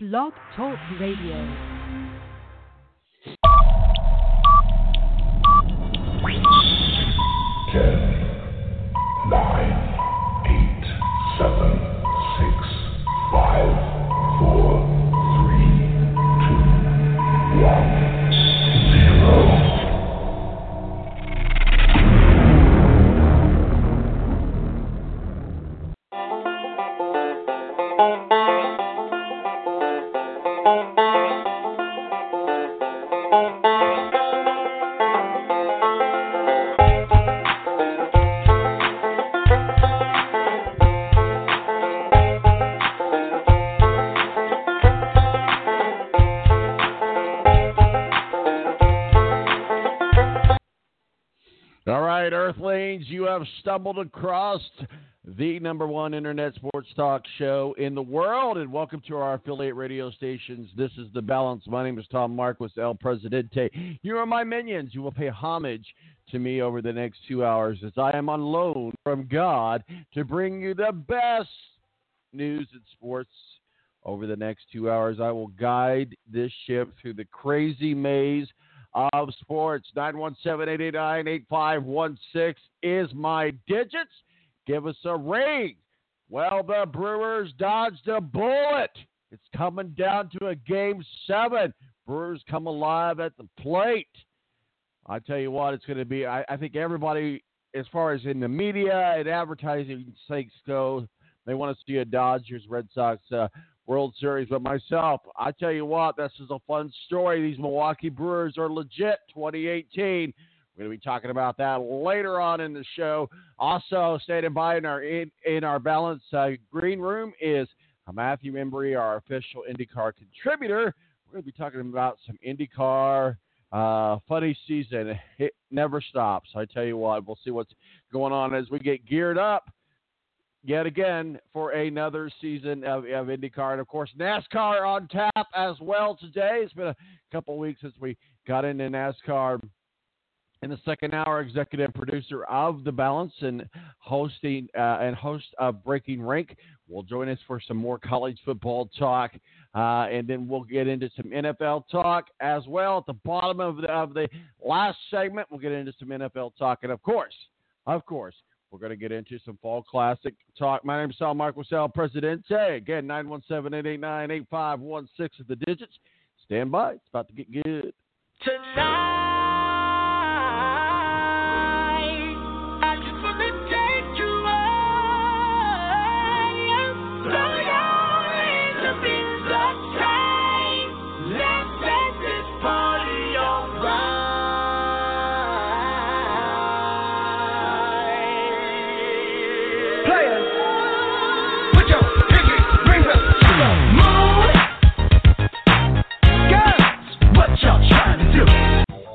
Blog Talk Radio. Ten, nine, eight, seven, stumbled across the number one internet sports talk show in the world, and welcome to our affiliate radio stations. This is The Balance. My name is Tom Marquis, El Presidente. You are my minions. You will pay homage to me over the next two hours as I am on loan from God to bring you the best news in sports. Over the next two hours, I will guide this ship through the crazy maze of sports. 917-889-8516 is my digits. Give us a ring. Well, the Brewers dodged a bullet. It's coming down to a game seven. Brewers come alive at the plate. I tell you what, it's going to be. I, I think everybody, as far as in the media and advertising sakes go, they want to see a Dodgers Red Sox uh, World Series. But myself, I tell you what, this is a fun story. These Milwaukee Brewers are legit 2018. We're going to be talking about that later on in the show. Also, standing by in our in, in our balance uh, green room is Matthew Embry, our official IndyCar contributor. We're going to be talking about some IndyCar uh, funny season. It never stops. I tell you what, we'll see what's going on as we get geared up yet again for another season of, of IndyCar. And of course, NASCAR on tap as well today. It's been a couple weeks since we got into NASCAR. In the second hour, executive producer of The Balance and hosting uh, and host of Breaking Rank will join us for some more college football talk, uh, and then we'll get into some NFL talk as well. At the bottom of the, of the last segment, we'll get into some NFL talk, and of course, of course, we're going to get into some fall classic talk. My name is Sal Marquis El, Presidente. Again, 917-889-8516 is the digits. Stand by. It's about to get good. Tonight,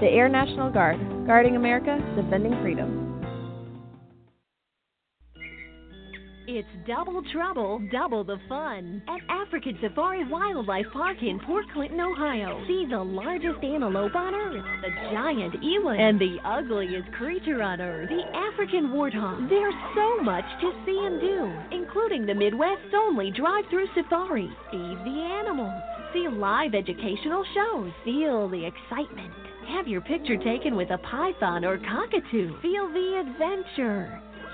The Air National Guard, guarding America, defending freedom. It's double trouble, double the fun at African Safari Wildlife Park in Port Clinton, Ohio. See the largest antelope on earth, the giant eland, and the ugliest creature on earth, the African warthog. There's so much to see and do, including the Midwest's only drive-through safari. Feed the animals, see live educational shows, feel the excitement. Have your picture taken with a python or cockatoo. Feel the adventure.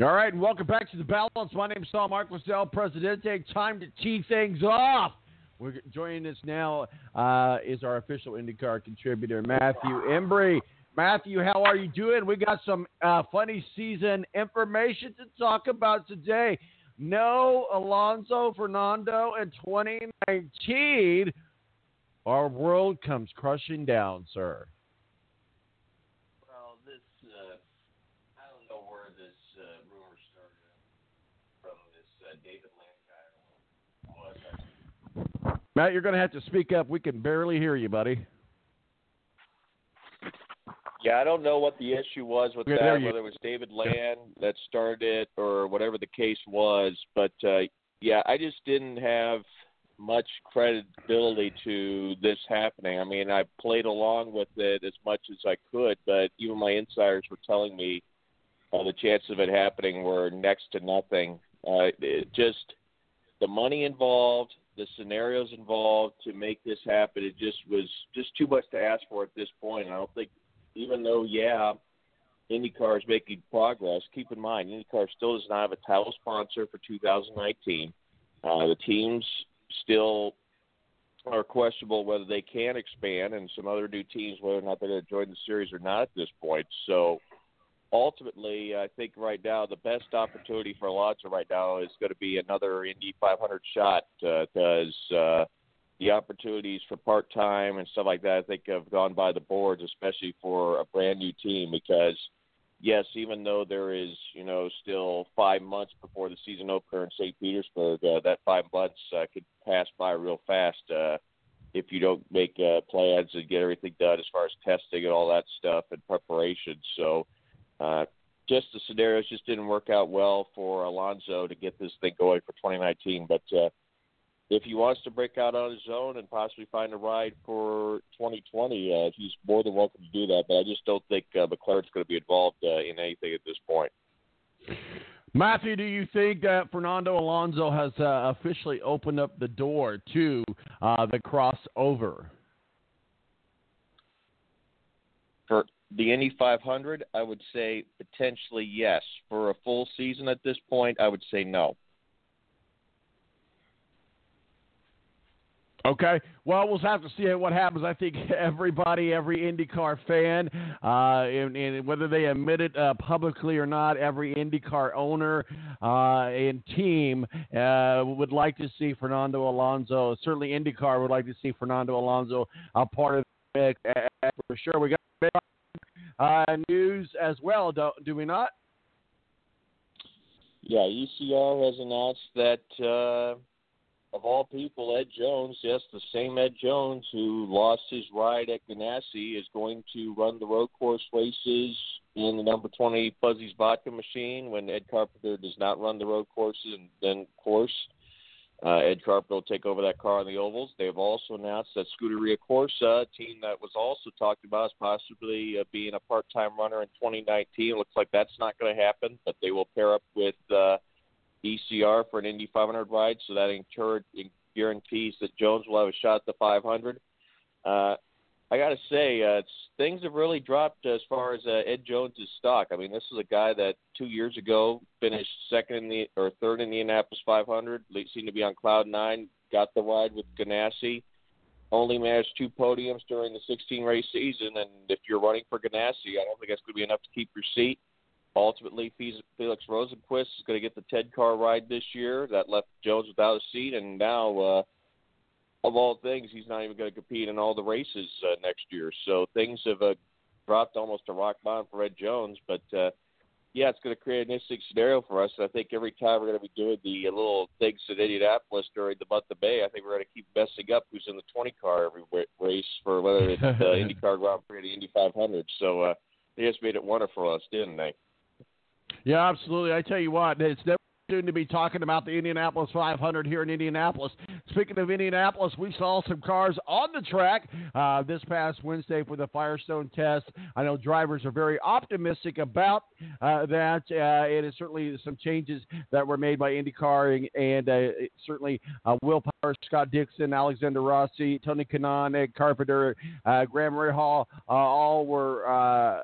All right, and welcome back to the balance. My name is Saul Marquis El, Presidente. Time to tee things off. We're joining us now uh, is our official IndyCar contributor, Matthew Embry. Matthew, how are you doing? We got some uh, funny season information to talk about today. No Alonso Fernando in 2019. Our world comes crushing down, sir. Well, this uh, I don't know where this uh, rumor started from this uh, David Land guy. Was Matt, you're going to have to speak up. We can barely hear you, buddy. Yeah, I don't know what the issue was with Yeah, that, whether it was David Land that started it or whatever the case was. But uh, yeah, I just didn't have much credibility to this happening. I mean, I played along with it as much as I could, but even my insiders were telling me uh, the chances of it happening were next to nothing. Uh, it just the money involved, the scenarios involved to make this happen, it just was just too much to ask for at this point. I don't think, even though yeah, IndyCar is making progress. Keep in mind, IndyCar still does not have a title sponsor for 2019. Uh, the teams still are questionable whether they can expand, and some other new teams whether or not they're going to join the series or not at this point. So ultimately, I think right now the best opportunity for Alonso right now is going to be another Indy 500 shot because uh, the opportunities for part time and stuff like that I think have gone by the boards, especially for a brand new team because. Yes, even though there is, you know, still five months before the season opener in St. Petersburg, uh, that five months uh, could pass by real fast uh, if you don't make uh, plans and get everything done as far as testing and all that stuff and preparation. So, uh, just the scenarios just didn't work out well for Alonso to get this thing going for 2019. But uh, if he wants to break out on his own and possibly find a ride for 2020, uh, he's more than welcome to do that. But I just don't think uh, McLaren's going to be involved uh, in anything at this point. Matthew, do you think that Fernando Alonso has uh, officially opened up the door to uh, the crossover? For the Indy 500, I would say potentially yes. For a full season at this point, I would say no. Okay. Well, we'll have to see what happens. I think everybody, every IndyCar fan, uh, and, and whether they admit it uh, publicly or not, every IndyCar owner uh, and team uh, would like to see Fernando Alonso. Certainly, IndyCar would like to see Fernando Alonso a part of it uh, for sure. We got uh, news as well, do, do we not? Yeah, ECR has announced that uh, of all people, Ed Jones, yes, the same Ed Jones who lost his ride at Ganassi, is going to run the road course races in the number 20 Fuzzy's Vodka machine when Ed Carpenter does not run the road courses, and then, course, uh, Ed Carpenter will take over that car on the ovals. They've also announced that Scuderia Corsa, a team that was also talked about as possibly uh, being a part-time runner in 2019. Looks like that's not going to happen, but they will pair up with uh, ECR for an Indy 500 ride, so that encourage, guarantees that Jones will have a shot at the 500. Uh, I got to say, uh, things have really dropped as far as uh, Ed Jones' stock. I mean, this is a guy that two years ago finished second in the or third in the Indianapolis 500. Seemed to be on cloud nine. Got the ride with Ganassi. Only managed two podiums during the 16 race season, and if you're running for Ganassi, I don't think that's going to be enough to keep your seat. Ultimately, Felix Rosenqvist is going to get the Ted Car ride this year. That left Jones without a seat, and now. Uh, of all things, he's not even going to compete in all the races uh, next year. So things have uh, dropped almost to rock bottom for Ed Jones. But uh, yeah, it's going to create an interesting scenario for us. And I think every time we're going to be doing the uh, little things at Indianapolis during the month of May, I think we're going to keep messing up who's in the 20 car every race for whether it's the IndyCar Grand Prix or the Indy 500. So uh, they just made it wonderful for us, didn't they? Yeah, absolutely. I tell you what, it's never to be talking about the Indianapolis 500 here in Indianapolis. Speaking of Indianapolis, we saw some cars on the track uh, this past Wednesday for the Firestone test. I know drivers are very optimistic about uh, that. Uh, it is certainly some changes that were made by IndyCar and, and uh, certainly uh, Will Power, Scott Dixon, Alexander Rossi, Tony Kanaan, Ed Carpenter, uh, Graham Rahal, all were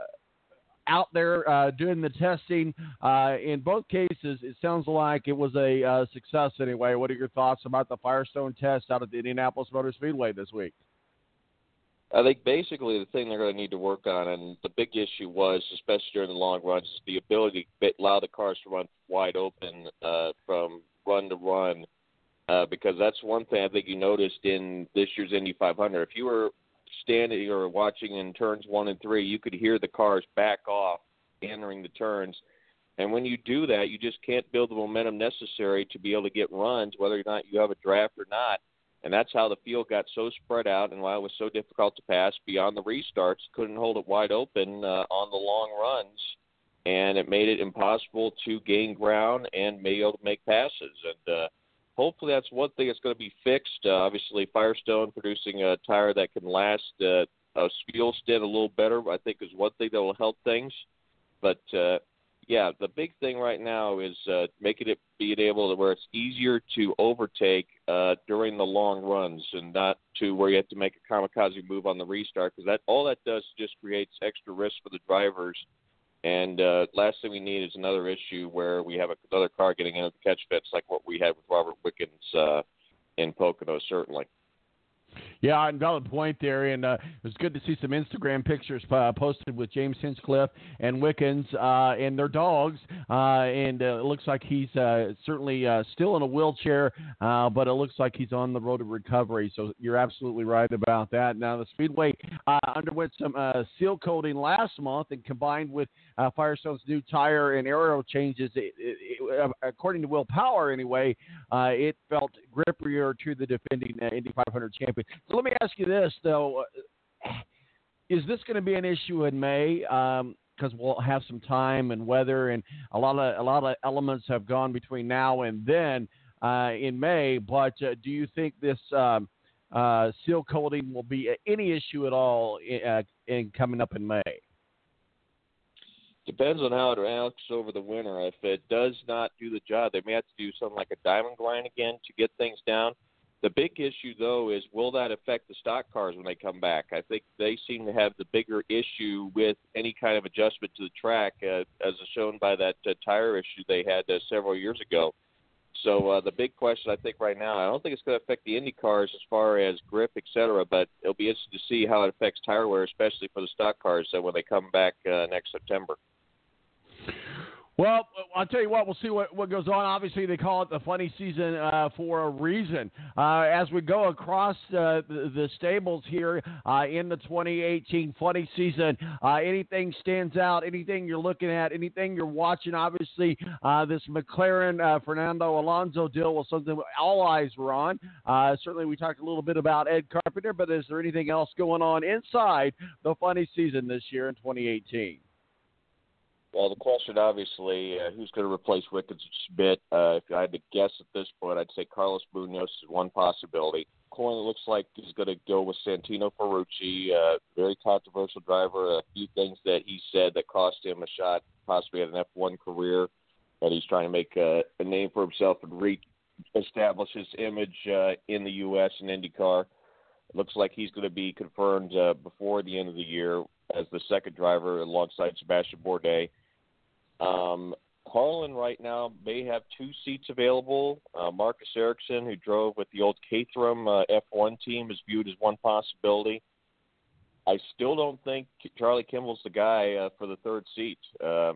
out there uh, doing the testing. Uh, in both cases, it sounds like it was a uh, success anyway. What are your thoughts about the Firestone test out at the Indianapolis Motor Speedway this week? I think basically the thing they're going to need to work on, and the big issue was, especially during the long runs, the ability to allow the cars to run wide open uh, from run to run. Uh, because that's one thing I think you noticed in this year's Indy 500. If you were standing or watching in turns one and three, you could hear the cars back off entering the turns. And when you do that, you just can't build the momentum necessary to be able to get runs, whether or not you have a draft or not. And that's how the field got so spread out and why it was so difficult to pass beyond the restarts. Couldn't hold it wide open uh, on the long runs. And it made it impossible to gain ground and be able to make passes. And uh, hopefully that's one thing that's going to be fixed. Uh, obviously, Firestone producing a tire that can last uh, a fuel stint a little better, I think, is one thing that will help things. But uh, yeah, the big thing right now is uh, making it being able to where it's easier to overtake uh, during the long runs and not to where you have to make a kamikaze move on the restart because that all that does just creates extra risk for the drivers and uh, last thing we need is another issue where we have another car getting into the catch pits like what we had with Robert Wickens uh, in Pocono, certainly. Yeah, and valid point there. And uh, it was good to see some Instagram pictures uh, posted with James Hinchcliffe and Wickens uh, and their dogs. Uh, and uh, it looks like he's uh, certainly still in a wheelchair, but it looks like he's on the road to recovery. So you're absolutely right about that. Now, the Speedway underwent some seal coating last month, and combined with Firestone's new tire and aero changes, it, it, it, according to Will Power anyway, it felt grippier to the defending Indy 500 champion. So let me ask you this, though: Is this going to be an issue in May? Um, because we'll have some time and weather, and a lot of a lot of elements have gone between now and then uh, in May. But uh, do you think this um, uh, seal coating will be any issue at all in, uh, in coming up in May? Depends on how it acts over the winter. If it does not do the job, they may have to do something like a diamond grind again to get things down. The big issue, though, is will that affect the stock cars when they come back? I think they seem to have the bigger issue with any kind of adjustment to the track, uh, as shown by that uh, tire issue they had uh, several years ago. So uh, the big question, I think, right now, I don't think it's going to affect the Indy cars as far as grip, et cetera, but it'll be interesting to see how it affects tire wear, especially for the stock cars uh, when they come back uh, next September. Well, I'll tell you what. We'll see what, what goes on. Obviously, they call it the funny season uh, for a reason. Uh, as we go across uh, the, the, stables here uh, in the 2018 funny season, uh, anything stands out? Anything you're looking at? Anything you're watching? Obviously, uh, this McLaren Fernando Alonso deal was something all eyes were on. certainly, we talked a little bit about Ed Carpenter, but is there anything else going on inside the funny season this year in 2018? Well, the question obviously, uh, who's going to replace Wickens Schmidt? Uh, if I had to guess at this point, I'd say Carlos Munoz is one possibility. Coyne looks like he's going to go with Santino Ferrucci, uh, very controversial driver. A few things that he said that cost him a shot, possibly at an F1 career, that he's trying to make uh, a name for himself and re-establish his image uh, in the U.S. and IndyCar. It looks like he's going to be confirmed uh, before the end of the year as the second driver alongside Sebastian Bourdais. Um, right now may have two seats available. Uh, Marcus Ericsson, who drove with the old Caterham uh, F1 team, is viewed as one possibility. I still don't think Charlie Kimball's the guy uh, for the third seat. Uh,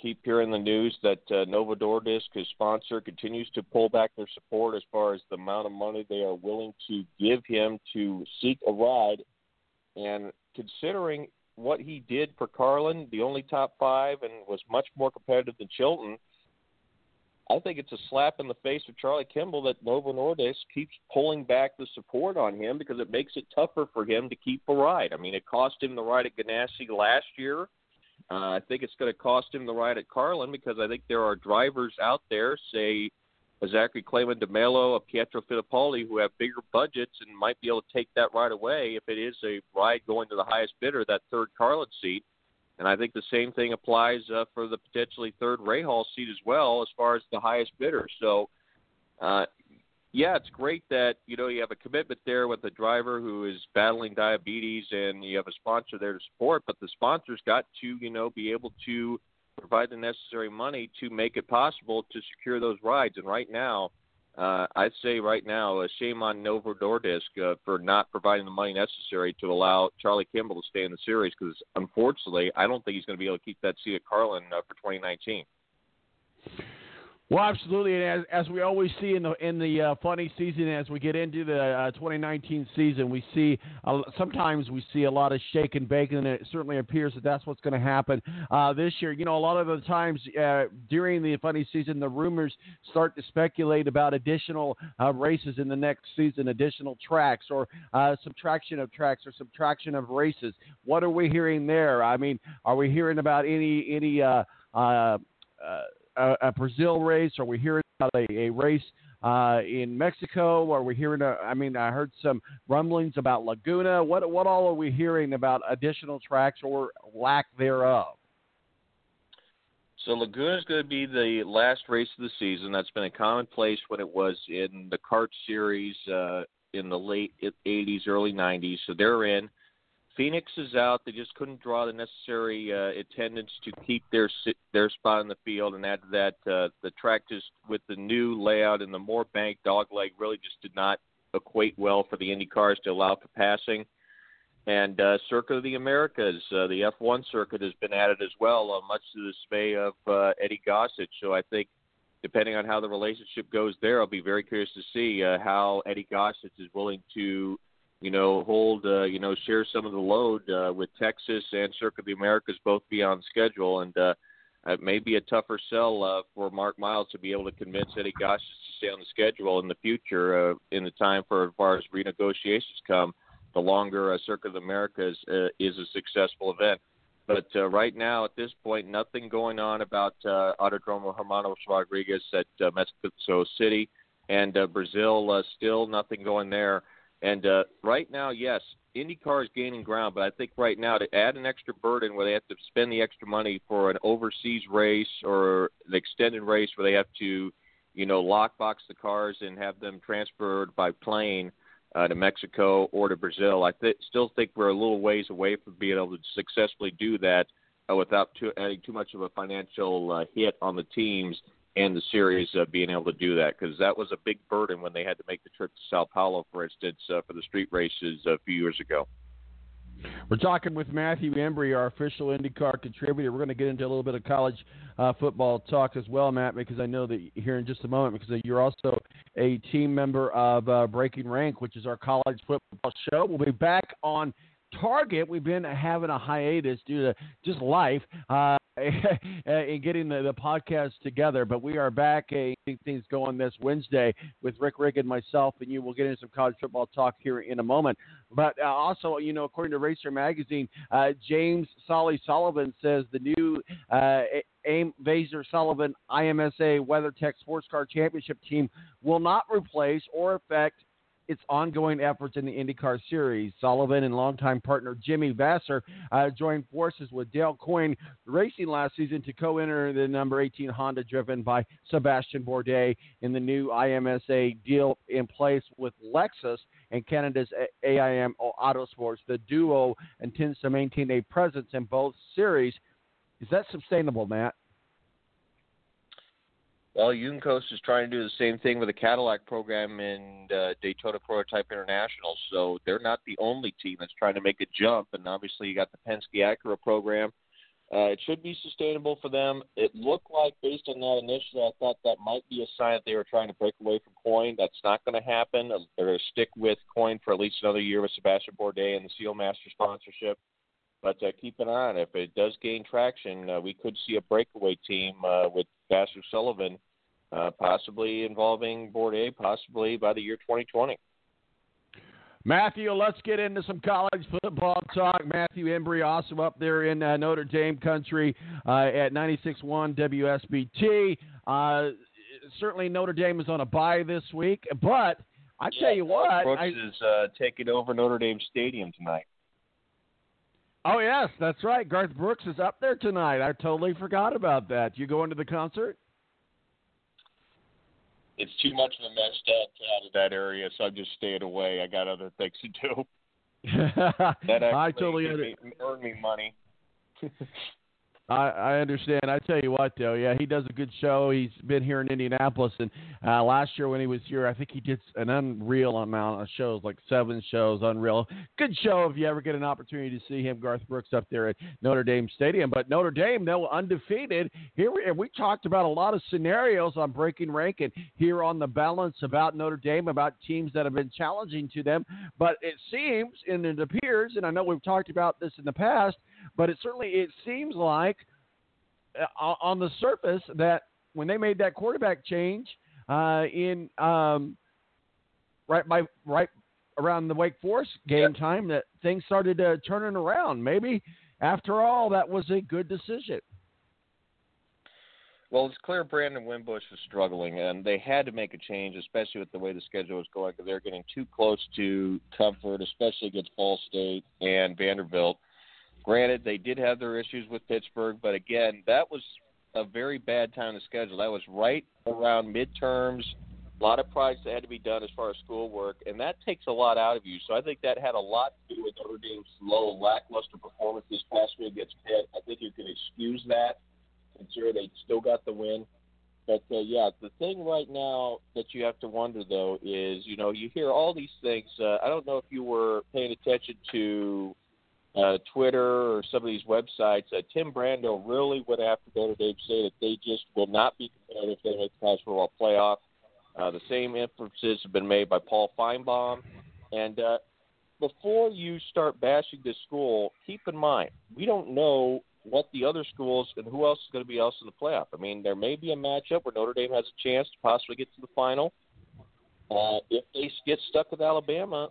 keep hearing the news that uh, Nordisk, his sponsor, continues to pull back their support as far as the amount of money they are willing to give him to seek a ride. And considering what he did for Carlin, the only top five, and was much more competitive than Chilton, I think it's a slap in the face of Charlie Kimball that Novo Nordisk keeps pulling back the support on him because it makes it tougher for him to keep a ride. I mean, it cost him the ride at Ganassi last year. Uh, I think it's going to cost him the ride at Carlin because I think there are drivers out there, say Zachary Claman DeMelo, of Pietro Fittipaldi, who have bigger budgets and might be able to take that right away if it is a ride going to the highest bidder, that third Carlin seat. And I think the same thing applies uh, for the potentially third Rahal seat as well, as far as the highest bidder. So, uh, yeah, it's great that you know you have a commitment there with a driver who is battling diabetes, and you have a sponsor there to support. But the sponsor's got to you know be able to provide the necessary money to make it possible to secure those rides. And right now, uh, I'd say right now, a shame on Novo Nordisk uh, for not providing the money necessary to allow Charlie Kimball to stay in the series because, unfortunately, I don't think he's going to be able to keep that seat at Carlin uh, for 2019. Well, absolutely, and as, as we always see in the in the uh, funny season, as we get into the uh, 2019 season, we see uh, sometimes we see a lot of shake and bake, and it certainly appears that that's what's going to happen uh, this year. You know, a lot of the times uh, during the funny season, the rumors start to speculate about additional uh, races in the next season, additional tracks, or subtraction of tracks, or subtraction of races. What are we hearing there? I mean, are we hearing about any any a, a Brazil race? Are we hearing about a, a race uh, in Mexico? Are we hearing? A, I mean, I heard some rumblings about Laguna. What what all are we hearing about additional tracks or lack thereof? So Laguna is going to be the last race of the season. That's been a commonplace when it was in the CART series uh, in the late 80s, early 90s. So they're in. Phoenix is out. They just couldn't draw the necessary uh, attendance to keep their their spot in the field, and add to that, uh, the track just with the new layout and the more banked dog leg really just did not equate well for the Indy cars to allow for passing. And uh, Circuit of the Americas, uh, the F1 circuit has been added as well, uh, much to the dismay of uh, Eddie Gossage. So I think, depending on how the relationship goes there, I'll be very curious to see uh, how Eddie Gossage is willing to you know, hold, uh, you know, share some of the load uh, with Texas and Circuit of the Americas both be on schedule. And uh, it may be a tougher sell uh, for Mark Miles to be able to convince Eddie Goss to stay on the schedule in the future uh, in the time for as far as renegotiations come. The longer uh, Circuit of the Americas uh, is a successful event. But uh, right now, at this point, nothing going on about uh, Autodromo Hermanos Rodriguez at uh, Mexico City and uh, Brazil. Uh, still nothing going there. And uh, right now, yes, IndyCar is gaining ground, but I think right now to add an extra burden where they have to spend the extra money for an overseas race or an extended race where they have to, you know, lockbox the cars and have them transferred by plane uh, to Mexico or to Brazil. I th- still think we're a little ways away from being able to successfully do that uh, without too, adding too much of a financial uh, hit on the teams and the series uh, being able to do that because that was a big burden when they had to make the trip to Sao Paulo, for instance, uh, for the street races a few years ago. We're talking with Matthew Embry, our official IndyCar contributor. We're going to get into a little bit of college uh, football talk as well, Matt, because I know that here in just a moment, because you're also a team member of uh, Breaking Rank, which is our college football show. We'll be back on Target, we've been having a hiatus due to just life. Uh, in getting the, the podcast together, but we are back uh, things going this Wednesday with Rick Riggin, myself, and you. We'll get into some college football talk here in a moment. But uh, also, you know, according to Racer Magazine, uh, James Solly Sullivan says the new uh, AIM Vasser Sullivan IMSA WeatherTech Sports Car Championship team will not replace or affect its ongoing efforts in the IndyCar Series. Sullivan and longtime partner Jimmy Vasser uh, joined forces with Dale Coyne Racing last season to co-enter the number 18 Honda driven by Sebastian Bourdais in the new IMSA deal in place with Lexus and Canada's AIM Autosports. The duo intends to maintain a presence in both series. Is that sustainable, Matt? Well, Juncos is trying to do the same thing with the Cadillac program in uh, Daytona Prototype International. So they're not the only team that's trying to make a jump. And obviously, you got the Penske Acura program. Uh, it should be sustainable for them. It looked like, based on that initially, I thought that might be a sign that they were trying to break away from Coyne. That's not going to happen. They're going to stick with Coyne for at least another year with Sebastian Bourdais and the SealMaster sponsorship. But uh, keep an eye on it. If it does gain traction, uh, we could see a breakaway team uh, with Vasser Sullivan uh, possibly involving Bourdais, possibly by the year 2020. Matthew, let's get into some college football talk. Matthew Embry also up there in uh, Notre Dame country uh, at 96.1 WSBT. Uh, certainly Notre Dame is on a bye this week, but I yeah, tell you what, Brooks I, is uh, taking over Notre Dame Stadium tonight. Oh yes, that's right. Garth Brooks is up there tonight. I totally forgot about that. You going to the concert? It's too much of a mess out of that area, so I'm just staying away. I got other things to do. that actually I totally earned me money. I, I understand. I tell you what, though, yeah, he does a good show. He's been here in Indianapolis, and uh, last year when he was here, I think he did an unreal amount of shows, like seven shows, unreal. Good show if you ever get an opportunity to see him, Garth Brooks, up there at Notre Dame Stadium. But Notre Dame, were undefeated. Here we, and we talked about a lot of scenarios on Breaking Rank and here on the balance about Notre Dame, about teams that have been challenging to them. But it seems, and it appears, and I know we've talked about this in the past but it certainly it seems like uh, on the surface that when they made that quarterback change uh, in um, right by right around the Wake Forest game yeah. time, that things started uh, turning around. Maybe after all, that was a good decision. Well, it's clear Brandon Wimbush was struggling, and they had to make a change, especially with the way the schedule was going. They're getting too close to comfort, especially against Ball State and Vanderbilt. Granted, they did have their issues with Pittsburgh, but again, that was a very bad time to schedule. That was right around midterms. A lot of projects that had to be done as far as schoolwork, and that takes a lot out of you. So I think that had a lot to do with Notre Dame's low, lackluster performance this past week against Pitt. I think you can excuse that, consider they still got the win. But uh, yeah, the thing right now that you have to wonder though is, you know, you hear all these things. Uh, I don't know if you were paying attention to uh, Twitter or some of these websites, uh, Tim Brando really went after Notre Dame State that they just will not be competitive if they make the college football playoff. Uh, the same inferences have been made by Paul Finebaum. And uh, before you start bashing this school, keep in mind we don't know what the other schools and who else is going to be else in the playoff. I mean, there may be a matchup where Notre Dame has a chance to possibly get to the final. Uh, if they get stuck with Alabama,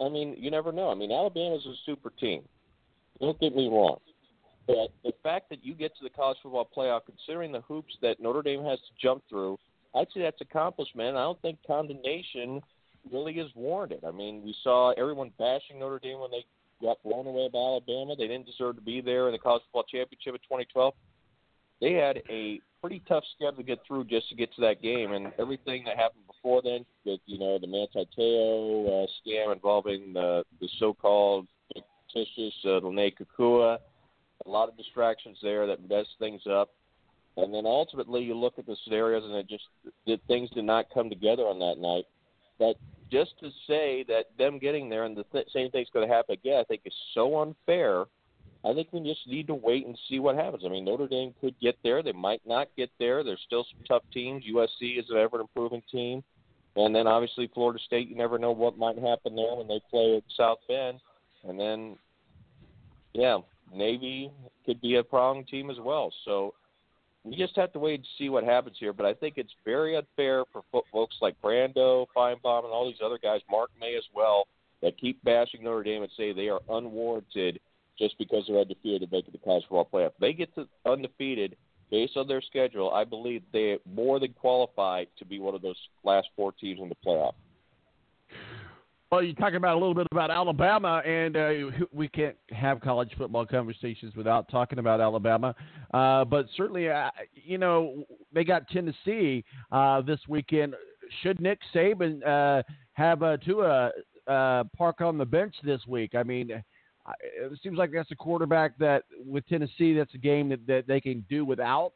I mean, you never know. I mean, Alabama's a super team. Don't get me wrong. But the fact that you get to the college football playoff, considering the hoops that Notre Dame has to jump through, I'd say that's accomplishment. I don't think condemnation really is warranted. I mean, we saw everyone bashing Notre Dame when they got blown away by Alabama. They didn't deserve to be there in the college football championship of 2012. They had a pretty tough schedule to get through just to get to that game, and everything that happened before then, with you know the Manti Te'o uh, scam involving the the so-called fictitious uh, Lennay Kekua. A lot of distractions there that mess things up. And then ultimately, you look at the scenarios, and it just the things did not come together on that night. But just to say that them getting there and the th- same thing's going to happen again, I think is so unfair. I think we just need to wait and see what happens. I mean, Notre Dame could get there; they might not get there. There's still some tough teams. USC is an ever improving team, and then obviously Florida State. You never know what might happen there when they play at South Bend. And then yeah, Navy could be a prong team as well. So we just have to wait and see what happens here. But I think it's very unfair for folks like Brando, Finebaum, and all these other guys, Mark May as well, that keep bashing Notre Dame and say they are unwarranted just because they're undefeated it to college football playoff. They get to undefeated based on their schedule. I believe they more than qualified to be one of those last four teams in the playoff. Well, you're talking about a little bit about Alabama, and uh, we can't have college football conversations without talking about Alabama. Uh, but certainly, uh, you know, they got Tennessee uh, this weekend. Should Nick Saban uh, have uh, Tua uh, park on the bench this week? I mean, it seems like that's a quarterback that with Tennessee, that's a game that, that they can do without.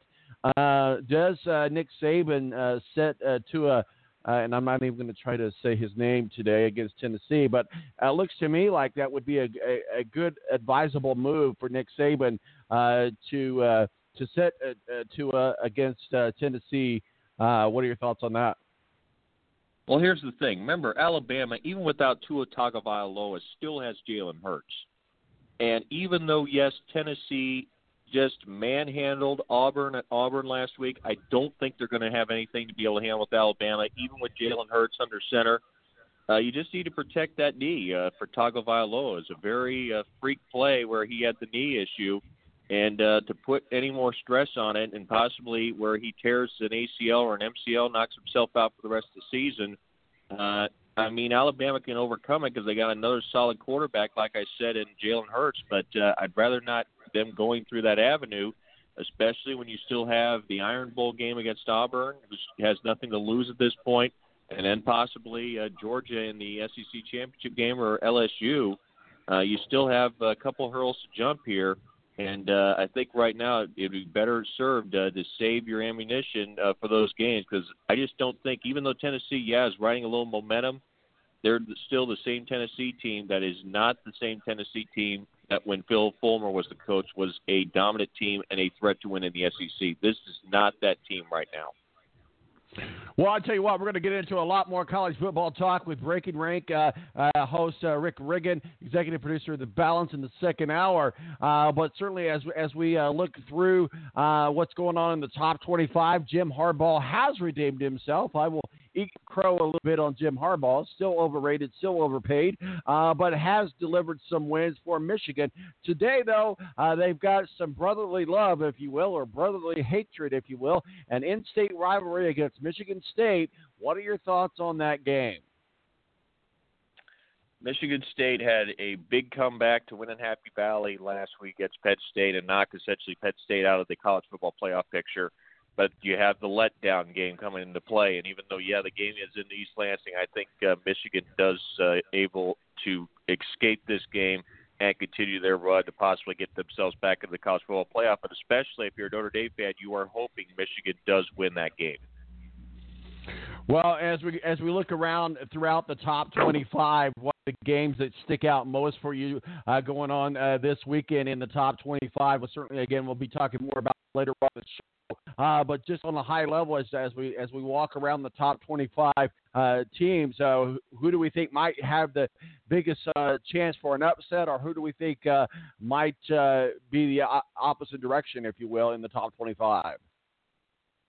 Does Nick Saban set Tua? Uh, and I'm not even going to try to say his name today against Tennessee, but it looks to me like that would be a, a, a good advisable move for Nick Saban uh, to uh, to set uh, uh, to against Tennessee. What are your thoughts on that? Well, here's the thing. Remember, Alabama, even without Tua Tagovailoa, still has Jalen Hurts. And even though, yes, Tennessee just manhandled Auburn at Auburn last week, I don't think they're going to have anything to be able to handle with Alabama, even with Jalen Hurts under center. Uh, you just need to protect that knee uh, for Tagovailoa. It's a very uh, freak play where he had the knee issue, and uh, to put any more stress on it, and possibly where he tears an ACL or an MCL, knocks himself out for the rest of the season. Uh, I mean, Alabama can overcome it because they got another solid quarterback, like I said, in Jalen Hurts. But uh, I'd rather not them going through that avenue, especially when you still have the Iron Bowl game against Auburn, who has nothing to lose at this point, and then possibly uh, Georgia in the SEC championship game or LSU. Uh, you still have a couple hurdles to jump here, and uh, I think right now it'd be better served uh, to save your ammunition uh, for those games because I just don't think, even though Tennessee, yeah, is riding a little momentum, they're still the same Tennessee team that is not the same Tennessee team that when Phil Fulmer was the coach was a dominant team and a threat to win in the SEC. This is not that team right now. Well, I'll tell you what, we're going to get into a lot more college football talk with Breaking Rank uh, uh, host uh, Rick Riggin, executive producer of The Balance in the second hour. Uh, but certainly, as, as we uh, look through uh, what's going on in the top 25, Jim Harbaugh has redeemed himself. I will eat crow a little bit on Jim Harbaugh. Still overrated, still overpaid, but has delivered some wins for Michigan. Today, though, they've got some brotherly love, if you will, or brotherly hatred, if you will, an in-state rivalry against Michigan State. What are your thoughts on that game? Michigan State had a big comeback to win in Happy Valley last week against Penn State and knock essentially Penn State out of the college football playoff picture. But you have the letdown game coming into play, and even though yeah the game is in East Lansing, I think uh, Michigan does uh, able to escape this game and continue their run to possibly get themselves back into the college football playoff. But especially if you're a Notre Dame fan, you are hoping Michigan does win that game. Well, as we as we look around throughout the top 25, what are the games that stick out most for you uh, going on uh, this weekend in the top 25? Well, certainly, again, we'll be talking more about later on the show. Uh, but just on a high level, as, as we as we walk around the top 25 uh, teams, uh, who do we think might have the biggest uh, chance for an upset, or who do we think might be the opposite direction, if you will, in the top 25?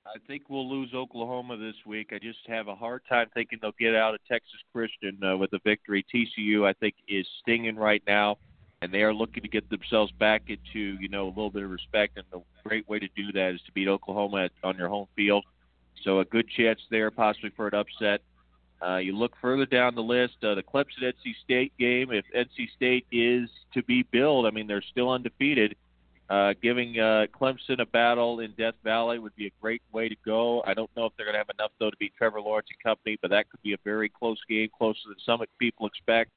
I think we'll lose Oklahoma this week. I just have a hard time thinking they'll get out of Texas Christian uh, with a victory. TCU, I think, is stinging right now, and they are looking to get themselves back into you know a little bit of respect. And the great way to do that is to beat Oklahoma at, on your home field. So a good chance there, possibly for an upset. Uh, you look further down the list, uh, the Clemson NC State game. If NC State is to be billed, I mean they're still undefeated. Uh, giving uh, Clemson a battle in Death Valley would be a great way to go. I don't know if they're going to have enough though to beat Trevor Lawrence and company, but that could be a very close game, closer than some people expect.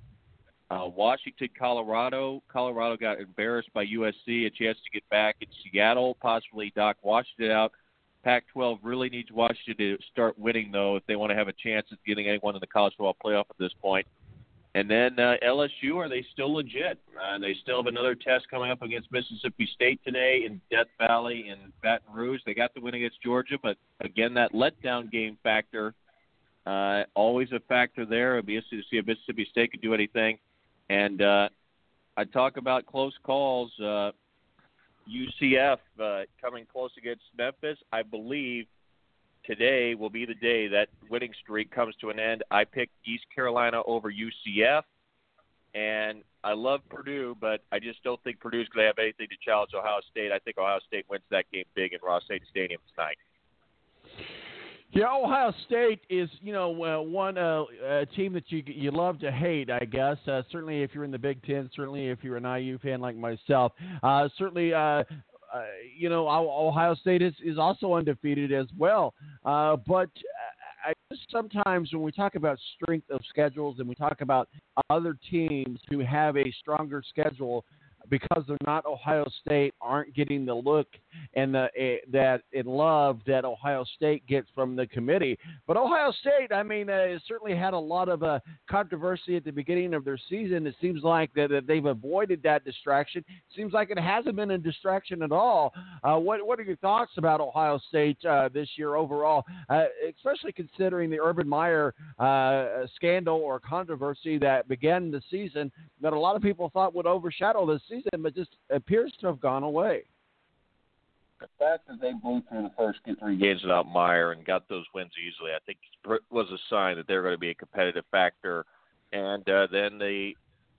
Uh, Washington, Colorado. Colorado got embarrassed by USC. A chance to get back in Seattle, possibly knock Washington out. Pac-12 really needs Washington to start winning though if they want to have a chance at getting anyone in the college football playoff at this point. And then uh, LSU, are they still legit? Uh, they still have another test coming up against Mississippi State today in Death Valley and Baton Rouge. They got the win against Georgia, but again, that letdown game factor, uh, always a factor there. It'd be interesting to see if Mississippi State could do anything. And uh, I talk about close calls. Uh, UCF uh, coming close against Memphis. I believe today will be the day that winning streak comes to an end. I picked East Carolina over UCF, and I love Purdue, but I just don't think Purdue's going to have anything to challenge Ohio State. I think Ohio State wins that game big in Ross-Ade Stadium tonight. Yeah, Ohio State is, you know, uh, one uh, uh, team that you you love to hate, I guess. Uh, certainly, if you're in the Big Ten, certainly if you're an IU fan like myself, uh, certainly, uh, you know, Ohio State is is also undefeated as well. Uh, but I just sometimes when we talk about strength of schedules and we talk about other teams who have a stronger schedule because they're not Ohio State, aren't getting the look and the uh, that in love that Ohio State gets from the committee. But Ohio State, I mean, uh, certainly had a lot of uh, controversy at the beginning of their season. It seems like that, that they've avoided that distraction. Seems like it hasn't been a distraction at all. Uh, what what are your thoughts about Ohio State uh, this year overall, uh, especially considering the Urban Meyer uh, scandal or controversy that began the season that a lot of people thought would overshadow the season, but just appears to have gone away the fact that they blew through the first three games without Meyer and got those wins easily, I think was a sign that they're going to be a competitive factor. And uh, then they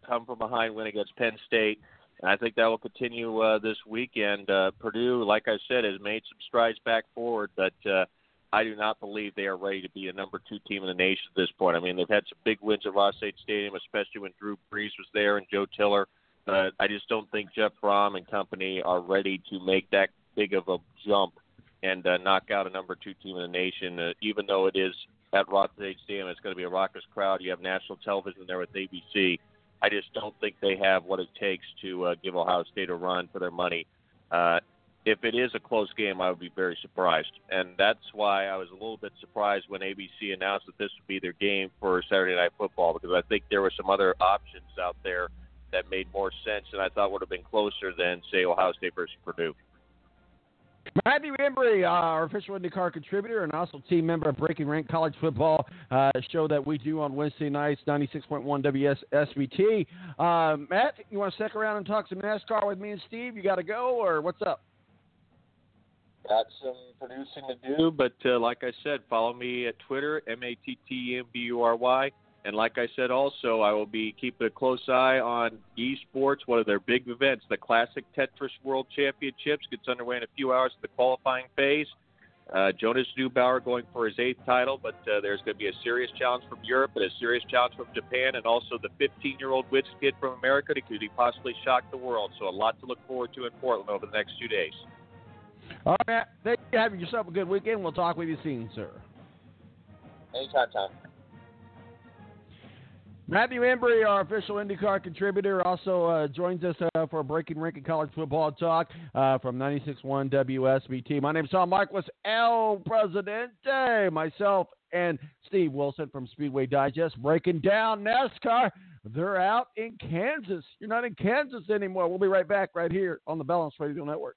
come from behind win against Penn State. And I think that will continue uh, this weekend. Uh, Purdue, like I said, has made some strides back forward, but uh, I do not believe they are ready to be a number two team in the nation at this point. I mean, they've had some big wins at Ross-Ade Stadium, especially when Drew Brees was there and Joe Tiller. But I just don't think Jeff Brohm and company are ready to make that big of a jump and uh, knock out a number two team in the nation. Uh, even though it is at Ross-Ade Stadium, it's going to be a raucous crowd. You have national television there with ABC. I just don't think they have what it takes to uh, give Ohio State a run for their money. Uh, if it is a close game, I would be very surprised, and that's why I was a little bit surprised when ABC announced that this would be their game for Saturday Night Football because I think there were some other options out there that made more sense and I thought would have been closer than say Ohio State versus Purdue. Matthew Embry, uh, our official IndyCar contributor and also team member of Breaking Rank College Football uh, show that we do on Wednesday nights, 96.1 WSBT. Uh, Matt, you want to stick around and talk some NASCAR with me and Steve? You got to go, or what's up? Got some producing to do, but uh, like I said, follow me at Twitter, M A T T M B U R Y. And like I said, also, I will be keeping a close eye on esports, one of their big events. The Classic Tetris World Championships gets underway in a few hours, the qualifying phase. Uh, Jonas Neubauer going for his eighth title, but uh, there's going to be a serious challenge from Europe and a serious challenge from Japan, and also the 15-year-old Witch Kid from America that could he possibly shock the world. So a lot to look forward to in Portland over the next two days. All right, thank you. Have yourself a good weekend. We'll talk with you soon, sir. Anytime, Tom. Matthew Embry, our official IndyCar contributor, also uh, joins us uh, for a Breaking Rank and College Football Talk uh, from 96.1 WSBT. My name is Tom Marquis, El Presidente. Myself and Steve Wilson from Speedway Digest breaking down NASCAR. They're out in Kansas. You're not in Kansas anymore. We'll be right back right here on the Balance Radio Network.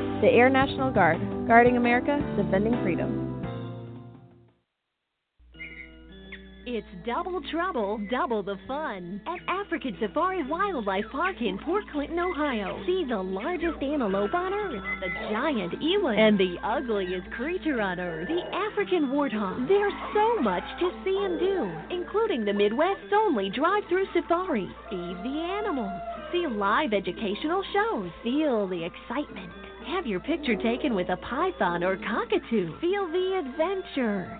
The Air National Guard, guarding America, defending freedom. It's double trouble, double the fun at African Safari Wildlife Park in Port Clinton, Ohio. See the largest antelope on earth, the giant eland, and the ugliest creature on earth, the African warthog. There's so much to see and do, including the Midwest's only drive-through safari. Feed the animals, see live educational shows, feel the excitement. Have your picture taken with a python or cockatoo. Feel the adventure.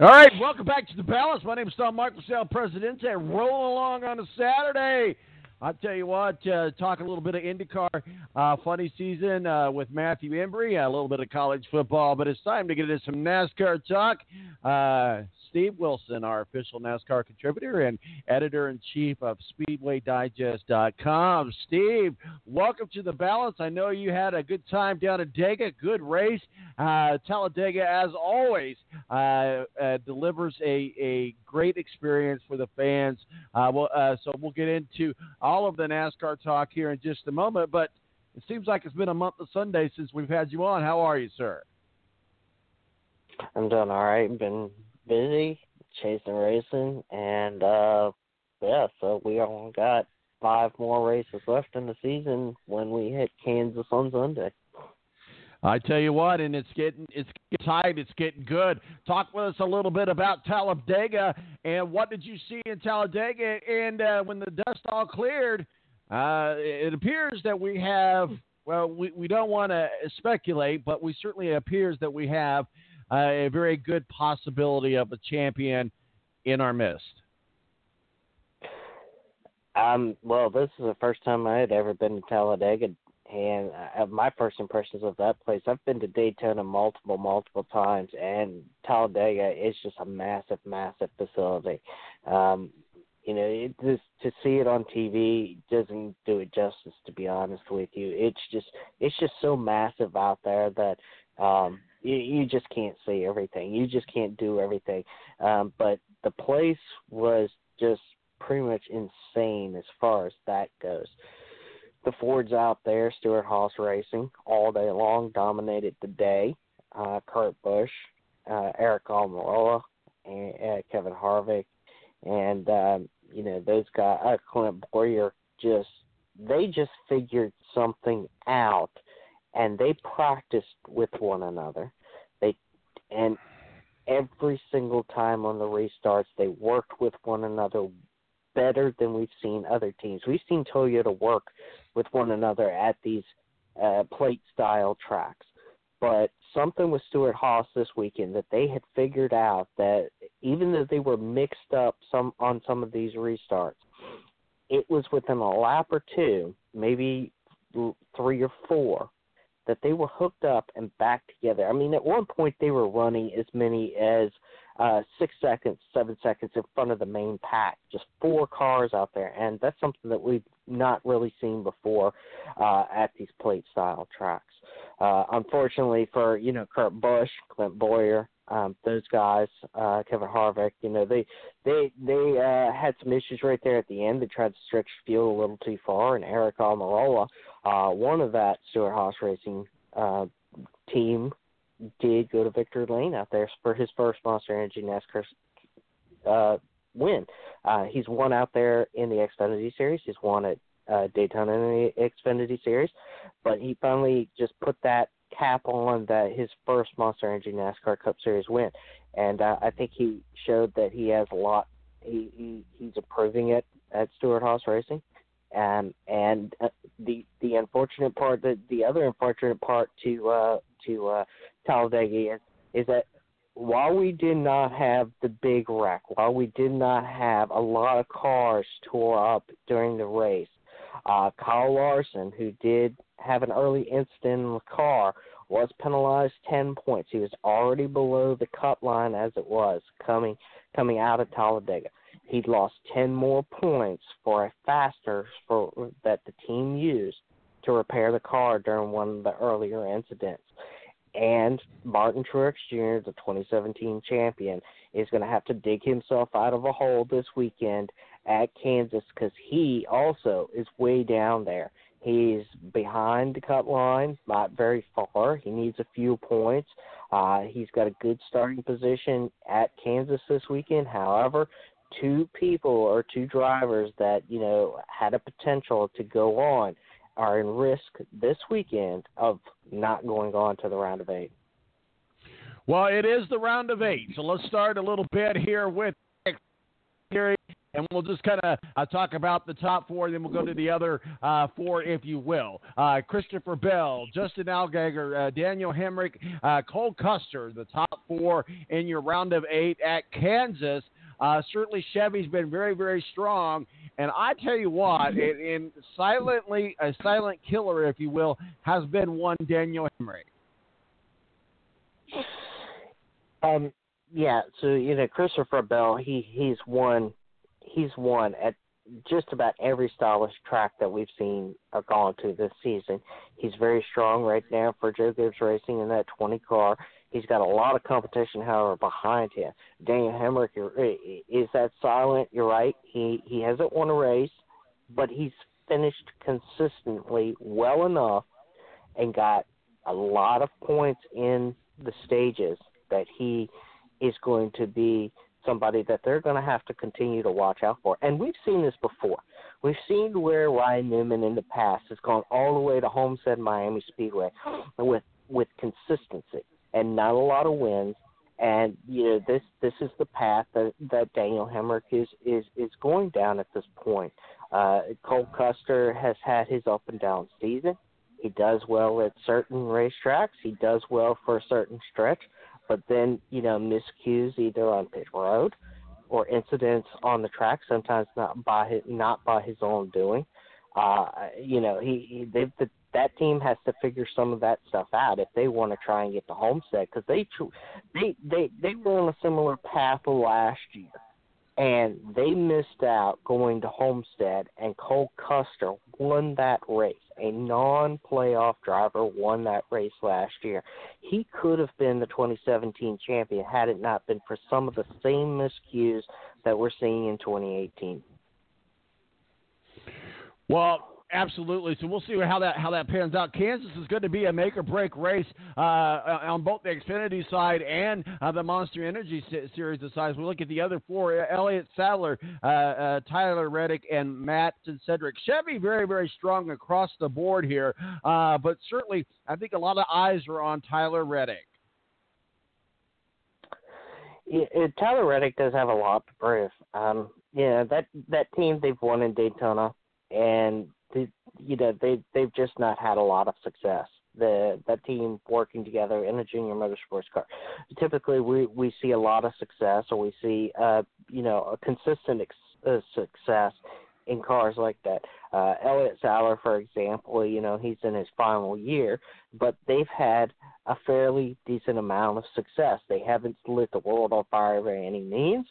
All right, welcome back to the Balance. My name is Tom Marquis El, Presidente, rolling along on a Saturday. I'll tell you what, uh, talk a little bit of IndyCar, uh, funny season uh, with Matthew Embry, a little bit of college football, but it's time to get into some NASCAR talk. Uh, Steve Wilson, our official NASCAR contributor and editor in chief of SpeedwayDigest.com. Steve, welcome to the balance. I know you had a good time down at Dega, good race. Uh, Talladega, as always, uh, delivers a, a great experience for the fans. Well, so we'll get into all of the NASCAR talk here in just a moment, but it seems like it's been a month of Sunday since we've had you on. How are you, sir? I'm doing all right. Been busy chasing racing, and uh yeah, so we only got five more races left in the season when we hit Kansas on Sunday. I tell you what, and it's getting it's getting tight. It's getting good. Talk with us a little bit about Talladega and what did you see in Talladega? And uh, when the dust all cleared, uh, it appears that we have. Well, we, we don't want to speculate, but we certainly appears that we have uh, a very good possibility of a champion in our midst. Um, well, this is the first time I had ever been to Talladega, and uh, my first impressions of that place. I've been to Daytona multiple, multiple times, and Talladega is just a massive, massive facility. Um, you know, it just to see it on TV doesn't do it justice. To be honest with you, it's just it's just so massive out there that um, you, you just can't see everything. You just can't do everything. Um, but the place was just pretty much insane as far as that goes. The Fords out there, Stewart Haas Racing, all day long, dominated the day. Uh, Kurt Busch, uh, Aric Almirola, and uh, Kevin Harvick, and um, you know those guys, uh, Clint Bowyer, just they just figured something out, and they practiced with one another. They and every single time on the restarts, they worked with one another better than we've seen other teams. We've seen Toyota work with one another at these uh, plate style tracks. But something with Stewart Haas this weekend that they had figured out that even though they were mixed up some on some of these restarts, it was within a lap or two, maybe three or four, that they were hooked up and back together. I mean, at one point they were running as many as uh, six seconds, seven seconds in front of the main pack. Just four cars out there, and that's something that we've not really seen before uh, at these plate style tracks. Uh, unfortunately for you know Kurt Busch, Clint Bowyer, um, those guys, uh, Kevin Harvick, you know they they they uh, had some issues right there at the end. They tried to stretch fuel a little too far, and Aric Almirola, uh, one of that Stewart Haas Racing uh, team did go to victory lane out there for his first Monster Energy NASCAR uh, win. Uh, he's won out there in the Xfinity Series. He's won at uh, Daytona in the Xfinity Series, but he finally just put that cap on that his first Monster Energy NASCAR Cup Series win, and uh, I think he showed that he has a lot. He, he he's improving it at Stewart Haas Racing. Um, and uh, the the unfortunate part, the the other unfortunate part to uh, to uh, Talladega is is that while we did not have the big wreck, while we did not have a lot of cars tore up during the race, uh, Kyle Larson, who did have an early incident in the car, was penalized 10 points. He was already below the cut line as it was coming coming out of Talladega he lost 10 more points for a faster for that the team used to repair the car during one of the earlier incidents. And Martin Truex Jr., the 2017 champion, is going to have to dig himself out of a hole this weekend at Kansas because he also is way down there. He's behind the cut line, not very far. He needs a few points. Uh, he's got a good starting position at Kansas this weekend. However, two people or two drivers that you know had a potential to go on are in risk this weekend of not going on to the round of eight. Well, it is the round of eight, so let's start a little bit here with and we'll just kind of uh, talk about the top four, then we'll go to the other uh, four, if you will. Uh, Christopher Bell, Justin Allgaier, uh, Daniel Hemric, uh, Cole Custer, the top four in your round of eight at Kansas. Uh, certainly, Chevy's been very, very strong. And I tell you what, in, silently a silent killer, if you will, has been one Daniel Hemric. Um, yeah. So you know, Christopher Bell, he he's won, he's won at just about every stylish track that we've seen or gone to this season. He's very strong right now for Joe Gibbs Racing in that 20 car. He's got a lot of competition, however, behind him. Daniel Hemric is that silent. You're right. He he hasn't won a race, but he's finished consistently well enough and got a lot of points in the stages that he is going to be somebody that they're going to have to continue to watch out for. And we've seen this before. We've seen where Ryan Newman in the past has gone all the way to Homestead Miami Speedway with with consistency and not a lot of wins. And you know this this is the path that that Daniel Hemric is is is going down at this point. Uh, Cole Custer has had his up and down season. He does well at certain racetracks. He does well for a certain stretch, but then you know miscues either on pit road or incidents on the track. Sometimes not by his, not by his own doing. Uh, you know he, he they've the that team has to figure some of that stuff out if they want to try and get to Homestead because they they they they were on a similar path last year and they missed out going to Homestead and Cole Custer won that race. A non-playoff driver won that race last year. He could have been the 2017 champion had it not been for some of the same miscues that we're seeing in 2018. Well, Absolutely. So we'll see how that how that pans out. Kansas is going to be a make or break race uh, on both the Xfinity side and uh, the Monster Energy Series side. We look at the other four: Elliott Sadler, uh, uh, Tyler Reddick, and Matt and Cedric. Chevy very very strong across the board here, uh, but certainly I think a lot of eyes are on Tyler Reddick. Yeah, Tyler Reddick does have a lot to prove. Um, yeah, that that team they've won in Daytona, and you know they they've just not had a lot of success. The that team working together in a junior motorsports car. Typically, we we see a lot of success, or we see uh you know a consistent ex- uh, success in cars like that. Uh, Elliott Sadler, for example, you know he's in his final year, but they've had a fairly decent amount of success. They haven't lit the world on fire by any means,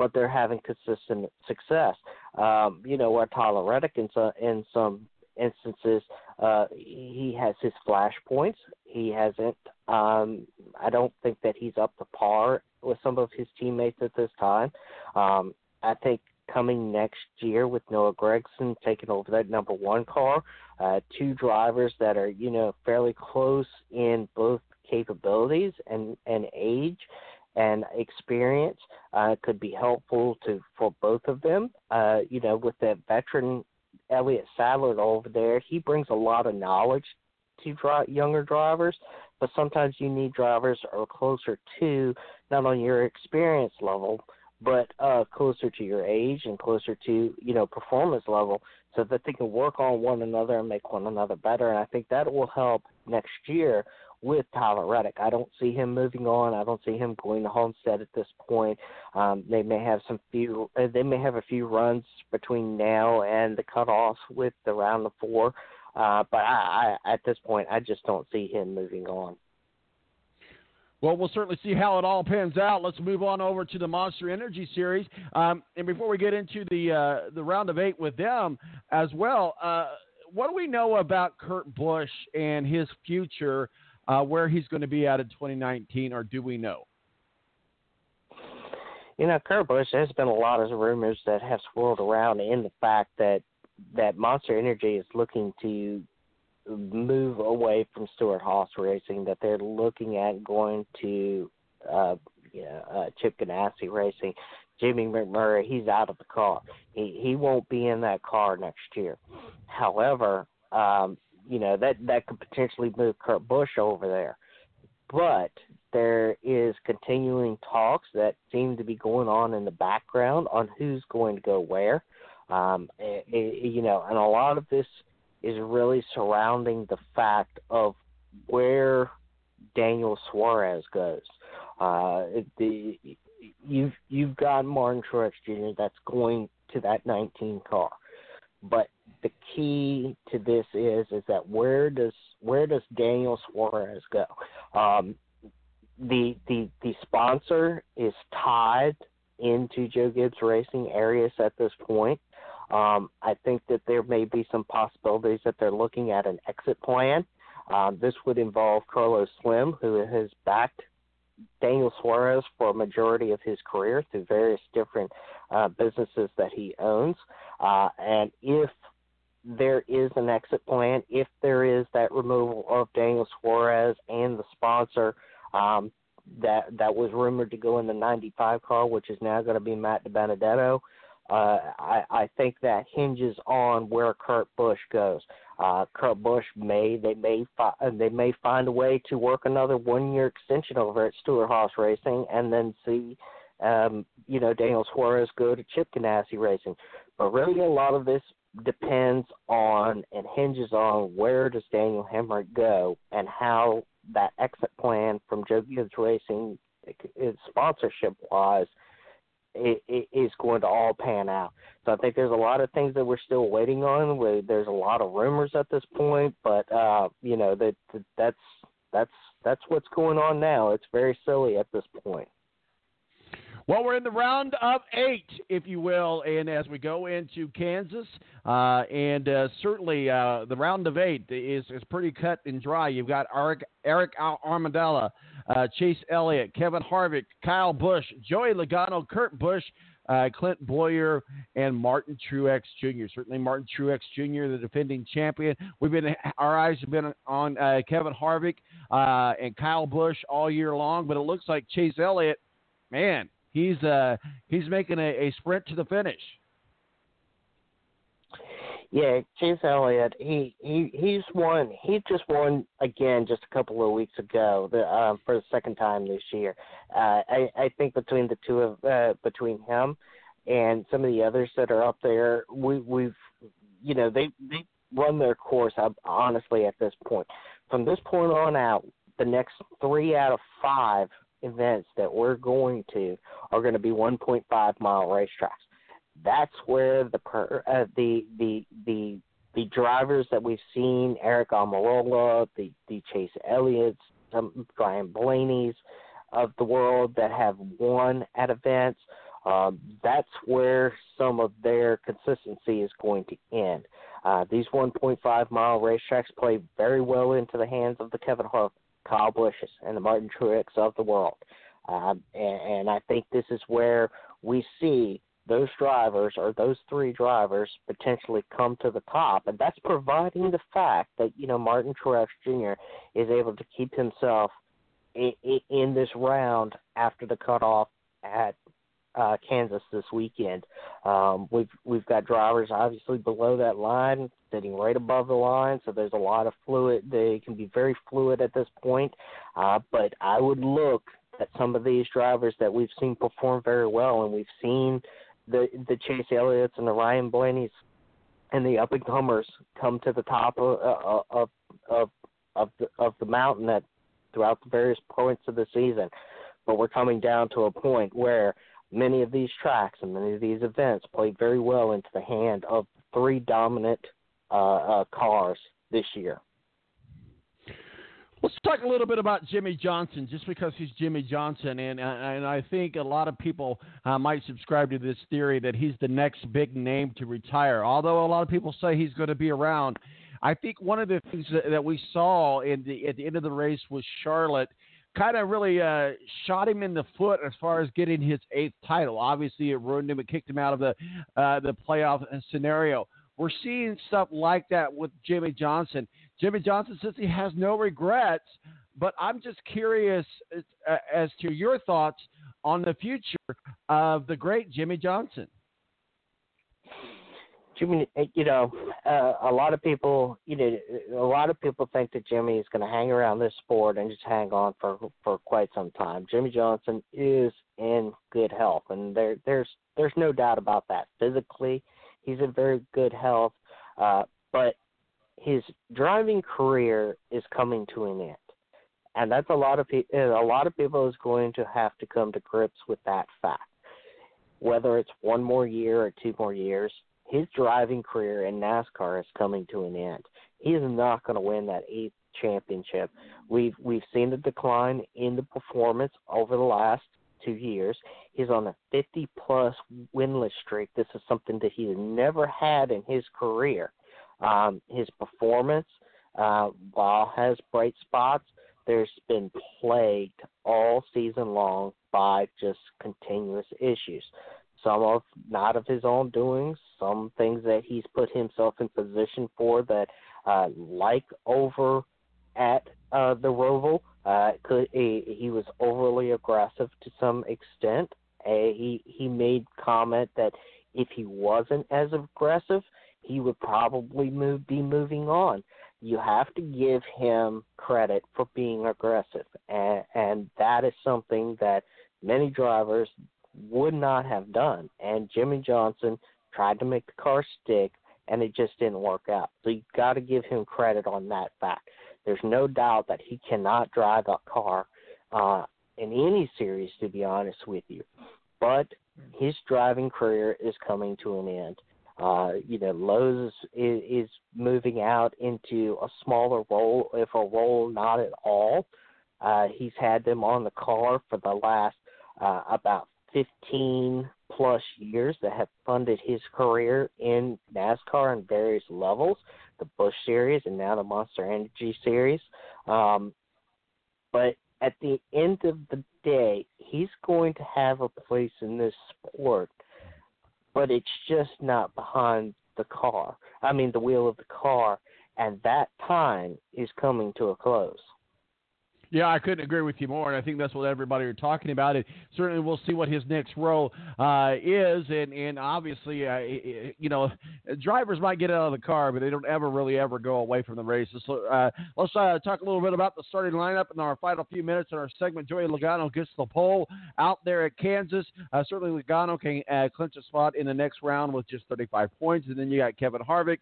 but they're having consistent success. Um, you know, where Tyler Reddick in some in some instances, uh, he has his flash points. He hasn't. Um, I don't think that he's up to par with some of his teammates at this time. Um, I think coming next year with Noah Gragson taking over that number one car, uh, two drivers that are you know fairly close in both capabilities and and age and experience uh, could be helpful to for both of them. Uh, you know, with that veteran Elliott Sadler over there, he brings a lot of knowledge to dri- younger drivers, but sometimes you need drivers who are closer to not only your experience level, but uh, closer to your age and closer to you know performance level, so that they can work on one another and make one another better. And I think that will help next year with Tyler Reddick. I don't see him moving on. I don't see him going to Homestead at this point. Um, they may have some few. Uh, they may have a few runs between now and the cutoffs with the round of four. Uh, but I, I, at this point, I just don't see him moving on. Well, we'll certainly see how it all pans out. Let's move on over to the Monster Energy Series. Um, and before we get into the uh, the round of eight with them as well, uh, what do we know about Kurt Busch and his future? Uh, where he's going to be at in 2019, or do we know? You know, Kurt Busch. There's been a lot of rumors that have swirled around in the fact that that Monster Energy is looking to move away from Stewart-Haas Racing. That they're looking at going to uh, you know, uh, Chip Ganassi Racing. Jamie McMurray, he's out of the car. He he won't be in that car next year. However, um, you know that that could potentially move Kurt Busch over there. But there is continuing talks that seem to be going on in the background on who's going to go where. Um, it, it, you know, and a lot of this is really surrounding the fact of where Daniel Suarez goes. Uh, the you've you've got Martin Truex Jr. that's going to that 19 car, but the key to this is is that where does where does Daniel Suarez go? Um, the the the sponsor is tied into Joe Gibbs Racing ARRIS at this point. Um, I think that there may be some possibilities that they're looking at an exit plan. Um, this would involve Carlos Slim, who has backed Daniel Suarez for a majority of his career through various different uh, businesses that he owns. Uh, and if there is an exit plan, if there is that removal of Daniel Suarez and the sponsor um, that that was rumored to go in the 95 car, which is now going to be Matt DiBenedetto, uh, I, I think that hinges on where Kurt Busch goes. Uh, Kurt Busch may they may fi- they may find a way to work another one year extension over at Stewart-Haas Racing, and then see um, you know Daniel Suarez go to Chip Ganassi Racing. But really, a lot of this depends on and hinges on where does Daniel Hemric go and how that exit plan from Joe Gibbs Racing, sponsorship wise, it, it is going to all pan out. So I think there's a lot of things that we're still waiting on. There's a lot of rumors at this point, but uh, you know that that's that's that's what's going on now. It's very silly at this point. Well, we're in the round of eight, if you will, and as we go into Kansas, uh, and uh, certainly uh, the round of eight is, is pretty cut and dry. You've got Eric, Aric Almirola, uh, Chase Elliott, Kevin Harvick, Kyle Busch, Joey Logano, Kurt Busch, uh, Clint Bowyer, and Martin Truex Jr. Certainly, Martin Truex Jr., the defending champion. We've been our eyes have been on uh, Kevin Harvick and Kyle Busch all year long, but it looks like Chase Elliott, man, he's uh, he's making a, a sprint to the finish. Yeah, Chase Elliott, he he he's won. He just won again just a couple of weeks ago, the, um, for the second time this year. Uh, I I think between the two of uh, between him and some of the others that are up there, we we've you know they they run their course. up honestly, at this point, from this point on out, the next three out of five events that we're going to are going to be 1.5 mile racetracks that's where the per, uh, the the the the drivers that we've seen, Aric Almirola, the the Chase Elliott's, some Ryan Blaney's of the world that have won at events. Um, that's where some of their consistency is going to end. Uh, these 1.5 mile racetracks play very well into the hands of the Kevin Harvick, Kyle Busch's, and the Martin Truex of the world. Um, and, and I think this is where we see those drivers or those three drivers potentially come to the top, and that's providing the fact that you know Martin Truex Jr. is able to keep himself in, in this round after the cutoff at uh, Kansas this weekend. Um, we've we've got drivers obviously below that line, sitting right above the line, so there's a lot of fluid. They can be very fluid at this point. Uh, but I would look at some of these drivers that we've seen perform very well, and we've seen the the Chase Elliott's and the Ryan Blaney's and the up and comers come to the top of of of of the, of the mountain at throughout the various points of the season. But we're coming down to a point where many of these tracks and many of these events played very well into the hand of three dominant uh, uh, cars this year. Let's talk a little bit about Jimmie Johnson, just because he's Jimmie Johnson, and and I think a lot of people uh, might subscribe to this theory that he's the next big name to retire. Although a lot of people say he's going to be around, I think one of the things that, we saw the, at the end of the race was Charlotte kind of really uh, shot him in the foot as far as getting his eighth title. Obviously, it ruined him. It kicked him out of the uh, the playoff scenario. We're seeing stuff like that with Jimmie Johnson. Jimmie Johnson says he has no regrets, but I'm just curious as, uh, as to your thoughts on the future of the great Jimmie Johnson. Jimmie, you know, uh, a lot of people, you know, a lot of people think that Jimmie is going to hang around this sport and just hang on for for quite some time. Jimmie Johnson is in good health, and there there's there's no doubt about that. Physically, he's in very good health, uh, but his driving career is coming to an end, and that's a lot of people. A lot of people is going to have to come to grips with that fact. Whether it's one more year or two more years, his driving career in NASCAR is coming to an end. He is not going to win that eighth championship. We've we've seen the decline in the performance over the last two years. He's on a 50 plus winless streak. This is something that he's never had in his career. Um, his performance, uh, while has bright spots, there's been plagued all season long by just continuous issues some of not of his own doings, some things that he's put himself in position for that, uh, like over at uh, the Roval, uh, could he, he was overly aggressive to some extent. Uh, he he made comment that if he wasn't as aggressive, he would probably move be moving on. You have to give him credit for being aggressive, and, and that is something that many drivers would not have done. And Jimmie Johnson tried to make the car stick, and it just didn't work out. So you got to give him credit on that fact. There's no doubt that he cannot drive a car uh, in any series, to be honest with you. But his driving career is coming to an end. Uh, you know, Lowe's is, is moving out into a smaller role, if a role not at all. Uh, he's had them on the car for the last uh, about 15 plus years that have funded his career in NASCAR on various levels, the Busch Series and now the Monster Energy Series. Um, but at the end of the day, he's going to have a place in this sport, but it's just not behind the car. I mean, the wheel of the car, and that time is coming to a close. Yeah, I couldn't agree with you more, and I think that's what everybody are talking about. And certainly, we'll see what his next role uh, is, and and obviously, uh, you know, drivers might get out of the car, but they don't ever really ever go away from the races. So uh, let's uh, talk a little bit about the starting lineup in our final few minutes in our segment. Joey Logano gets the pole out there at Kansas. Uh, certainly, Logano can uh, clinch a spot in the next round with just 35 points, and then you got Kevin Harvick,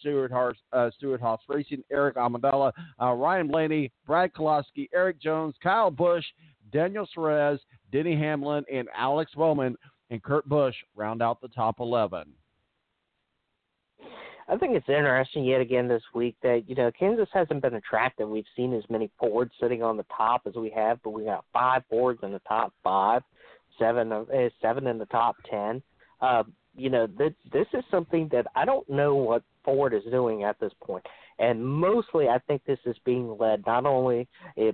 Stewart Haas, Stewart-Haas Racing, Aric Almirola, Ryan Blaney, Brad Erik Jones, Kyle Busch, Daniel Suarez, Denny Hamlin, and Alex Bowman and Kurt Busch round out the top 11. I think it's interesting yet again this week that you know Kansas hasn't been a track that we've seen as many Fords sitting on the top as we have, but we got five Fords in the top five, seven uh, seven in the top ten. Uh, you know, this this is something that I don't know what Ford is doing at this point, and mostly I think this is being led not only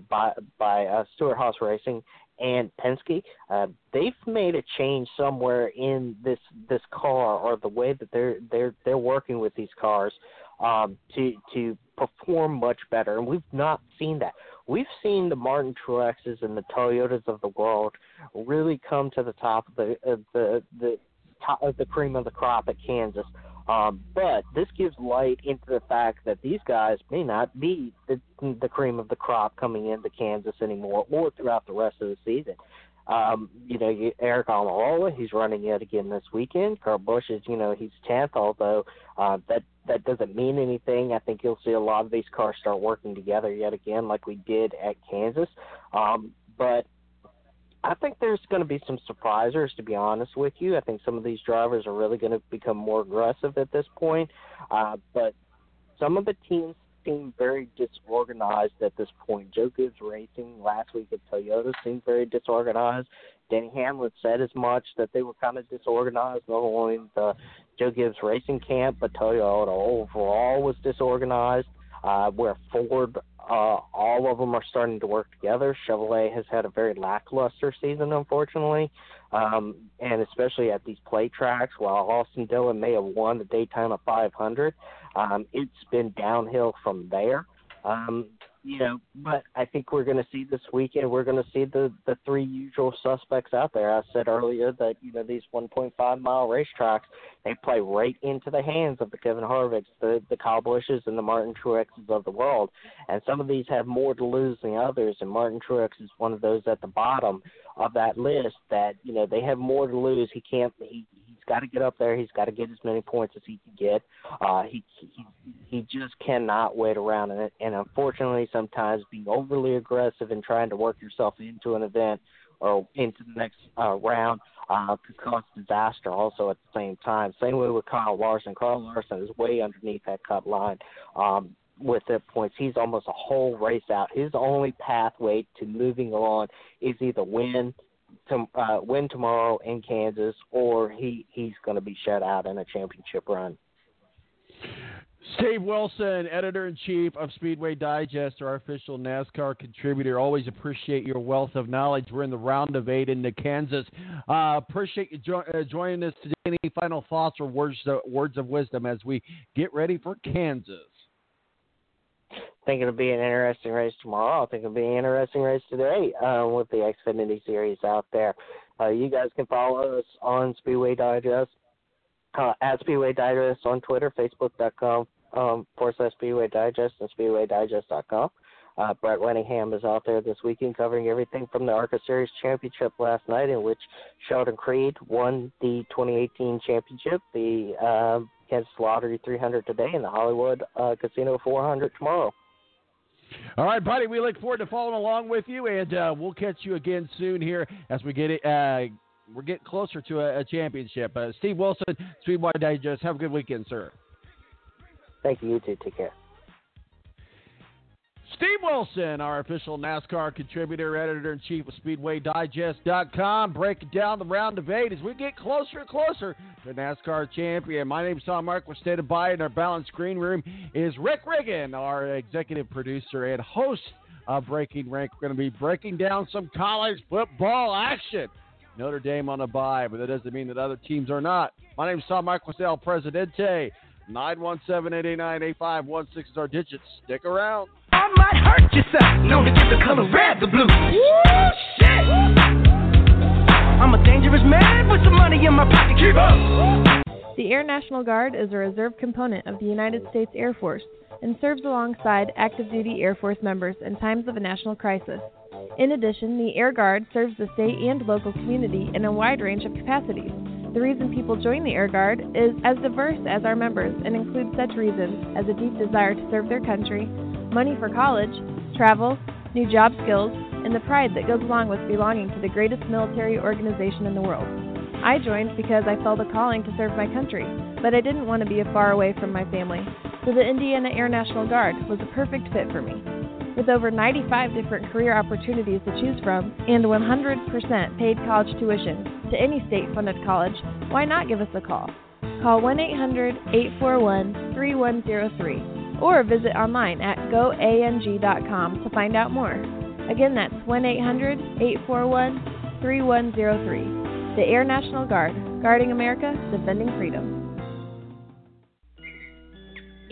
by by uh, Stewart-Haas Racing and Penske, uh, they've made a change somewhere in this this car or the way that they're they're they're working with these cars um, to to perform much better, and we've not seen that. We've seen the Martin Truexes and the Toyotas of the world really come to the top of the of the the top of the cream of the crop at Kansas. Um, but this gives light into the fact that these guys may not be the, the cream of the crop coming into Kansas anymore or throughout the rest of the season. Um, you know, you, Aric Almirola, he's running yet again this weekend. Kurt Busch is, you know, he's tenth, although uh, that that doesn't mean anything. I think you'll see a lot of these cars start working together yet again, like we did at Kansas. Um, but I think there's going to be some surprisers, to be honest with you. I think some of these drivers are really going to become more aggressive at this point. Uh, but some of the teams seem very disorganized at this point. Joe Gibbs Racing last week at Toyota seemed very disorganized. Denny Hamlin said as much that they were kind of disorganized, not only the Joe Gibbs Racing camp, but Toyota overall was disorganized. Uh, where Ford uh, all of them are starting to work together. Chevrolet has had a very lackluster season, unfortunately, um, and especially at these plate tracks. While Austin Dillon may have won the Daytona 500, um, it's been downhill from there. Um, you know, but I think we're going to see this weekend. We're going to see the the three usual suspects out there. I said earlier that you know these 1.5 mile racetracks they play right into the hands of the Kevin Harvicks, the the Kyle Busches, and the Martin Truexes of the world. And some of these have more to lose than others. And Martin Truex is one of those at the bottom of that list that you know they have more to lose. He can't. He got to get up there. He's got to get as many points as he can get. Uh, he he he just cannot wait around, and and unfortunately, sometimes being overly aggressive and trying to work yourself into an event or into the next uh, round uh, could cause disaster. Also, at the same time, same way with Kyle Larson. Kyle Larson is way underneath that cut line. Um, with their points. He's almost a whole race out. His only pathway to moving on is either win to uh, win tomorrow in Kansas, or he he's going to be shut out in a championship run. Steve Wilson, editor in chief of Speedway Digest, our official NASCAR contributor. Always appreciate your wealth of knowledge. We're in the round of eight into Kansas. Uh, appreciate you jo- uh, joining us today. Any final thoughts or words, uh, words of wisdom as we get ready for Kansas? I think it'll be an interesting race tomorrow. I think it'll be an interesting race today uh, with the Xfinity Series out there. Uh, you guys can follow us on Speedway Digest uh, at Speedway Digest on Twitter, Facebook.com um, forward Speedway Digest and SpeedwayDigest.com. Uh, Brett Wenningham is out there this weekend covering everything from the ARCA Series Championship last night, in which Sheldon Creed won the 2018 championship, the uh, Kansas Lottery 300 today, and the Hollywood uh, Casino 400 tomorrow. All right, buddy. We look forward to following along with you, and uh, we'll catch you again soon here as we get it. Uh, we're getting closer to a, a championship. Uh, Steve Wilson, Speedway Digest. Have a good weekend, sir. Thank you. You too. Take care. Steve Wilson, our official NASCAR contributor, editor in chief of SpeedwayDigest.com, breaking down the round of eight as we get closer and closer to NASCAR champion. My name is Tom Mark. We're standing by in our balanced green room is Rick Riggin, our executive producer and host of Breaking Rank. We're going to be breaking down some college football action. Notre Dame on a bye, but that doesn't mean that other teams are not. My name is Tom Marquis, El Presidente. 917-889-8516 is our digits. Stick around. I might hurt yourself. Known to get the color red, the blue. Woo, shit. I'm a dangerous man with some money in my pocket. Keep up. The Air National Guard is a reserve component of the United States Air Force and serves alongside active duty Air Force members in times of a national crisis. In addition, the Air Guard serves the state and local community in a wide range of capacities. The reason people join the Air Guard is as diverse as our members and includes such reasons as a deep desire to serve their country, money for college, travel, new job skills, and the pride that goes along with belonging to the greatest military organization in the world. I joined because I felt a calling to serve my country, but I didn't want to be far away from my family, so the Indiana Air National Guard was a perfect fit for me. With over 95 different career opportunities to choose from and 100% paid college tuition to any state funded college, why not give us a call? Call 1 800 841 3103 or visit online at goang.com to find out more. Again, that's 1 800 841 3103. The Air National Guard, guarding America, defending freedom.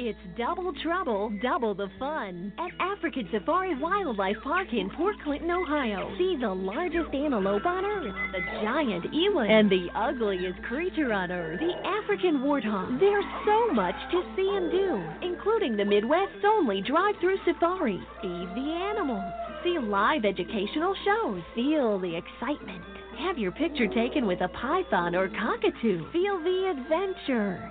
It's double trouble, double the fun at African Safari Wildlife Park in Port Clinton, Ohio. See the largest antelope on earth, the giant eland, and the ugliest creature on earth, the African warthog. There's so much to see and do, including the Midwest's only drive-through safari. Feed the animals, see live educational shows, feel the excitement. Have your picture taken with a python or cockatoo. Feel the adventure.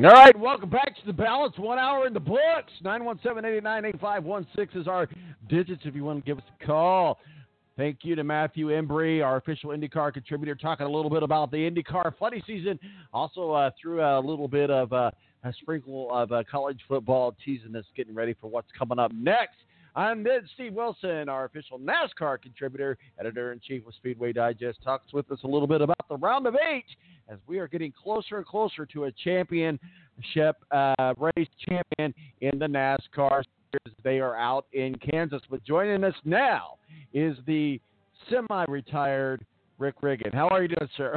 All right, welcome back to the balance. One hour in the books. 917-889-8516 is our digits if you want to give us a call. Thank you to Matthew Embry, our official IndyCar contributor, talking a little bit about the IndyCar funny season. Also uh, threw a little bit of uh, a sprinkle of uh, college football, teasing us getting ready for what's coming up next. I'm then Steve Wilson, our official NASCAR contributor, editor in chief of Speedway Digest, talks with us a little bit about the round of eight as we are getting closer and closer to a championship uh, race champion in the NASCAR. series. They are out in Kansas. But joining us now is the semi-retired Rick Riggin. How are you doing, sir?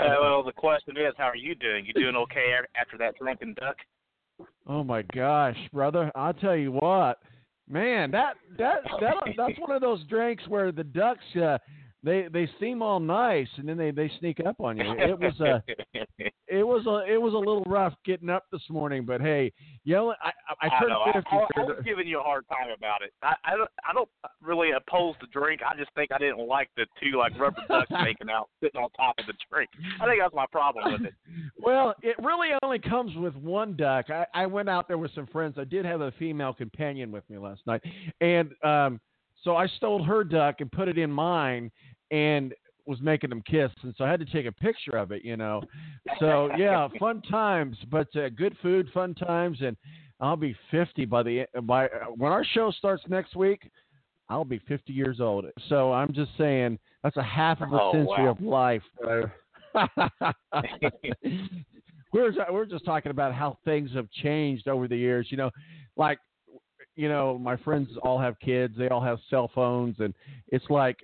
Uh, well, the question is, how are you doing? You doing okay after that drunken duck? Oh my gosh, brother! I'll tell you what, man. That that that that's one of those drinks where the ducks uh, they they seem all nice and then they they sneak up on you. It was a it was a it was a little rough getting up this morning, but hey, you know I I, I I turned know. I, fifty. I, I was giving you a hard time about it. I, I don't. I don't really oppose the drink. I just think I didn't like the two like rubber ducks making out sitting on top of the drink. I think that's my problem with it. Well, it really only comes with one duck. I, I went out there with some friends. I did have a female companion with me last night, and um, so I stole her duck and put it in mine, and was making them kiss, and so I had to take a picture of it. You know, so yeah, fun times, but uh, good food, fun times, and I'll be fifty by the by when our show starts next week. I'll be 50 years old. So I'm just saying that's a half of a Oh, century wow. of life. we're we're just talking about how things have changed over the years. You know, like you know, my friends all have kids. They all have cell phones, and it's like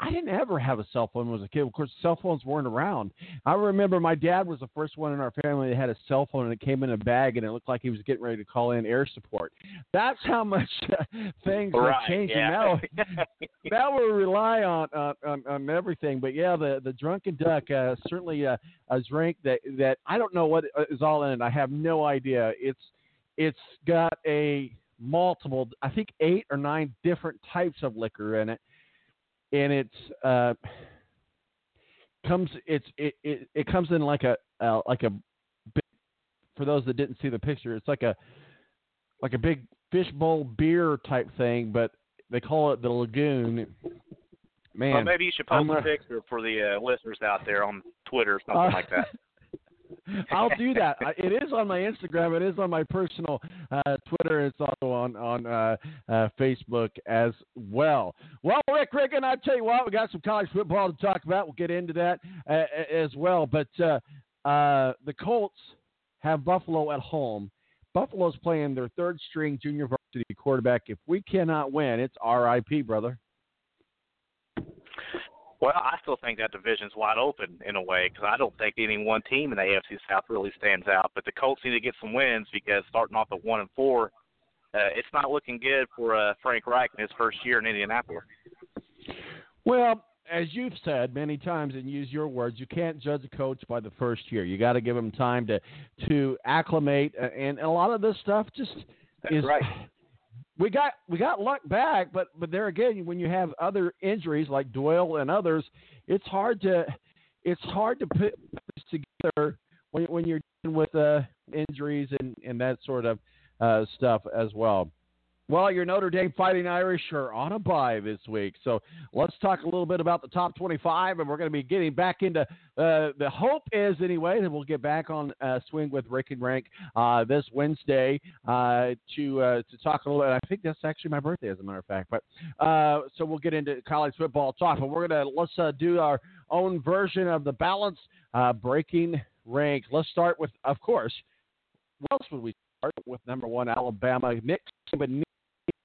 I didn't ever have a cell phone when I was a kid. Of course, cell phones weren't around. I remember my dad was the first one in our family that had a cell phone, and it came in a bag, and it looked like he was getting ready to call in air support. That's how much uh, things Right, are changing yeah. now. now we rely on, on on on everything. But yeah, the the drunken duck uh, certainly uh, a drink that that I don't know what is all in it. I have no idea. It's it's got a multiple, I think eight or nine different types of liquor in it, and it's uh, comes it's it, it it comes in like a uh, like a big, for those that didn't see the picture, it's like a like a big fishbowl beer type thing, but they call it the lagoon. Man, well, maybe you should post a gonna- picture for the uh, listeners out there on Twitter or something Uh, like that. I'll do that. It is on my Instagram. It is on my personal uh, Twitter. It's also on on uh, uh, Facebook as well. Well, Rick Riggin, I tell you what, we got some college football to talk about. We'll get into that uh, as well. But uh, uh, the Colts have Buffalo at home. Buffalo's playing their third string junior varsity quarterback. If we cannot win, it's RIP, brother. Well, I still think that division's wide open in a way because I don't think any one team in the AFC South really stands out. But the Colts need to get some wins because starting off at one and four, uh, it's not looking good for uh, Frank Reich in his first year in Indianapolis. Well, as you've said many times and use your words, you can't judge a coach by the first year. You got to give him time to to acclimate, uh, and a lot of this stuff just That's is. right. We got we got luck back, but but there again, when you have other injuries like Doyle and others, it's hard to it's hard to put this together when when you're dealing with uh, injuries and and that sort of uh, stuff as well. Well, your Notre Dame Fighting Irish are on a bye this week, so let's talk a little bit about the top 25, and we're going to be getting back into. Uh, the hope is anyway that we'll get back on uh, swing with Rick and Rank uh, this Wednesday uh, to uh, to talk a little bit. I think that's actually my birthday, as a matter of fact. But uh, so we'll get into college football talk, but we're gonna let's uh, do our own version of the balance breaking rank. Let's start with, of course, what else would we start with? Number one, Alabama. Nick Saban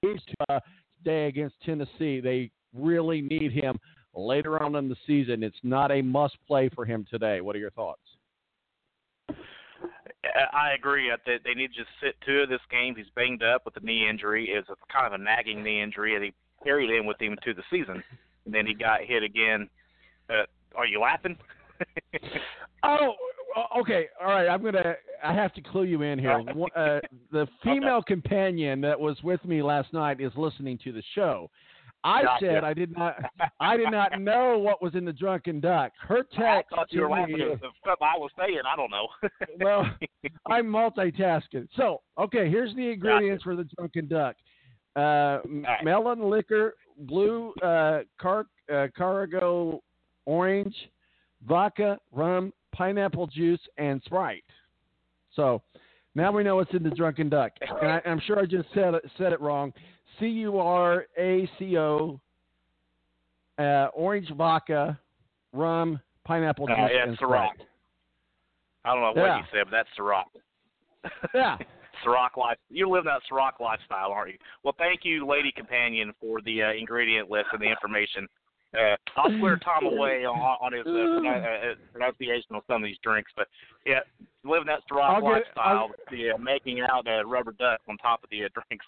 needs to uh, today against Tennessee. They really need him later on in the season. It's not a must play for him today. What are your thoughts? I agree. I think they need to just sit two of this game. He's banged up with a knee injury. It's a kind of a nagging knee injury, and he carried him with him to the season. And then he got hit again. Uh, are you laughing? Oh, okay. All right. I'm gonna. I have to clue you in here. Uh, the female companion that was with me last night is listening to the show. I Gotcha. said I did not. I did not know what was in the drunken duck. Her text. I thought you were laughing at the stuff I was saying. I don't know. well, I'm multitasking. So, okay, here's the ingredients for the drunken duck: uh, right. melon liquor, blue uh, car uh, Carago orange, vodka, rum, pineapple juice, and Sprite. So now we know what's in the drunken duck, and I, I'm sure I just said it, said it wrong. C U R A C O, uh, orange vodka, rum, pineapple Uh, juice, yeah, and Ciroc. Sprite. I don't know what Yeah. you said, but that's Ciroc. Yeah. Ciroc life. You're living that Ciroc lifestyle, aren't you? Well, thank you, lady companion, for the uh, ingredient list and the information. Uh, I'll swear Tom away on, on his uh, uh, uh, pronunciation on some of these drinks, but yeah, living that I'll lifestyle, the uh, making out uh, rubber duck on top of the uh, drinks.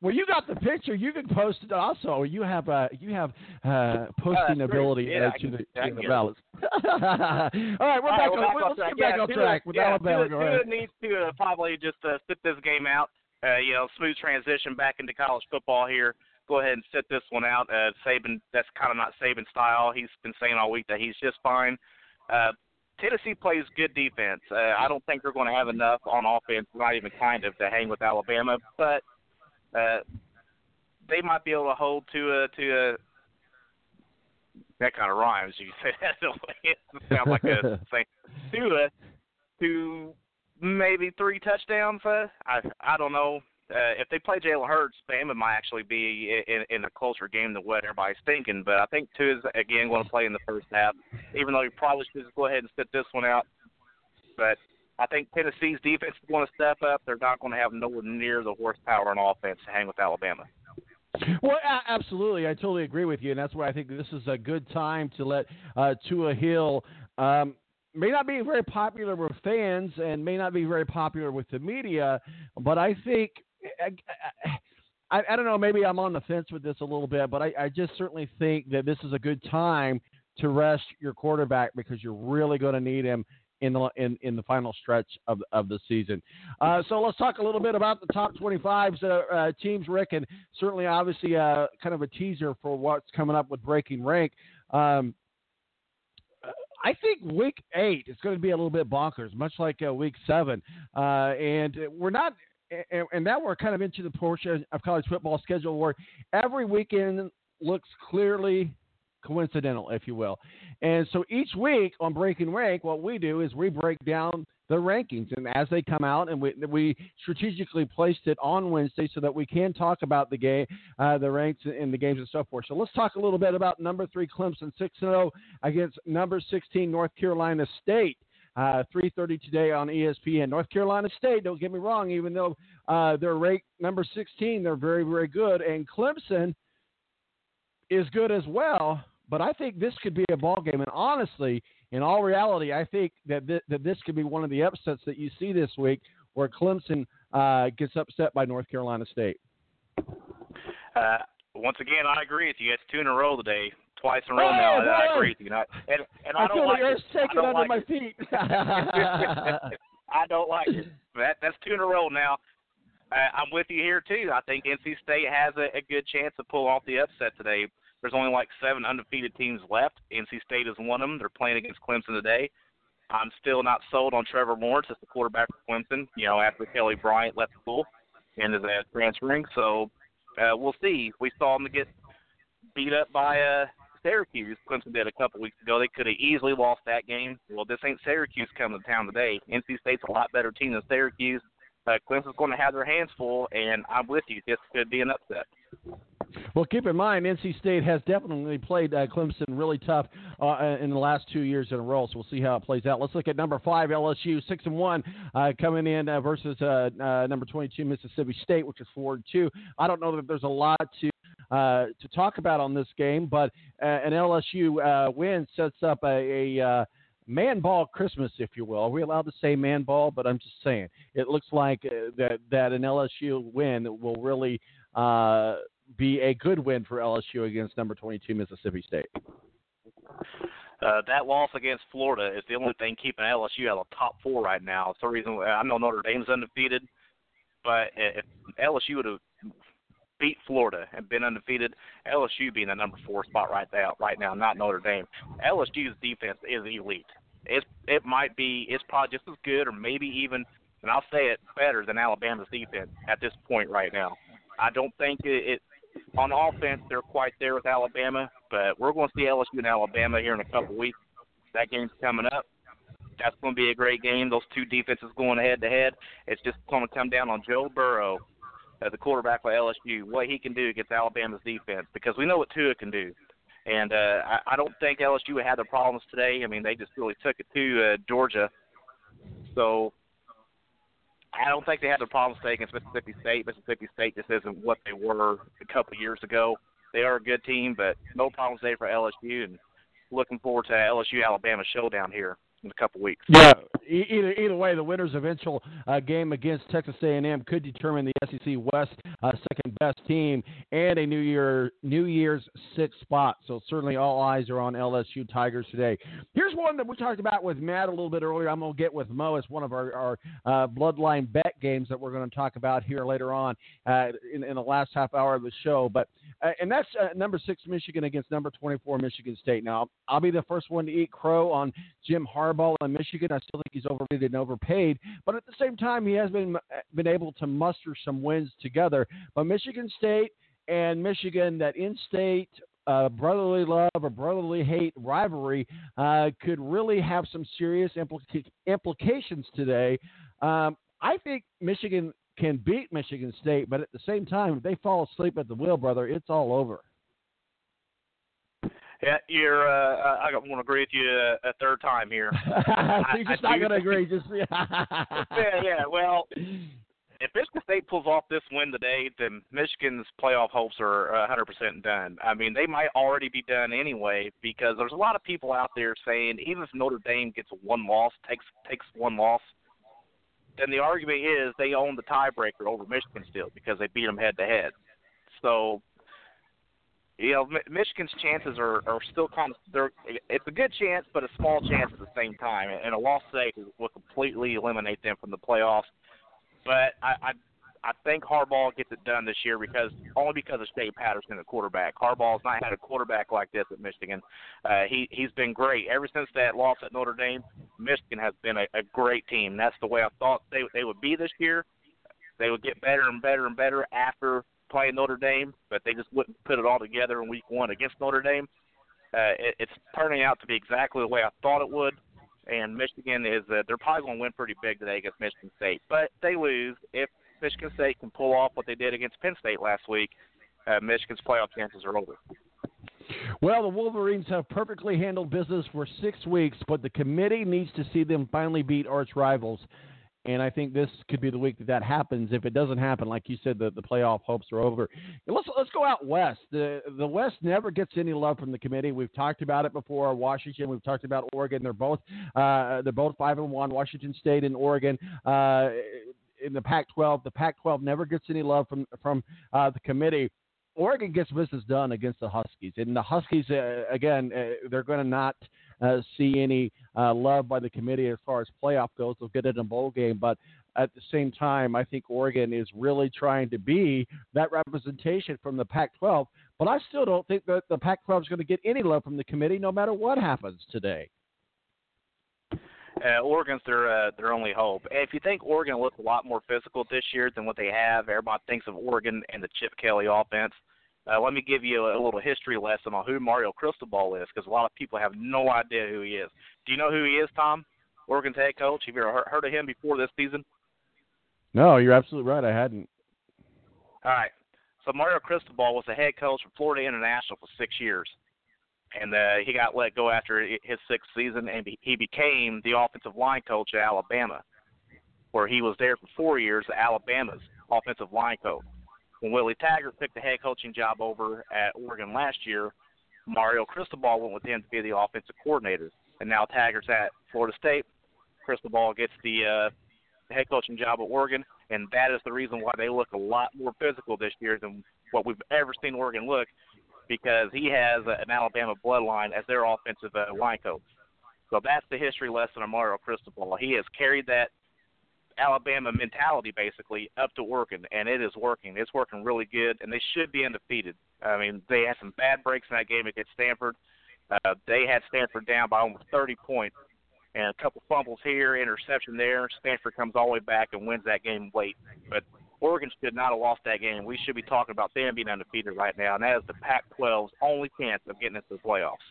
Well, you got the picture. You can post it also. You have uh, you have uh, posting great. ability Yeah, uh, to the, to the ballots. All right, we're All right, back we're on. back on track. back Yeah, on track with yeah, Alabama. Tua- Tua needs to uh, probably just uh, sit this game out. Uh, you know, smooth transition back into college football here. Go ahead and sit this one out. Uh, Saban, that's kind of not Saban style. He's been saying all week that he's just fine. Uh, Tennessee plays good defense. Uh, I don't think they're going to have enough on offense, not even kind of, to hang with Alabama. But uh, they might be able to hold to a to a that kind of rhymes. You say that the way it sounds like a thing. To a to maybe three touchdowns. Uh, I I don't know. Uh, if they play Jalen Hurts, Bama might actually be in, in a closer game than what everybody's thinking. But I think Tua is again going to play in the first half, even though you probably should just go ahead and sit this one out. But I think Tennessee's defense is going to step up. They're not going to have nowhere near the horsepower on offense to hang with Alabama. Well, absolutely, I totally agree with you, and that's why I think this is a good time to let uh, Tua Hill. Um, may not be very popular with fans and may not be very popular with the media, but I think I, I, I don't know. Maybe I'm on the fence with this a little bit, but I, I just certainly think that this is a good time to rest your quarterback because you're really going to need him in the in, in the final stretch of of the season. Uh, so let's talk a little bit about the top 25 uh, uh, teams, Rick, and certainly obviously uh, kind of a teaser for what's coming up with breaking rank. Um, I think week eight is going to be a little bit bonkers, much like uh, week seven, uh, and we're not. And, and now we're kind of into the portion of college football schedule where every weekend looks clearly coincidental, if you will. And so each week on Breaking Rank, what we do is we break down the rankings, and as they come out, and we we strategically placed it on Wednesday so that we can talk about the game, uh, the ranks in the games and so forth. So let's talk a little bit about number three Clemson six and zero against number sixteen North Carolina State. Uh, 3:30 today on ESPN. North Carolina State. Don't get me wrong. Even though uh, they're ranked number 16, they're very, very good. And Clemson is good as well. But I think this could be a ball game. And honestly, in all reality, I think that th- that this could be one of the upsets that you see this week, where Clemson uh, gets upset by North Carolina State. Uh, once again, I agree with you. It's two in a row today, twice in a row Hey, now. and I agree with you. And I, and, and I, I don't feel like the earth's I under like my it. feet. I don't like it. That that's two in a row now. Uh, I'm with you here too. I think NC State has a, a good chance to pull off the upset today. There's only like seven undefeated teams left. NC State is one of them. They're playing against Clemson today. I'm still not sold on Trevor Lawrence as the quarterback for Clemson. You know, after Kelly Bryant left school and is transferring, so uh, we'll see. We saw them get beat up by uh, Syracuse. Clemson did a couple weeks ago. They could have easily lost that game. Well, this ain't Syracuse coming to town today. NC State's a lot better team than Syracuse. Uh, Clemson's going to have their hands full, and I'm with you. This could be an upset. Well, keep in mind, NC State has definitely played uh, Clemson really tough uh, in the last two years in a row. So we'll see how it plays out. Let's look at number five, LSU, six and one, uh, coming in uh, versus uh, uh, number twenty-two, Mississippi State, which is four and two. I don't know that there's a lot to uh, to talk about on this game, but uh, an LSU uh, win sets up a. a uh, Man ball Christmas, if you will. Are we allowed to say man ball? But I'm just saying, it looks like uh, that that an LSU win will really uh, be a good win for LSU against number 22 Mississippi State. Uh, that loss against Florida is the only thing keeping LSU out of top four right now. It's the reason I know Notre Dame's undefeated, but if LSU would have beat Florida and been undefeated, LSU being the number four spot right now, right now, not Notre Dame. LSU's defense is elite. It's it might be it's probably just as good or maybe even, and I'll say it better than Alabama's defense at this point right now. I don't think it, it on offense they're quite there with Alabama, but we're going to see LSU and Alabama here in a couple weeks. That game's coming up. That's going to be a great game. Those two defenses going head to head. It's just going to come down on Joe Burrow, uh, the quarterback for LSU, what he can do against Alabama's defense because we know what Tua can do. And uh, I, I don't think LSU had their problems today. I mean, they just really took it to uh, Georgia. So I don't think they have the problems today against Mississippi State. Mississippi State just isn't what they were a couple of years ago. They are a good team, but no problems today for LSU. And looking forward to LSU Alabama showdown here in a couple weeks. Yeah. Either either way, the winner's eventual uh, game against Texas A&M could determine the SEC West uh, second best team and a New Year New Year's sixth spot. So certainly all eyes are on LSU Tigers today. Here's one that we talked about with Matt a little bit earlier. I'm going to get with Mo as one of our, our uh, bloodline bet games that we're going to talk about here later on uh, in, in the last half hour of the show. But uh, and that's uh, number six Michigan against number 24 Michigan State. Now I'll be the first one to eat crow on Jim Harbaugh in Michigan. I still think he's overrated and overpaid, but at the same time, he has been been able to muster some wins together. But Michigan State and Michigan, that in-state uh, brotherly love or brotherly hate rivalry, uh, could really have some serious implica- implications today. Um, I think Michigan can beat Michigan State, but at the same time, if they fall asleep at the wheel, brother, it's all over. Yeah, you're. Uh, I want to agree with you a, a third time here. so you're just I not going to agree. Just yeah, yeah. Well, if Michigan State pulls off this win today, then Michigan's playoff hopes are 100% done. I mean, they might already be done anyway because there's a lot of people out there saying even if Notre Dame gets one loss, takes takes one loss, then the argument is they own the tiebreaker over Michigan still because they beat them head to head. So, you know, Michigan's chances are are still kind of they're it's a good chance, but a small chance at the same time. And a loss today will completely eliminate them from the playoffs. But I, I I think Harbaugh gets it done this year because only because of Shea Patterson, the quarterback. Harbaugh's not had a quarterback like this at Michigan. Uh, he he's been great ever since that loss at Notre Dame. Michigan has been a, a great team. That's the way I thought they they would be this year. They would get better and better and better after playing Notre Dame, but they just wouldn't put it all together in Week One against Notre Dame. Uh, it, it's turning out to be exactly the way I thought it would and Michigan is uh, they're probably going to win pretty big today against Michigan State. But they lose if Michigan State can pull off what they did against Penn State last week. Uh, Michigan's playoff chances are over. Well, the Wolverines have perfectly handled business for six weeks, but the committee needs to see them finally beat arch rivals. And I think this could be the week that that happens. If it doesn't happen, like you said, the, the playoff hopes are over. Let's let's go out west. The the West never gets any love from the committee. We've talked about it before. Washington. We've talked about Oregon. They're both uh, they're both five and one. Washington State and Oregon. Uh, in the Pac-12, the Pac-12 never gets any love from from uh, the committee. Oregon gets business done against the Huskies, and the Huskies uh, again uh, they're going to not see any uh, love by the committee as far as playoff goes. They'll get it in a bowl game, but at the same time, I think Oregon is really trying to be that representation from the Pac-12. But I still don't think that the Pac-12 is going to get any love from the committee, no matter what happens today. Uh, Oregon's their uh, their only hope. If you think Oregon looks a lot more physical this year than what they have, everybody thinks of Oregon and the Chip Kelly offense. Uh, let me give you a, little history lesson on who Mario Cristobal is, because a lot of people have no idea who he is. Do you know who he is, Tom? Oregon's head coach. Have you ever heard of him before this season? No, you're absolutely right. I hadn't. All right. So Mario Cristobal was the head coach for Florida International for six years, and uh, he got let go after his sixth season, and he became the offensive line coach at Alabama, where he was there for four years. Alabama's offensive line coach. When Willie Taggart took the head coaching job over at Oregon last year, Mario Cristobal went with him to be the offensive coordinator. And now Taggart's at Florida State. Cristobal gets the, uh, head coaching job at Oregon, and that is the reason why they look a lot more physical this year than what we've ever seen Oregon look, because he has an Alabama bloodline as their offensive uh, line coach. So that's the history lesson of Mario Cristobal. He has carried that Alabama mentality basically up to Oregon, and it is working. It's working really good, and they should be undefeated. I mean, they had some bad breaks in that game against Stanford. Uh, they had Stanford down by almost 30 points, and a couple fumbles here, interception there. Stanford comes all the way back and wins that game late. But Oregon should not have lost that game. We should be talking about them being undefeated right now, and that is the Pac-12's only chance of getting into the playoffs.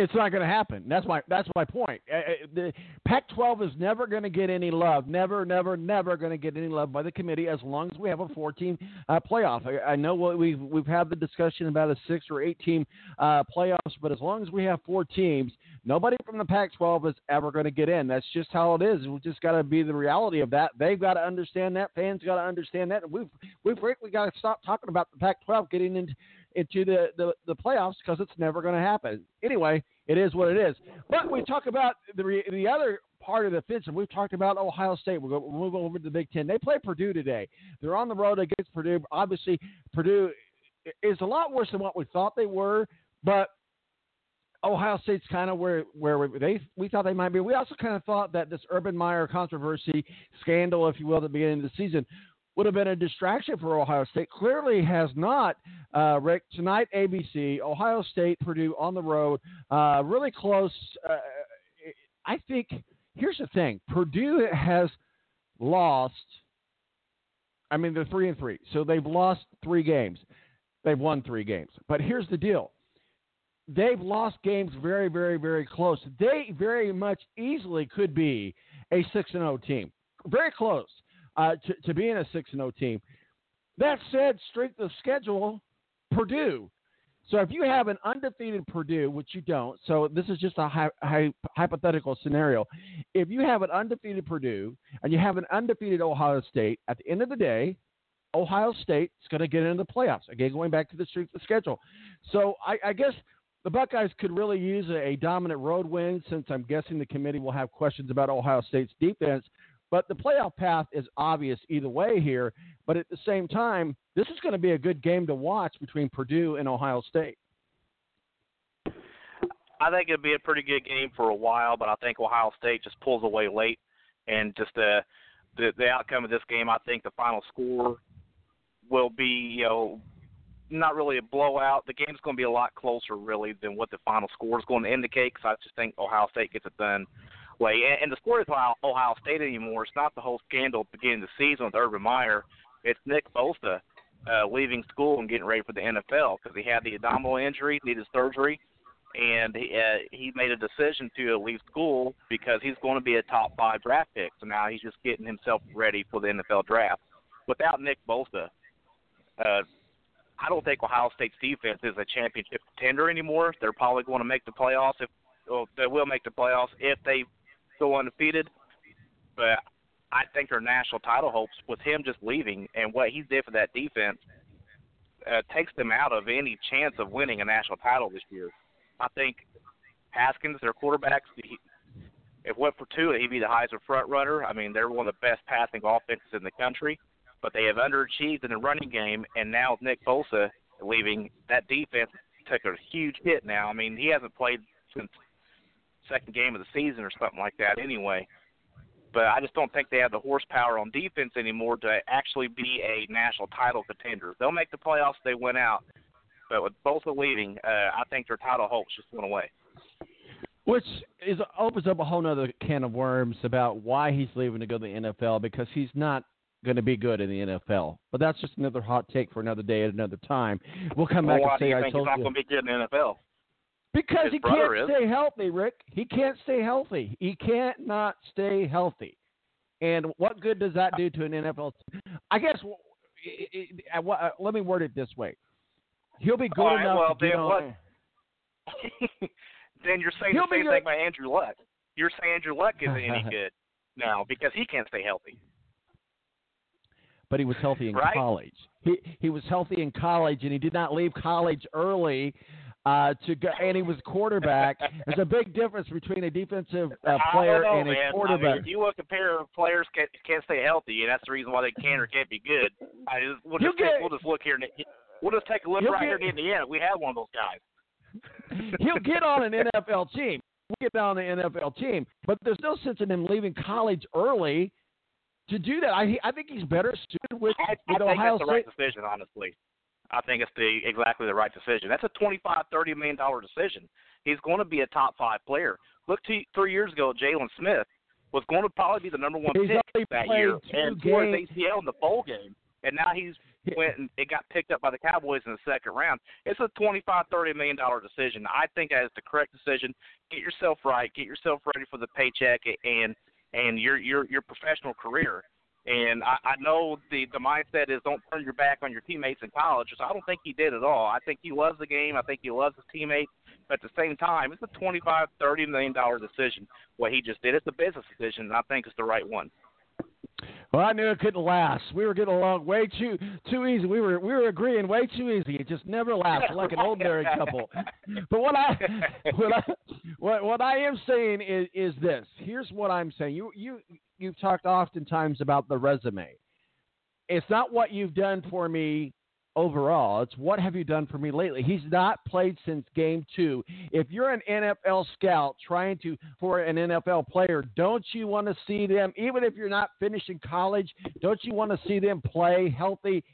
It's not going to happen. That's my that's my point. Uh, uh, the Pac-12 is never going to get any love. Never, never, never going to get any love by the committee as long as we have a four-team uh, playoff. I, I know what we've we've had the discussion about a six or eight-team uh, playoffs, but as long as we have four teams, nobody from the Pac-12 is ever going to get in. That's just how it is. We've just got to be the reality of that. They've got to understand that. Fans got to understand that. And we've we've frankly got to stop talking about the Pac-12 getting into into the, the, the playoffs because it's never going to happen. Anyway, it is what it is. But we talk about the, the other part of the fence, and we've talked about Ohio State. We'll, go, we'll move over to the Big Ten. They play Purdue today. They're on the road against Purdue. Obviously, Purdue is a lot worse than what we thought they were, but Ohio State's kind of where where they we thought they might be. We also kind of thought that this Urban Meyer controversy scandal, if you will, at the beginning of the season would have been a distraction for Ohio State. Clearly has not. Uh, Rick, tonight, ABC, Ohio State, Purdue on the road, uh, really close. Uh, I think here's the thing Purdue has lost. I mean, they're three and three, so they've lost three games. They've won three games. But here's the deal they've lost games very, very, very close. They very much easily could be a 6 and 0 team. Very close uh, to, to being a 6 0 team. That said, strength of schedule, Purdue. So if you have an undefeated Purdue, which you don't, so this is just a hy- hy- hypothetical scenario. If you have an undefeated Purdue and you have an undefeated Ohio State, at the end of the day, Ohio State is going to get into the playoffs. Again, going back to the strength of schedule. So I, I guess the Buckeyes could really use a, a dominant road win since I'm guessing the committee will have questions about Ohio State's defense. But the playoff path is obvious either way here. But at the same time, this is going to be a good game to watch between Purdue and Ohio State. I think it'd be a pretty good game for a while, but I think Ohio State just pulls away late, and just the the, the outcome of this game, I think the final score will be you know not really a blowout. The game's going to be a lot closer really than what the final score is going to indicate, because I just think Ohio State gets it done way. And, and the story of Ohio State anymore, it's not the whole scandal beginning the season with Urban Meyer. It's Nick Bosa uh, leaving school and getting ready for the NFL because he had the abdominal injury, needed surgery, and he, uh, he made a decision to leave school because he's going to be a top five draft pick. So now he's just getting himself ready for the NFL draft. Without Nick Bosa, uh, I don't think Ohio State's defense is a championship contender anymore. They're probably going to make the playoffs if well, they will make the playoffs if they go undefeated. But I think their national title hopes with him just leaving and what he did for that defense uh, takes them out of any chance of winning a national title this year. I think Haskins, their quarterbacks, he, if went for two, he'd be the Heisman front runner. I mean, they're one of the best passing offenses in the country, but they have underachieved in the running game. And now with Nick Bosa leaving, that defense took a huge hit. Now, I mean, he hasn't played since second game of the season or something like that, anyway but I just don't think they have the horsepower on defense anymore to actually be a national title contender. They'll make the playoffs if they win out, but with Bosa leaving, uh, I think their title hopes just went away. Which is opens up a whole other can of worms about why he's leaving to go to the NFL because he's not going to be good in the NFL. But that's just another hot take for another day at another time. We'll come well, back and say do you I think told he's not you. going to be good in the NFL? Because His he can't is. stay healthy, Rick. He can't stay healthy. He can't not stay healthy. And what good does that do to an NFL? team? I guess. it- it- uh, uh, Let me word it this way. He'll be good right, enough well, to then on. what- then you're saying He'll the same thing about Andrew Luck. You're saying Andrew Luck isn't any good now because he can't stay healthy. but he was healthy in Right? college. He he was healthy in college, and he did not leave college early uh, to go. And he was quarterback. There's a big difference between a defensive uh, player know, and a man. I quarterback. mean, if you want to compare players can't, can't stay healthy, and that's the reason why they can or can't be good. I just, we'll just take, we'll just look here. We'll just take a look right get- here in Indiana. We have one of those guys. He'll get on an NFL team. We'll get on an NFL team, but there's no sense in him leaving college early to do that. I I think he's better suited with, I, I with think Ohio that's the right State. decision, honestly. I think it's the exactly the right decision. That's a twenty-five, thirty million dollar decision. He's going to be a top five player. Look, to, three years ago, Jaylon Smith was going to probably be the number one He's pick that year, two and tore his. ACL in the bowl game, and now he's went and it got picked up by the Cowboys in the second round. It's a twenty-five, thirty million dollar decision. I think that is the correct decision. Get yourself right. Get yourself ready for the paycheck and and your your your professional career. And I, I know the the mindset is don't turn your back on your teammates in college. So I don't think he did at all. I think he loves the game. I think he loves his teammates. But at the same time, it's a twenty-five, thirty million dollar decision. What he just did, it's a business decision, and I think it's the right one. Well, I knew it couldn't last. We were getting along way too too easy. We were we were agreeing way too easy. It just never lasted, like an old married couple. But what I what I what, what I am saying is is this. Here's what I'm saying. You you you've talked oftentimes about the resume. It's not what you've done for me overall. It's what have you done for me lately. He's not played since game two. If you're an NFL scout trying to for an NFL player, don't you want to see them, even if you're not finishing college, don't you want to see them play healthy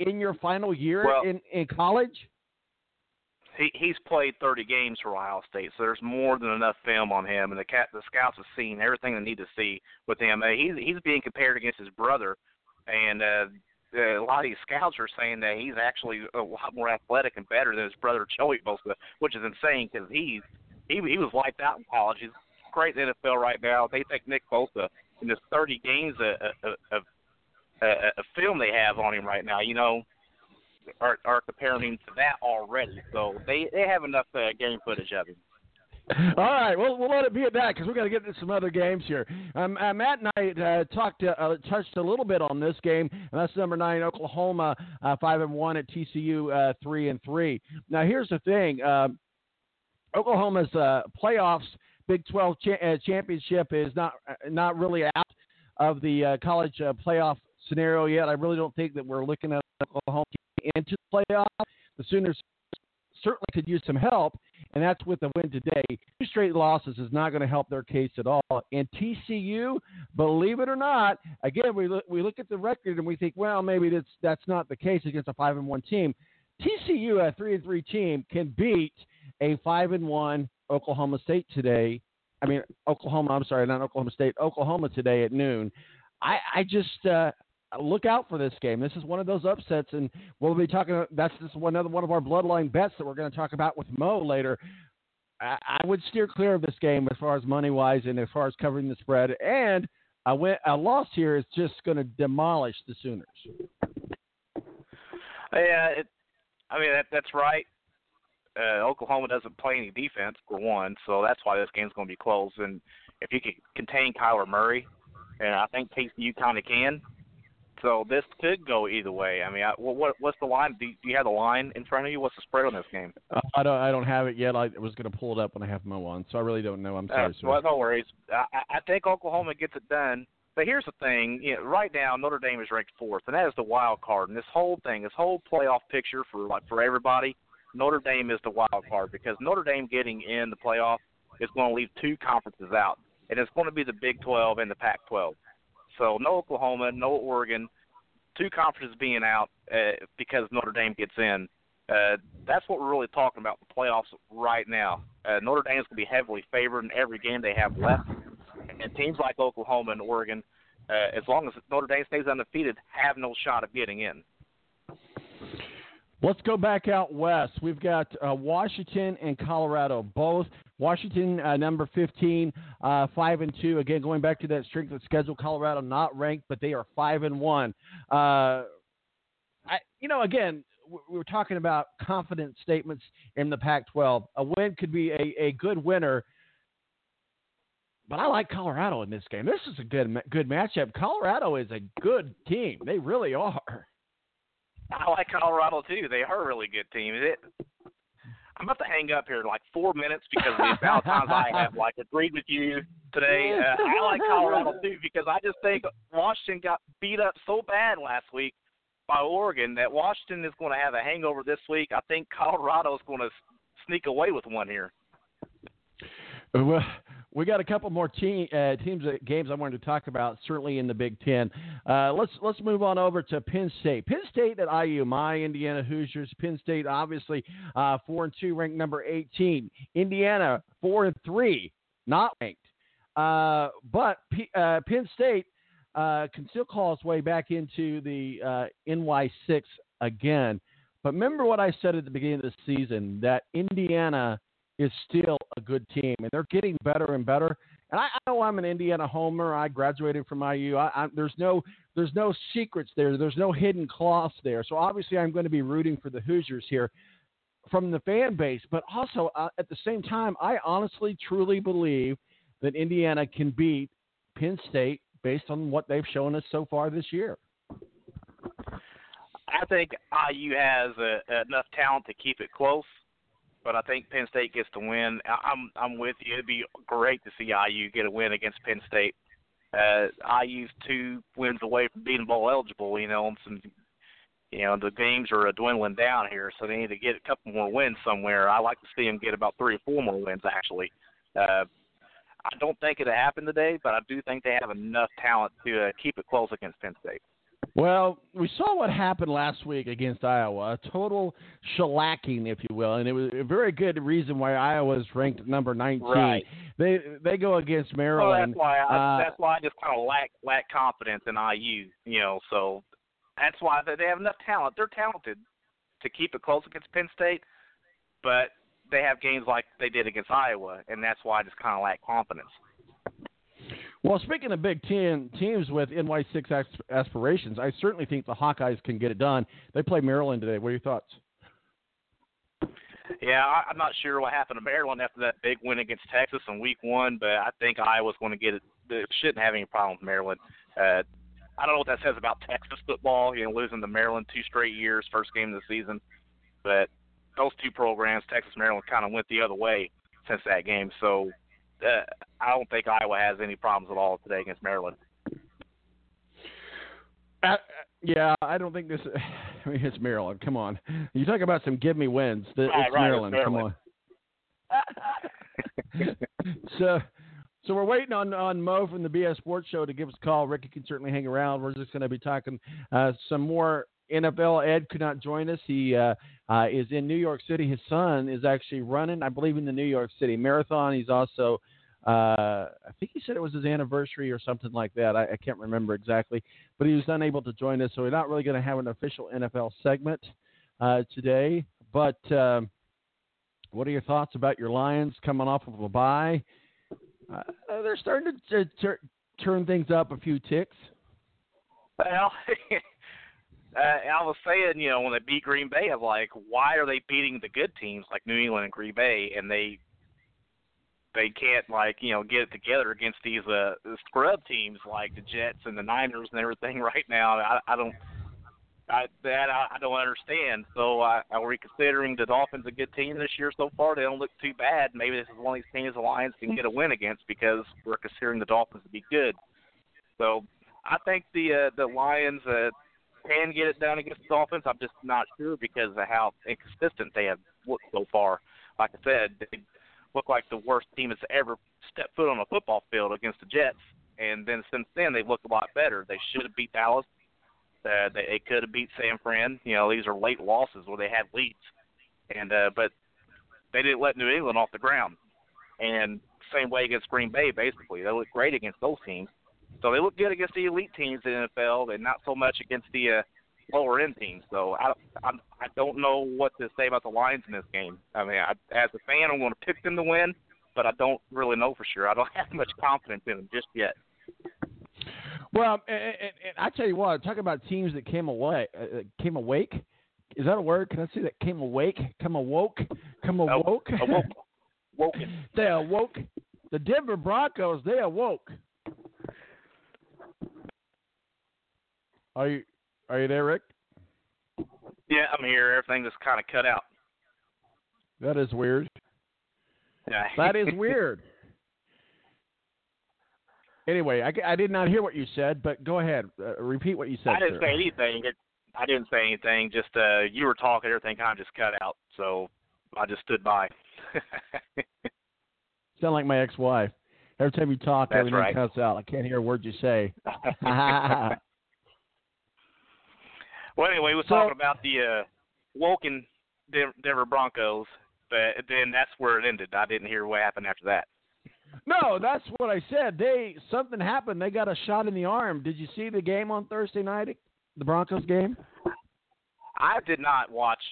in your final year Well- in, in college? he he's played 30 games for Ohio State, so there's more than enough film on him, and the cat the scouts have seen everything they need to see with him. Uh, he's he's being compared against his brother, and uh, uh, a lot of these scouts are saying that he's actually a lot more athletic and better than his brother Joey Bosa, which is insane because he's he he was wiped out in college. He's great in the NFL right now. They think Nick Bosa in this 30 games of, of, of, uh, of film they have on him right now. You know, are are comparing him to that already. So they they have enough uh, game footage of him. All right, well, we'll let it be at that because we've got to get into some other games here. Um, uh, Matt and I uh, talked, uh, uh, touched a little bit on this game, and that's number nine Oklahoma, uh, five and one at TCU, uh, three and three. Now, here's the thing: um, Oklahoma's playoffs, Big 12 cha- championship is not not really out of the college playoff scenario yet. I really don't think that we're looking at Oklahoma into the playoff. The Sooners certainly could use some help, and that's with the win today. Two straight losses is not going to help their case at all. And TCU, believe it or not, again we look, we look at the record and we think, well, maybe that's that's not the case against a five and one team. TCU, a three and three team, can beat a five and one Oklahoma State today. I mean Oklahoma. I'm sorry, not Oklahoma State. Oklahoma today at noon. I, I just uh, look out for this game. This is one of those upsets, and we'll be talking. About, That's just one other one of our bloodline bets that we're going to talk about with Mo later. I, I would steer clear of this game as far as money wise and as far as covering the spread. And a, win, a loss here is just going to demolish the Sooners. Yeah, it, I mean that that's right. Uh, Oklahoma doesn't play any defense for one, so that's why this game's going to be close. And if you can contain Kyler Murray, and I think TCU kind of can, so this could go either way. I mean, I, what what's the line? Do you, do you have the line in front of you? What's the spread on this game? Uh, I don't I don't have it yet. I was going to pull it up when I have Mo on, so I really don't know. I'm sorry. Uh, well, no worries. I, I think Oklahoma gets it done. But here's the thing: you know, right now Notre Dame is ranked fourth, and that is the wild card. And this whole thing, this whole playoff picture for like for everybody, Notre Dame is the wild card because Notre Dame getting in the playoff is going to leave two conferences out, and it's going to be the Big 12 and the Pac-12. So no Oklahoma, no Oregon, two conferences being out uh, because Notre Dame gets in. Uh, that's what we're really talking about the playoffs right now. Uh, Notre is going to be heavily favored in every game they have left, and teams like Oklahoma and Oregon, uh, as long as Notre Dame stays undefeated, have no shot of getting in. Let's go back out west. We've got uh, Washington and Colorado both. Washington uh, number 15, uh, five and two. Again, going back to that strength of schedule. Colorado not ranked, but they are five and one. Uh, I, you know, again, we were talking about confident statements in the Pac-12. A win could be a, a good winner, but I like Colorado in this game. This is a good good matchup. Colorado is a good team. They really are. I like Colorado too. They are a really good team. It, I'm about to hang up here in like four minutes because of the amount of times I have like agreed with you today. Uh, I like Colorado too because I just think Washington got beat up so bad last week by Oregon that Washington is going to have a hangover this week. I think Colorado is going to sneak away with one here. Well, we got a couple more team, uh, teams uh, games I wanted to talk about. Certainly in the Big Ten. Uh, let's let's move on over to Penn State. Penn State at IU. My Indiana Hoosiers. Penn State obviously uh, four and two, ranked number eighteen. Indiana four and three, not ranked. Uh, but P- uh, Penn State can still call its way back into the NY six again. But remember what I said at the beginning of the season that Indiana is still a good team, and they're getting better and better. And I, I know I'm an Indiana homer. I graduated from IU. I, I, there's no there's no secrets there. There's no hidden cloths there. So obviously, I'm going to be rooting for the Hoosiers here from the fan base. But also uh, at the same time, I honestly truly believe that Indiana can beat Penn State based on what they've shown us so far this year. I think IU has a, enough talent to keep it close but I think Penn State gets the win. I'm I'm with you. It'd be great to see IU get a win against Penn State. Uh, IU's two wins away from being bowl eligible. You know, and some you know the games are dwindling down here, so they need to get a couple more wins somewhere. I like to see them get about three or four more wins actually. Uh, I don't think it'll happen today, but I do think they have enough talent to uh, keep it close against Penn State. Well, we saw what happened last week against Iowa, a total shellacking, if you will, and it was a very good reason why Iowa is ranked number 19. Right. They they go against Maryland. Well, that's why I, uh, that's why I just kind of lack lack confidence in IU, you know. So that's why they have enough talent. They're talented to keep it close against Penn State, but they have games like they did against Iowa, and that's why I just kind of lack confidence. Well, speaking of Big Ten teams with NY6 aspirations, I certainly think the Hawkeyes can get it done. They play Maryland today. What are your thoughts? Yeah, I'm not sure what happened to Maryland after that big win against Texas in Week One, but I think Iowa's going to get it. They shouldn't have any problem with Maryland. Uh, I don't know what that says about Texas football. You know, losing to Maryland two straight years, first game of the season, but those two programs, Texas, Maryland, kind of went the other way since that game. So uh, I don't think Iowa has any problems at all today against Maryland. Uh, yeah, I don't think this. I mean, it's Maryland. Come on, you talk about some give me wins. The- Right, it's right, it's Maryland. Come on. so, so we're waiting on on Mo from the BS Sports Show to give us a call. Ricky can certainly hang around. We're just going to be talking uh, some more NFL. Ed could not join us. He uh, uh, is in New York City. His son is actually running, I believe, in the New York City Marathon. He's also uh, I think he said it was his anniversary or something like that. I, I can't remember exactly, but he was unable to join us, so we're not really going to have an official NFL segment uh, today. But um, what are your thoughts about your Lions coming off of a bye? Uh, they're starting to t- tur turn things up a few ticks. Well, uh, I was saying, you know, when they beat Green Bay, I'm like, why are they beating the good teams like New England and Green Bay, and they they can't like you know get it together against these uh scrub teams like the Jets and the Niners and everything right now. I, I don't. I, that I, I don't understand. So I, are we considering the Dolphins a good team this year so far? They don't look too bad. Maybe this is one of these teams the Lions can get a win against because we're considering the Dolphins to be good. So I think the uh, the Lions uh, can get it done against the Dolphins. I'm just not sure because of how inconsistent they have looked so far. Like I said, they look like the worst team that's ever stepped foot on a football field against the Jets. And then since then, they've looked a lot better. They should have beat Dallas. Uh, they, they could have beat San Fran. You know, these are late losses where they had leads, and uh, but they didn't let New England off the ground. And same way against Green Bay, basically, they look great against those teams. So they look good against the elite teams in the NFL, and not so much against the uh, lower end teams. So I, I I don't know what to say about the Lions in this game. I mean, I, as a fan, I'm going to pick them to win, but I don't really know for sure. I don't have much confidence in them just yet. Well, and, and, and I tell you what, talk about teams that came away, uh, came awake. Is that a word? Can I say that? Came awake, come awoke, come awoke. awoke. Woken. they awoke. The Denver Broncos, they awoke. Are you are you there, Rick? Yeah, I'm here. Everything just kind of cut out. That is weird. Yeah. That is weird. Anyway, I, I did not hear what you said, but go ahead. Uh, repeat what you said. I didn't sir. say anything. It, I didn't say anything. Just uh, you were talking, everything kind of just cut out. So I just stood by. Sound like my ex-wife. Every time you talk, That's everything right. cuts out. I can't hear a word you say. well, anyway, we were So- talking about the uh, Woken Denver Broncos, but then that's where it ended. I didn't hear what happened after that. no, that's what I said. They something happened. They got a shot in the arm. Did you see the game on Thursday night? The Broncos game? I did not watch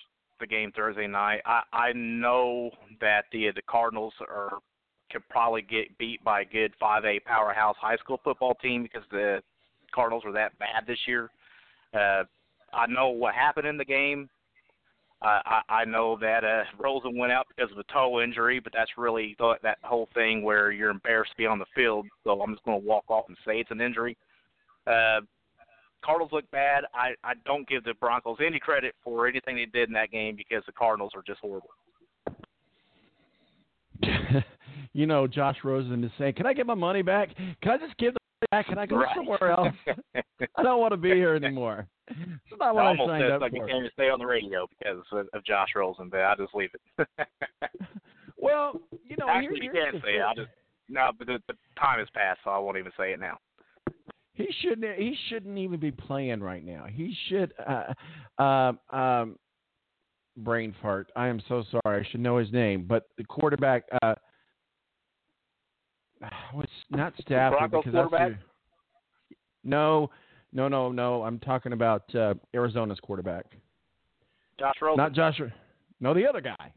the game Thursday night. I I know that the the Cardinals are could probably get beat by a good 5A powerhouse high school football team because the Cardinals were that bad this year. Uh, I know what happened in the game. Uh, I I know that uh, Rosen went out because of a toe injury, but that's really th- that whole thing where you're embarrassed to be on the field. So I'm just going to walk off and say it's an injury. Uh, Cardinals look bad. I I don't give the Broncos any credit for anything they did in that game because the Cardinals are just horrible. you know, Josh Rosen is saying, "Can I get my money back? Can I just give the back? Can I go Right. somewhere else? I don't want to be here anymore. It's not what I I almost signed up like you for." can't even stay on the radio because of, Josh Rosen, but I just leave it. Well, you know, Actually, here- you can say it. I just no, but the, the time has passed, so I won't even say it now. He shouldn't. He shouldn't even be playing right now. He should. Uh, um, um, brain fart. I am so sorry. I should know his name, but the quarterback. Uh, what's not Stafford because that's who- no, no, no, no. I'm talking about uh, Arizona's quarterback, Josh Rosen, not Joshua. No, the other guy.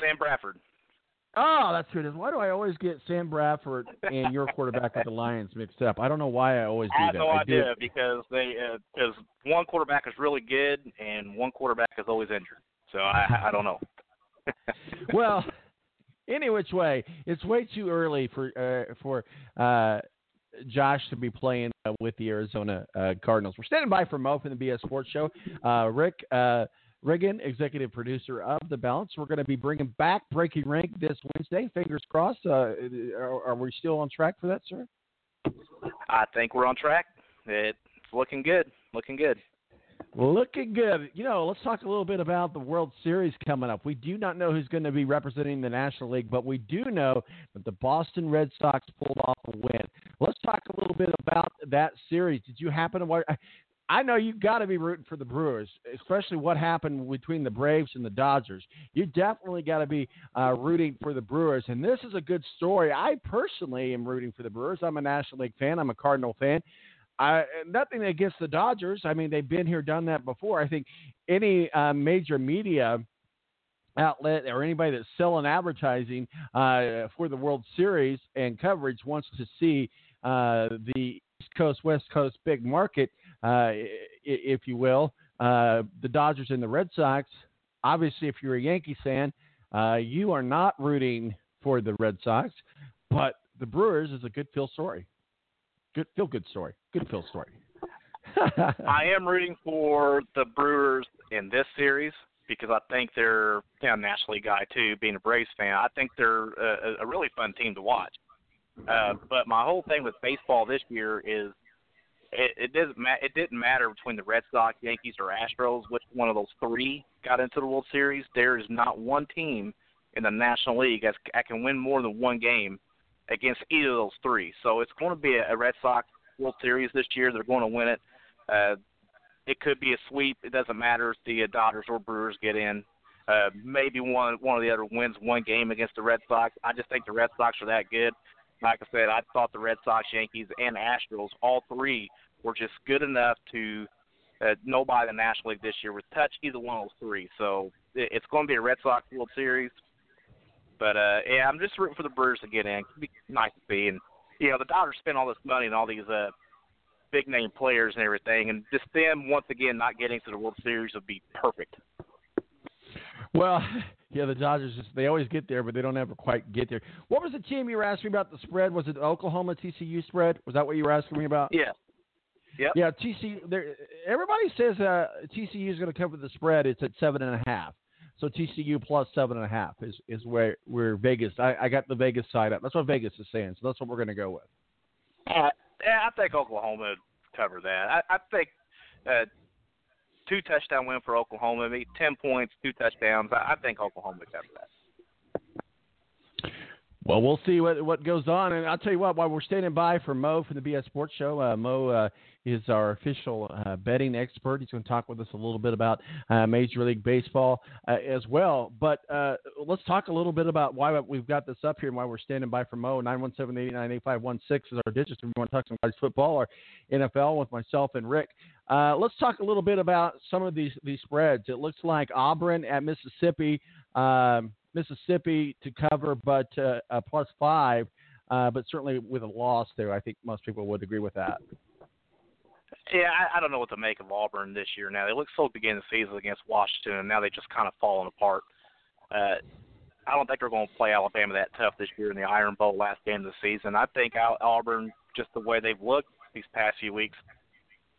Sam Bradford. Oh, that's who it is. Why do I always get Sam Bradford and your quarterback with the Lions mixed up? I don't know why I always do I have that. no I idea do. because they because one quarterback is really good and one quarterback is always injured. So I I don't know. well, any which way, it's way too early for uh, for uh, Josh to be playing uh, with the Arizona uh, Cardinals. We're standing by for Mo from the BS Sports Show. Uh, Rick uh, Riggin, executive producer of The Balance. We're going to be bringing back Breaking Rank this Wednesday. Fingers crossed. Uh, are, are we still on track for that, sir? I think we're on track. It's looking good. Looking good. Looking good. You know, let's talk a little bit about the World Series coming up. We do not know who's going to be representing the National League, but we do know that the Boston Red Sox pulled off a win. Let's talk a little bit about that series. Did you happen to watch? I know you've got to be rooting for the Brewers, especially what happened between the Braves and the Dodgers. You definitely got to be uh, rooting for the Brewers, and this is a good story. I personally am rooting for the Brewers. I'm a National League fan. I'm a Cardinal fan. I, nothing against the Dodgers. I mean, they've been here, done that before. I think any uh, major media outlet or anybody that's selling advertising uh, for the World Series and coverage wants to see uh, the East Coast West Coast big market, uh, if you will, uh, the Dodgers and the Red Sox. Obviously, if you're a Yankees fan, uh, you are not rooting for the Red Sox, but the Brewers is a good feel story. Good feel good story. Good feel story. I am rooting for the Brewers in this series because I think they're you know, National League guy too. Being a Braves fan, I think they're a, a really fun team to watch. Uh, but my whole thing with baseball this year is it, it doesn't ma- it didn't matter between the Red Sox, Yankees, or Astros which one of those three got into the World Series. There is not one team in the National League that can win more than one game against either of those three. So it's going to be a, Red Sox World Series this year. They're going to win it. Uh, it could be a sweep. It doesn't matter if the uh, Dodgers or Brewers get in. Uh, maybe one one of the other wins one game against the Red Sox. I just think the Red Sox are that good. Like I said, I thought the Red Sox, Yankees, and Astros, all three, were just good enough to uh, nobody in the National League this year would touch either one of those three. So it, it's going to be a Red Sox World Series. But uh, yeah, I'm just rooting for the Brewers to get in. It'd be nice to see, and you know the Dodgers spend all this money and all these uh, big name players and everything, and just them once again not getting to the World Series would be perfect. Well, yeah, the Dodgers just they always get there, but they don't ever quite get there. What was the team you were asking me about the spread? Was it Oklahoma TCU spread? Was that what you were asking me about? Yeah. Yep. Yeah, TCU. There, everybody says uh, TCU is going to cover the spread. It's at seven and a half. So TCU plus seven and a half is, is where where Vegas. I, I got the Vegas side up. That's what Vegas is saying. So that's what we're going to go with. Uh, yeah, I think Oklahoma would cover that. I, I think uh, two touchdown win for Oklahoma, ten points, two touchdowns. I, I think Oklahoma would cover that. Well, we'll see what what goes on, and I'll tell you what. While we're standing by for Mo from the BS Sports Show, uh, Mo uh, is our official uh, betting expert. He's going to talk with us a little bit about uh, Major League Baseball uh, as well. But uh, let's talk a little bit about why we've got this up here and why we're standing by for Mo. Nine one seven eight nine eight five one six is our digits. If you want to talk some college football or NFL with myself and Rick. let's talk a little bit about some of these these spreads. It looks like Auburn at Mississippi. Um, Mississippi to cover, but uh, plus five, uh, but certainly with a loss there. I think most people would agree with that. Yeah, I, I don't know what to make of Auburn this year. Now they look so good in the season against Washington, and now they just kind of fallen apart. Uh, I don't think they're going to play Alabama that tough this year in the Iron Bowl last game of the season. I think Auburn, just the way they've looked these past few weeks,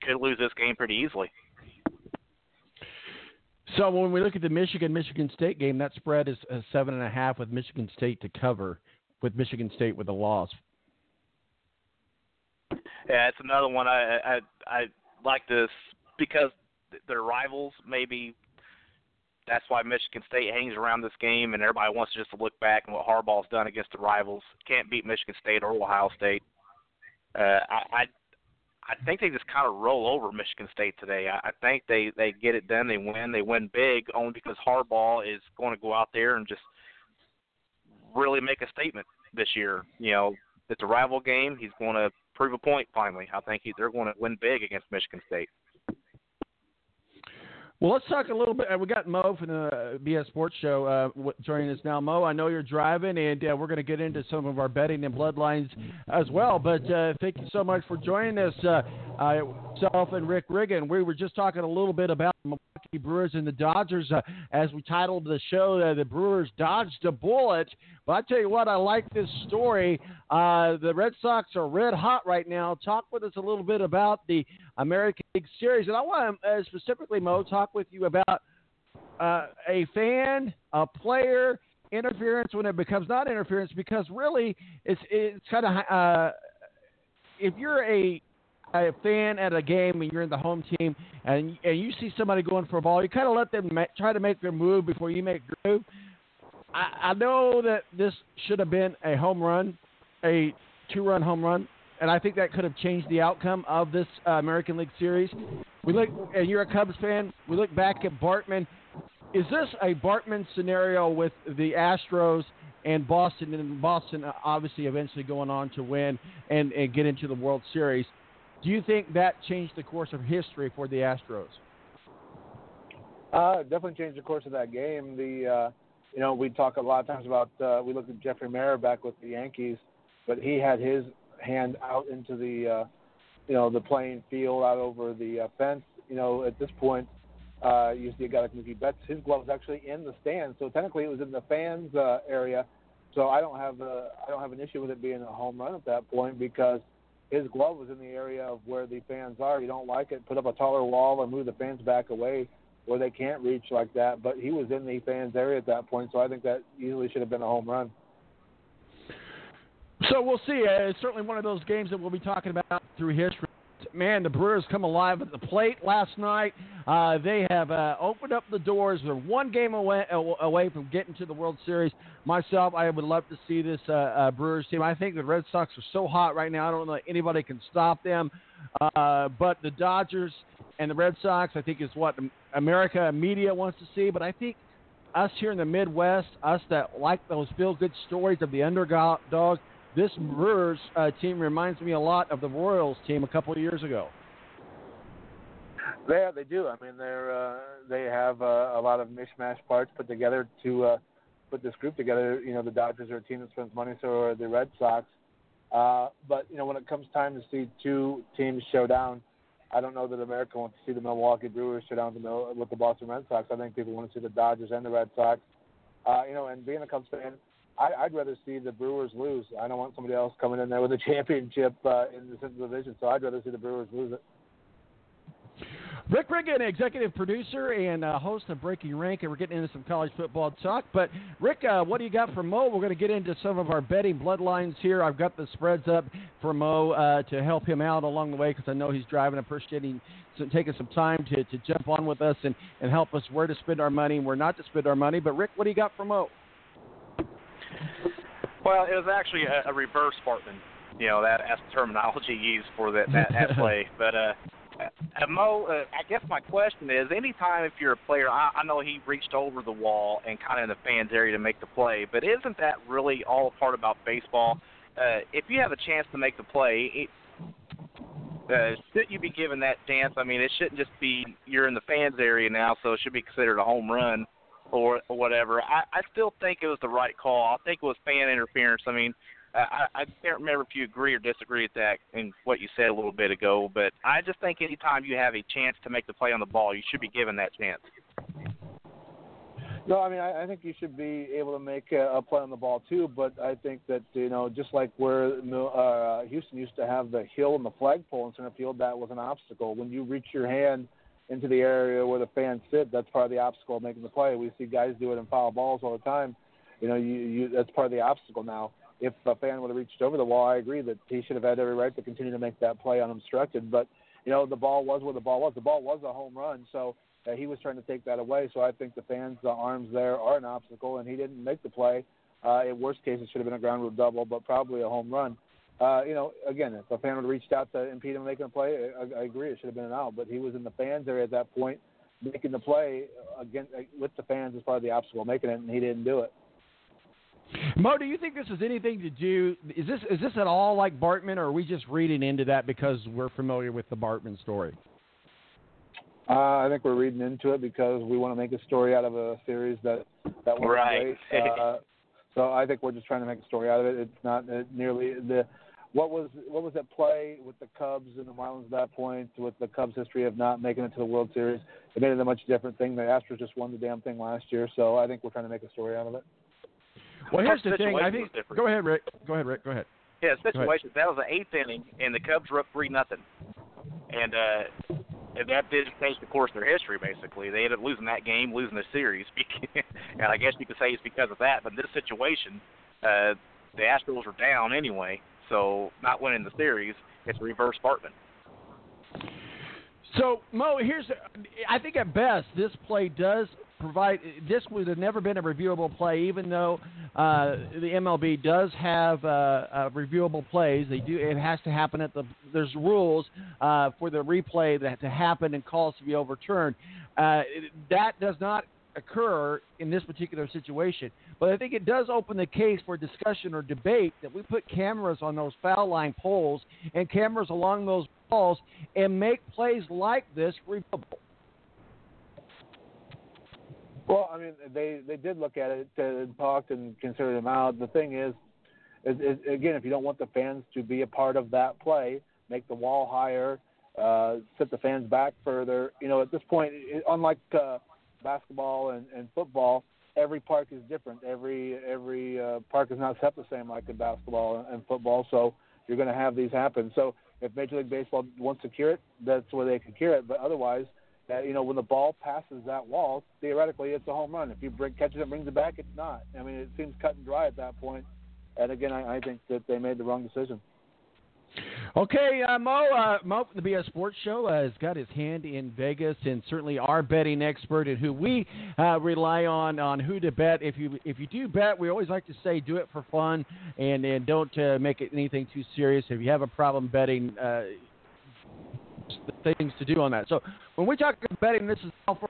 could lose this game pretty easily. So when we look at the Michigan Michigan State game, that spread is seven and a half with Michigan State to cover, with Michigan State with a loss. Yeah, it's another one I I I like this because they're rivals. Maybe that's why Michigan State hangs around this game, and everybody wants just to look back and what Harbaugh's done against the rivals. Can't beat Michigan State or Ohio State. Uh, I, I I think they just kind of roll over Michigan State today. I, I think they they get it done. They win. They win big only because Harbaugh is going to go out there and just really make a statement this year. You know, it's a rival game. He's going to prove a point finally. I think he, they're going to win big against Michigan State. Well, let's talk a little bit. Uh, we got Mo from the BS Sports Show uh, joining us now. Mo, I know you're driving, and uh, we're going to get into some of our betting and bloodlines as well. But uh, thank you so much for joining us, uh, uh, self and Rick Riggin. We were just talking a little bit about the Milwaukee Brewers and the Dodgers, uh, as we titled the show, uh, "The Brewers Dodged a Bullet." But I tell you what, I like this story. The Red Sox are red hot right now. Talk with us a little bit about the American League Series, and I want to uh, specifically, Mo, talk with you about uh, a fan, a player, interference when it becomes not interference because really it's it's kind of uh, if you're a a fan at a game and you're in the home team and and you see somebody going for a ball, you kind of let them ma- try to make their move before you make your move. I, I know that this should have been a home run, a two-run home run, and I think that could have changed the outcome of this uh, American League Series. We look, and you're a Cubs fan. We look back at Bartman. Is this a Bartman scenario with the Astros and Boston, and Boston uh, obviously eventually going on to win and, and get into the World Series? Do you think that changed the course of history for the Astros? Uh, definitely changed the course of that game. The uh, you know we talk a lot of times about uh, we looked at Jeffrey Maier back with the Yankees, but he had his hand out into the uh, you know the playing field out over the uh, fence. You know at this point, uh, you see a guy like Mookie Betts, his glove was actually in the stands, so technically it was in the fans uh, area. So I don't have a I don't have an issue with it being a home run at that point because his glove was in the area of where the fans are. You don't like it, put up a taller wall or move the fans back away where they can't reach like that. But he was in the fans area at that point, so I think that easily should have been a home run. So we'll see. Uh, it's certainly one of those games that we'll be talking about through history. Man, the Brewers come alive at the plate last night. Uh, they have uh, opened up the doors. They're one game away away from getting to the World Series. Myself, I would love to see this uh, uh, Brewers team. I think the Red Sox are so hot right now. I don't know if anybody can stop them. Uh, but the Dodgers and the Red Sox, I think, is what America media wants to see. But I think us here in the Midwest, us that like those feel good stories of the underdog, this Brewers uh, team reminds me a lot of the Royals team a couple of years ago. Yeah, they do. I mean, they're uh, they have uh, a lot of mishmash parts put together to uh, put this group together. You know, the Dodgers are a team that spends money, so are the Red Sox. Uh, but you know, when it comes time to see two teams show down, I don't know that America wants to see the Milwaukee Brewers show down with the Boston Red Sox. I think people want to see the Dodgers and the Red Sox. Uh, you know, and being a Cubs fan, I, I'd rather see the Brewers lose. I don't want somebody else coming in there with a championship uh, in the Central Division, so I'd rather see the Brewers lose it. Rick Riggin, executive producer and uh, host of Breaking Rank, and we're getting into some college football talk. But Rick, uh, what do you got for Mo? We're going to get into some of our betting bloodlines here. I've got the spreads up for Mo uh, to help him out along the way because I know he's driving. Appreciating some, taking some time to, to jump on with us and, and help us where to spend our money and where not to spend our money. But Rick, what do you got for Mo? Well, it was actually a, a reverse Bartman. You know that that's the terminology used for that that, that play. But uh, uh, Mo, uh, I guess my question is: anytime if you're a player, I, I know he reached over the wall and kind of in the fans area to make the play, but isn't that really all a part about baseball? Uh, if you have a chance to make the play, it, uh, shouldn't you be given that chance? I mean, it shouldn't just be you're in the fans area now, so it should be considered a home run or, whatever. I, I still think it was the right call. I think it was fan interference. I mean, I, I can't remember if you agree or disagree with that in what you said a little bit ago, but I just think anytime you have a chance to make the play on the ball, you should be given that chance. No, I mean I, I think you should be able to make a, a play on the ball too. But I think that you know, just like where uh, Houston used to have the hill and the flagpole in center field, that was an obstacle. When you reach your hand into the area where the fans sit, that's part of the obstacle of making the play. We see guys do it in foul balls all the time. You know, you, you that's part of the obstacle now. If a fan would have reached over the wall, I agree that he should have had every right to continue to make that play unobstructed. But you know, the ball was where the ball was. The ball was a home run, so uh, he was trying to take that away. So I think the fans' the arms there are an obstacle, and he didn't make the play. Uh, in worst case, it should have been a ground rule double, but probably a home run uh, you know, again, if a fan would have reached out to impede him making a play, I, I agree it should have been an out. But he was in the fans area at that point, making the play again with the fans as part of the obstacle, making it, and he didn't do it. Mo, do you think this is anything to do? Is this is this at all like Bartman, or are we just reading into that because we're familiar with the Bartman story? Uh, I think we're reading into it because we want to make a story out of a series that that was Right. great. Uh, so I think we're just trying to make a story out of it. It's not uh, nearly the what was what was at play with the Cubs and the Marlins at that point with the Cubs' history of not making it to the World Series. It made it a much different thing. The Astros just won the damn thing last year, so I think we're trying to make a story out of it. Well, here's the thing. I think. Go ahead, Rick. Go ahead, Rick. Go ahead. Yeah, situation. That was the eighth inning, and the Cubs were up three nothing, and uh, and that did change the course of their history. Basically, they ended up losing that game, losing the series, and I guess you could say it's because of that. But in this situation, uh, the Astros were down anyway, so not winning the series, it's reverse Bartman. So Mo, here's I think at best this play does provide this would have never been a reviewable play, even though uh, the MLB does have uh, uh, reviewable plays. They do it has to happen at the there's rules uh, for the replay that to happen and calls to be overturned. Uh, that does not occur in this particular situation. But I think it does open the case for discussion or debate that we put cameras on those foul line poles and cameras along those balls and make plays like this reviewable. Well, I mean, they they did look at it and talked and considered them out. The thing is, is, is again, if you don't want the fans to be a part of that play, make the wall higher, uh, set the fans back further. You know, at this point, it, unlike uh, basketball and, and football, every park is different. Every every uh, park is not set the same like in basketball and football. So you're going to have these happen. So if Major League Baseball wants to cure it, that's where they can cure it. But otherwise, uh, you know, when the ball passes that wall, theoretically it's a home run. If you bring, catches it, and brings it back, it's not. I mean, it seems cut and dry at that point. And again, I, I think that they made the wrong decision. Okay, uh, Mo, uh, Mo from the BS Sports Show uh, has got his hand in Vegas, and certainly our betting expert, and who we uh, rely on on who to bet. If you if you do bet, we always like to say do it for fun, and and don't uh, make it anything too serious. If you have a problem betting, uh, things to do on that. So when we talk about betting, this is all for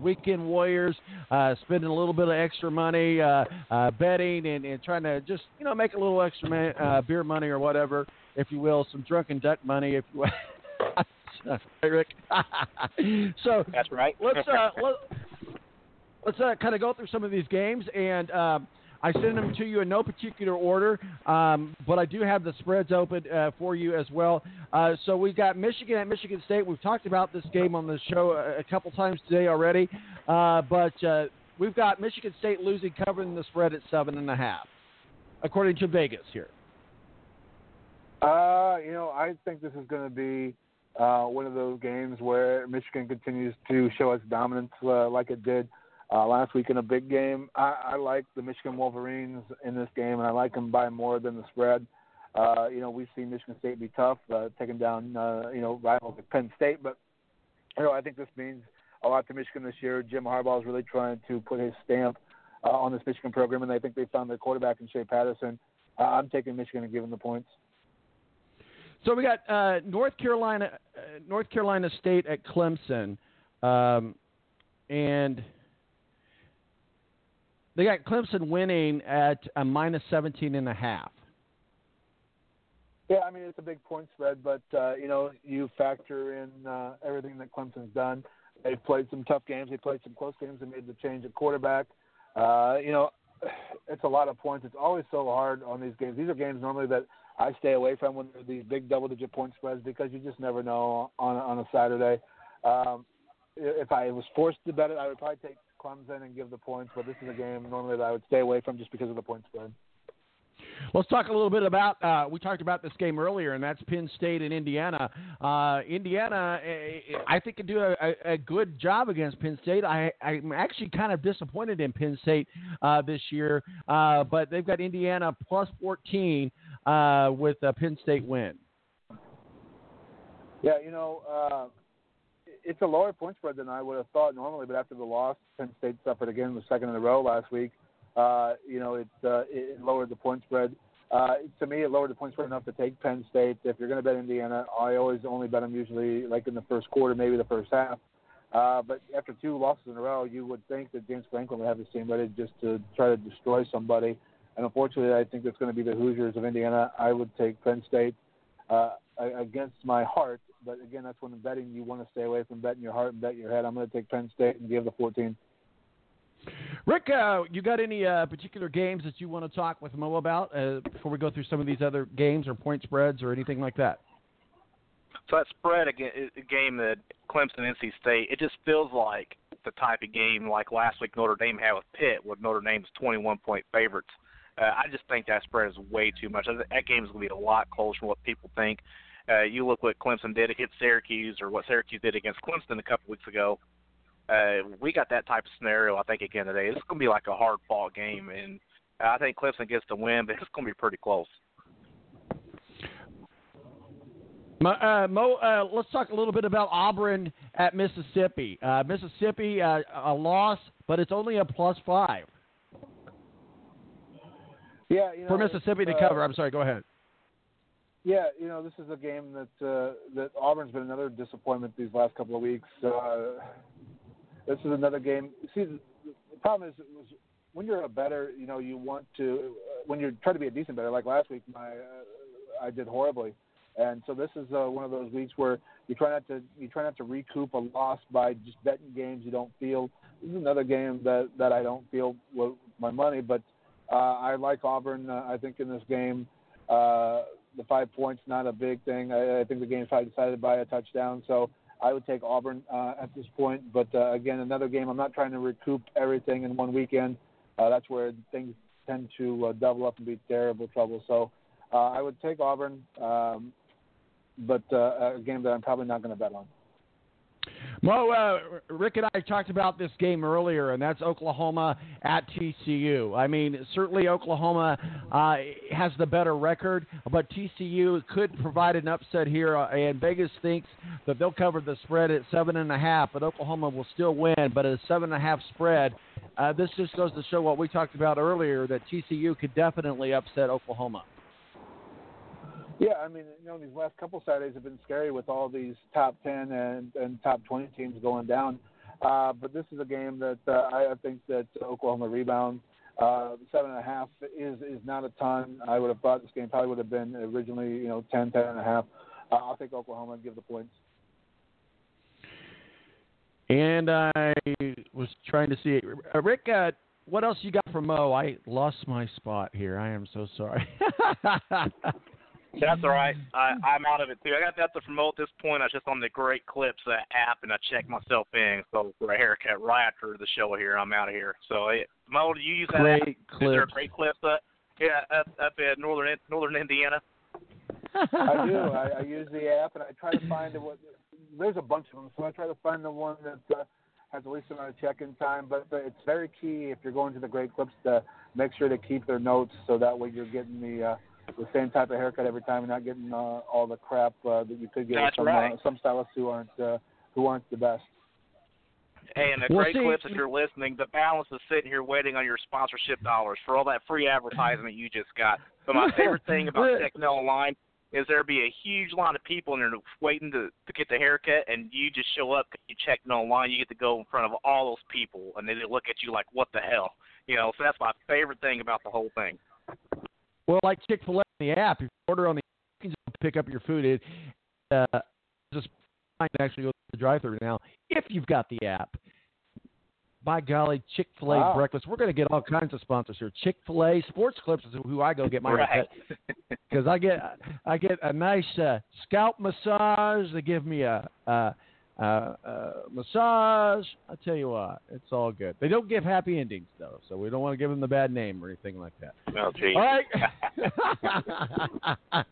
weekend warriors, uh, spending a little bit of extra money, uh, uh, betting, and, and trying to just you know make a little extra ma- uh, beer money or whatever, if you will, some drunken duck money, if you will. Rick. so That's right. let's uh, let, let's uh, kind of go through some of these games, and um, I send them to you in no particular order, um, but I do have the spreads open uh, for you as well. Uh, so we've got Michigan at Michigan State. We've talked about this game on the show a, a couple times today already, uh, but uh, we've got Michigan State losing, covering the spread at seven and a half, according to Vegas here. Uh, you know, I think this is going to be uh, one of those games where Michigan continues to show its dominance uh, like it did uh, last week in a big game. I, I like the Michigan Wolverines in this game, and I like them by more than the spread. Uh, you know, we've seen Michigan State be tough, uh, taking down uh, you know rivals like Penn State, but you know I think this means a lot to Michigan this year. Jim Harbaugh is really trying to put his stamp uh, on this Michigan program, and I think they found their quarterback in Shea Patterson. Uh, I'm taking Michigan and giving the points. So we got uh, North Carolina, uh, North Carolina State at Clemson, um, and they got Clemson winning at a minus 17 and a half. Yeah, I mean it's a big point spread, but uh, you know you factor in uh, everything that Clemson's done. They've played some tough games. They played some close games. They made the change at quarterback. Uh, you know, it's a lot of points. It's always so hard on these games. These are games normally that I stay away from when they're these big double-digit point spreads because you just never know on on a Saturday. Um, if I was forced to bet it, I would probably take Clemson and give the points. But this is a game normally that I would stay away from just because of the point spread. Let's talk a little bit about. Uh, we talked about this game earlier, and that's Penn State and Indiana. Uh, Indiana, eh, I think, can do a, a, a good job against Penn State. I, I'm actually kind of disappointed in Penn State uh, this year, uh, but they've got Indiana plus 14 uh, with a Penn State win. Yeah, you know, uh, it's a lower point spread than I would have thought normally, but after the loss, Penn State suffered again the second in a row last week. Uh, you know, it, uh, it lowered the point spread. Uh, to me, it lowered the point spread enough to take Penn State. If you're going to bet Indiana, I always only bet them usually like in the first quarter, maybe the first half. Uh, but after two losses in a row, you would think that James Franklin would have his team ready just to try to destroy somebody. And unfortunately, I think it's going to be the Hoosiers of Indiana. I would take Penn State uh, against my heart, But again, that's when in betting you want to stay away from betting your heart and bet your head. I'm going to take Penn State and give the 14. Rick, uh, you got any uh, particular games that you want to talk with Mo about uh, before we go through some of these other games or point spreads or anything like that? So that spread a game that Clemson NC State, it just feels like the type of game like last week Notre Dame had with Pitt, where Notre Dame's 21 point favorites. Uh, I just think that spread is way too much. That game is going to be a lot closer than what people think. Uh, you look what Clemson did against Syracuse, or what Syracuse did against Clemson a couple weeks ago. Uh, we got that type of scenario, I think, again today. It's going to be like a hard fought game, and I think Clemson gets the win, but it's going to be pretty close. Uh, Mo, uh, let's talk a little bit about Auburn at Mississippi. Uh, Mississippi, uh, a loss, but it's only a plus five. Yeah, you know, for Mississippi to uh, cover. I'm sorry. Go ahead. Yeah, you know, this is a game that uh, that Auburn's been another disappointment these last couple of weeks. This is another game. See, the, problem is was when you're a bettor, you know, you want to uh, when you're trying to be a decent bettor. Like last week, my uh, I did horribly, and so this is uh, one of those weeks where you try not to you try not to recoup a loss by just betting games you don't feel. This is another game that that I don't feel with my money, but uh, I like Auburn. Uh, I think in this game. Uh, the five points not a big thing. I, I think the game's probably decided by a touchdown, so I would take Auburn uh, at this point. But uh, again, another game. I'm not trying to recoup everything in one weekend. Uh, that's where things tend to uh, double up and be terrible trouble. So uh, I would take Auburn, um, but uh, a game that I'm probably not going to bet on. Mo, uh, Rick and I talked about this game earlier, and that's Oklahoma at TCU. I mean, certainly Oklahoma uh, has the better record, but TCU could provide an upset here, uh, and Vegas thinks that they'll cover the spread at seven and a half, but Oklahoma will still win. But at a seven and a half spread, uh, this just goes to show what we talked about earlier that TCU could definitely upset Oklahoma. Yeah, I mean, you know, these last couple Saturdays have been scary with all these top ten and, and top twenty teams going down. Uh, but this is a game that uh, I, think that Oklahoma rebounds. Uh, seven and a half is is not a ton. I would have thought this game probably would have been originally, you know, ten, ten and a half. Uh, I'll take Oklahoma and give the points. And I was trying to see, uh, Rick. Uh, what else you got for Mo? I lost my spot here. I am so sorry. That's all right. I, I'm out of it too. I got that to promote this point. I was just on the Great Clips uh, app and I checked myself in. So for a haircut right after the show here, I'm out of here. So hey, Mo, do you use that Great app? Clips. Is there a Great Clips? Uh, yeah, up, up in northern northern Indiana. I do. I, I use the app and I try to find the what. There's a bunch of them, so I try to find the one that uh, has the least amount of check-in time. But uh, it's very key if you're going to the Great Clips to make sure to keep their notes, so that way you're getting the uh, the same type of haircut every time and not getting uh, all the crap uh, that you could get That's with some right. uh, some stylists who aren't uh, who aren't the best. Hey, and the Well, Great see- Clips, if you're listening, the balance is sitting here waiting on your sponsorship dollars for all that free advertisement you just got. But my favorite thing about Techno Online is there be a huge line of people in there waiting to to get the haircut, and you just show up, you check no online, you get to go in front of all those people, and they look at you like, what the hell, you know. So that's my favorite thing about the whole thing. Well, like Chick Fil A on the app, if you order on the, you can just pick up your food. It uh, just fine to actually go to the drive-through now if you've got the app. By golly, Chick Fil A Wow. breakfast. We're going to get all kinds of sponsors here. Chick Fil A, Sports Clips is who I go get my Right. because I get I get a nice uh, scalp massage. They give me a, a, a, a massage. I tell you what, it's all good. They don't give happy endings though, so we don't want to give them the bad name or anything like that. Oh, geez. All right.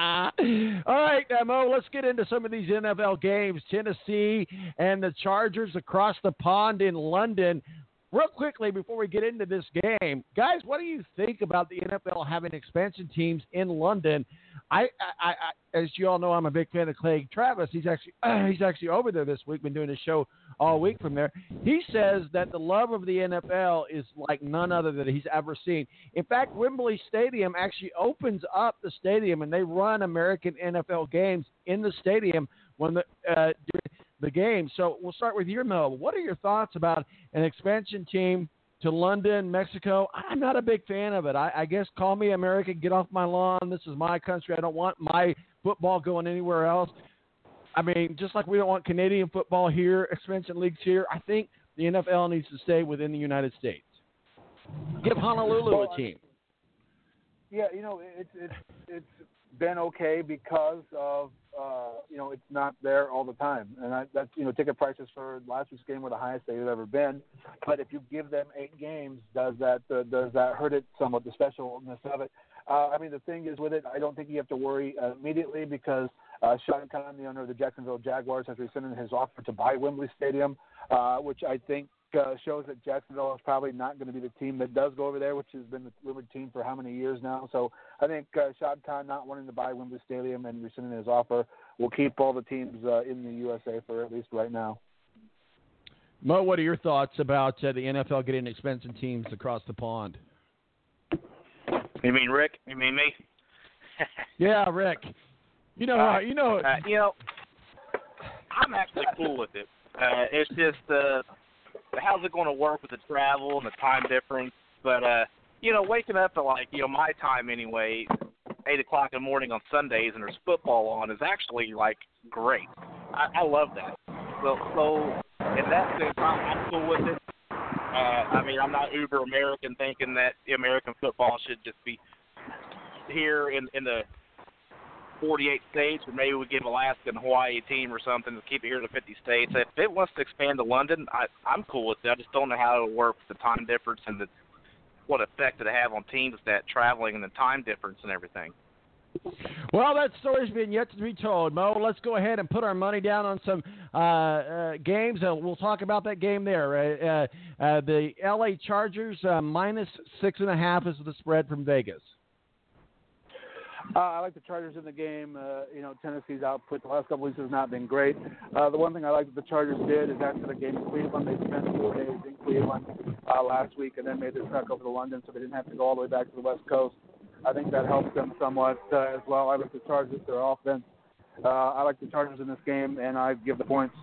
All right, Mo, let's get into some of these NFL games. Tennessee and the Chargers across the pond in London. Real quickly, before we get into this game, guys, what do you think about the NFL having expansion teams in London? I, I, I as you all know, I'm a big fan of Clay Travis. He's actually he's actually over there this week. Been doing a show all week from there. He says that the love of the NFL is like none other that he's ever seen. In fact, Wembley Stadium actually opens up the stadium, and they run American NFL games in the stadium when the uh, the game. So we'll start with your Mel. What are your thoughts about an expansion team to London, Mexico? I'm not a big fan of it. I, I guess call me American, get off my lawn. This is my country. I don't want my football going anywhere else. I mean, just like we don't want Canadian football here, expansion leagues here, I think the NFL needs to stay within the United States. Give Honolulu Well, a team. Yeah, you know, it's it's it's been okay because of uh, you know it's not there all the time, and I, that's you know ticket prices for last week's game were the highest they've ever been. But if you give them eight games, does that uh, does that hurt it somewhat? The specialness of it. Uh, I mean, the thing is with it, I don't think you have to worry uh, immediately because uh, Sean Khan, the owner of the Jacksonville Jaguars, has rescinded his offer to buy Wembley Stadium, uh, which I think uh, shows that Jacksonville is probably not going to be the team that does go over there, which has been the rumored team for how many years now. So I think uh, Shad Khan not wanting to buy Wembley Stadium and rescinding his offer will keep all the teams uh, in the USA for at least right now. Mo, what are your thoughts about uh, the NFL getting expansion teams across the pond? You mean Rick? You mean me? Yeah, Rick. You know, uh, you know, Uh, you know, I'm actually cool with it. Uh, it's just uh, how's it going to work with the travel and the time difference? But uh, you know, waking up at like you know my time anyway, eight o'clock in the morning on Sundays and there's football on is actually like great. I, I love that. So so in that sense, I'm, I'm cool with it. Uh, I mean, I'm not uber American thinking that American football should just be here in in the 48 states, or maybe we give Alaska and Hawaii a team or something to keep it here to 50 states. If it wants to expand to London, I, I'm cool with it. I just don't know how it'll work with the time difference and the what effect it'll have on teams that traveling and the time difference and everything. Well, that story's been yet to be told, Mo. Let's go ahead and put our money down on some uh, uh, games. Uh, we'll talk about that game there. Uh, uh, the L.A. Chargers uh, minus six and a half is the spread from Vegas. Uh, I like the Chargers in the game. Uh, you know, Tennessee's output the last couple weeks has not been great. Uh, the one thing I like that the Chargers did is after the game in Cleveland, they spent four days in Cleveland uh, last week and then made the trek over to London, so they didn't have to go all the way back to the West Coast. I think that helps them somewhat uh, as well. I like the Chargers, their offense. Uh, I like the Chargers in this game, and I give the points.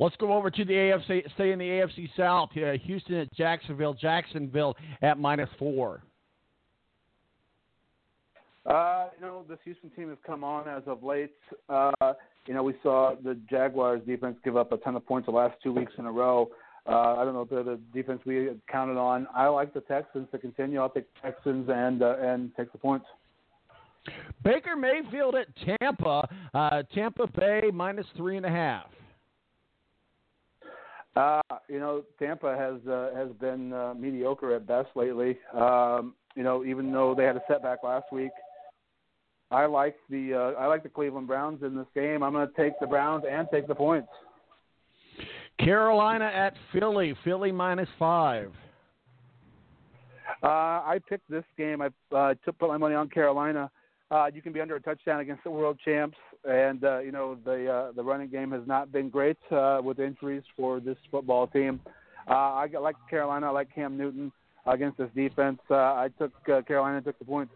Let's go over to the AFC. Stay in the AFC South. Uh, Houston at Jacksonville. Jacksonville at minus four. Uh, you know, this Houston team has come on as of late. Uh, you know, we saw the Jaguars defense give up a ton of points the last two weeks in a row. Uh, I don't know if they're the defense we counted on. I like the Texans to continue. I'll take the Texans and uh, and take the points. Baker Mayfield at Tampa. Uh, Tampa Bay minus three and a half. Uh, you know, Tampa has uh, has been uh, mediocre at best lately. Um, you know, even though they had a setback last week, I like the uh, I like the Cleveland Browns in this game. I'm going to take the Browns and take the points. Carolina at Philly. Philly minus five. Uh, I picked this game. I uh, took put my money on Carolina. Uh, you can be under a touchdown against the world champs, and uh, you know the uh, the running game has not been great uh, with injuries for this football team. Uh, I like Carolina. I like Cam Newton against this defense. Uh, I took uh, Carolina. Took the points.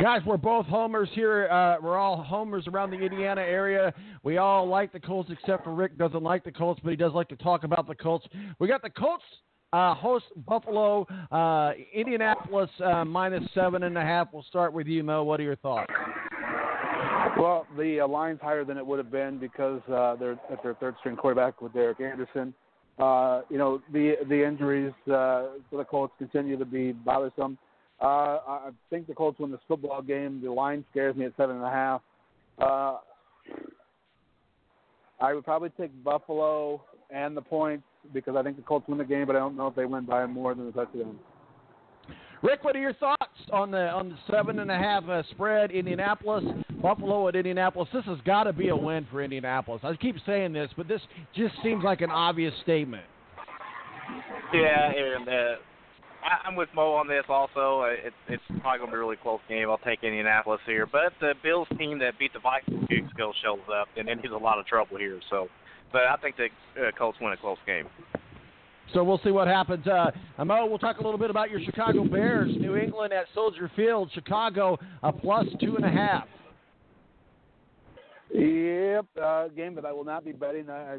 Guys, we're both homers here. Uh, we're all homers around the Indiana area. We all like the Colts, except for Rick doesn't like the Colts, but he does like to talk about the Colts. We got the Colts uh, host Buffalo, uh, Indianapolis uh, minus seven and a half. We'll start with you, Mo. What are your thoughts? Well, the uh, line's higher than it would have been because uh, they're at their third string quarterback with Derek Anderson. You know the the injuries for the Colts continue to be bothersome. Uh, I think the Colts win this football game. The line scares me at seven and a half. Uh, I would probably take Buffalo and the points because I think the Colts win the game, but I don't know if they win by more than a touchdown. Rick, what are your thoughts on the on the seven and a half uh, spread? Indianapolis, Buffalo at Indianapolis. This has got to be a win for Indianapolis. I keep saying this, but this just seems like an obvious statement. Yeah, and uh, I, I'm with Mo on this also. Uh, It, it's probably going to be a really close game. I'll take Indianapolis here. But the Bills team that beat the Vikings two weeks ago shows up, and then he's a lot of trouble here. So, But I think the uh, Colts win a close game. So we'll see what happens. Uh, Mo, we'll talk a little bit about your Chicago Bears. New England at Soldier Field. Chicago a plus two and a half. Yep, uh, game that I will not be betting. I, I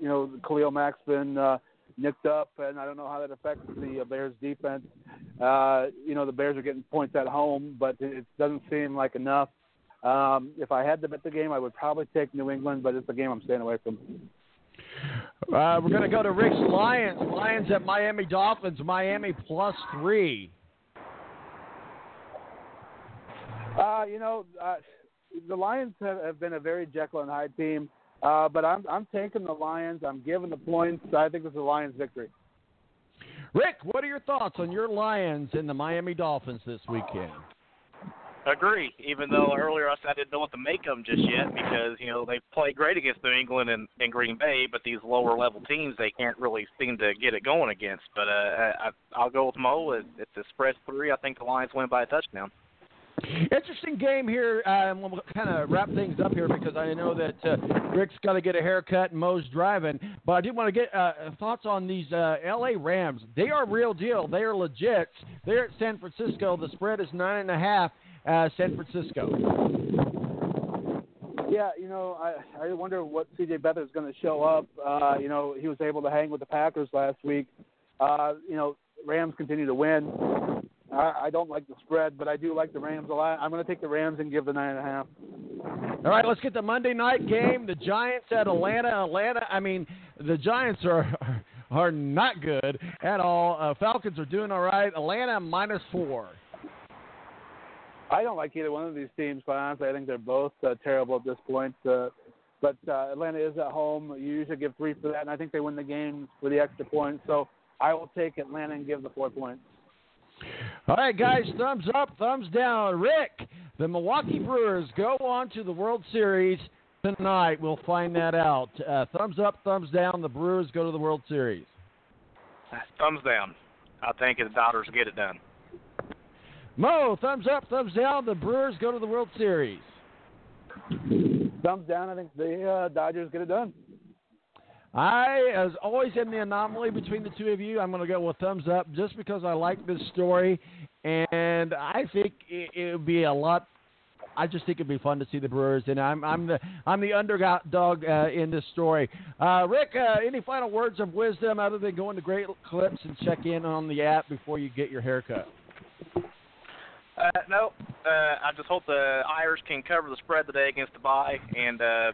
you know, Khalil Mack's been uh, nicked up, and I don't know how that affects the uh, Bears defense. Uh, you know, the Bears are getting points at home, but it doesn't seem like enough. Um, if I had to bet the game, I would probably take New England, but it's a game I'm staying away from. Uh, we're going to go to Rick's Lions. Lions at Miami Dolphins. Miami plus three. Uh, you know, uh, the Lions have, have been a very Jekyll and Hyde team, uh, but I'm I'm taking the Lions. I'm giving the points. I think this is a Lions victory. Rick, what are your thoughts on your Lions and the Miami Dolphins this weekend? Agree. Even though earlier I said I didn't know what to make of them just yet because you know they play great against New England and, and Green Bay, but these lower level teams they can't really seem to get it going against. But uh, I, I'll go with Mo. If the spread's three, I think the Lions win by a touchdown. Interesting game here. Um, we'll kind of wrap things up here because I know that uh, Rick's got to get a haircut and Mo's driving. But I do want to get uh, thoughts on these uh, L.A. Rams. They are real deal. They are legit. They're at San Francisco. The spread is nine and a half. Uh, San Francisco. Yeah, you know, I I wonder what C.J. Beathard is going to show up. Uh, you know, he was able to hang with the Packers last week. Uh, you know, Rams continue to win. I, I don't like the spread, but I do like the Rams a lot. I'm going to take the Rams and give the nine and a half. All right, let's get the Monday night game. The Giants at Atlanta. Atlanta. I mean, the Giants are are not good at all. Uh, Falcons are doing all right. Atlanta minus four. I don't like either one of these teams, quite honestly. I think they're both uh, terrible at this point. Uh, but uh, Atlanta is at home. You usually give three for that, and I think they win the game for the extra point. So I will take Atlanta and give the four points. All right, guys, thumbs up, thumbs down. Rick, the Milwaukee Brewers go on to the World Series tonight. We'll find that out. Uh, thumbs up, thumbs down. The Brewers go to the World Series. Thumbs down. I think the Dodgers get it done. Mo, thumbs up, thumbs down. The Brewers go to the World Series. Thumbs down. I think the uh, Dodgers get it done. I, as always, am the anomaly between the two of you. I'm going to go with thumbs up just because I like this story, and I think it, would be a lot. I just think it'd be fun to see the Brewers, and I'm I'm the I'm the underdog uh, in this story. Uh, Rick, uh, any final words of wisdom other than going to Great Clips and check in on the app before you get your haircut? Uh, no, uh, I just hope the Irish can cover the spread today against the bye and uh,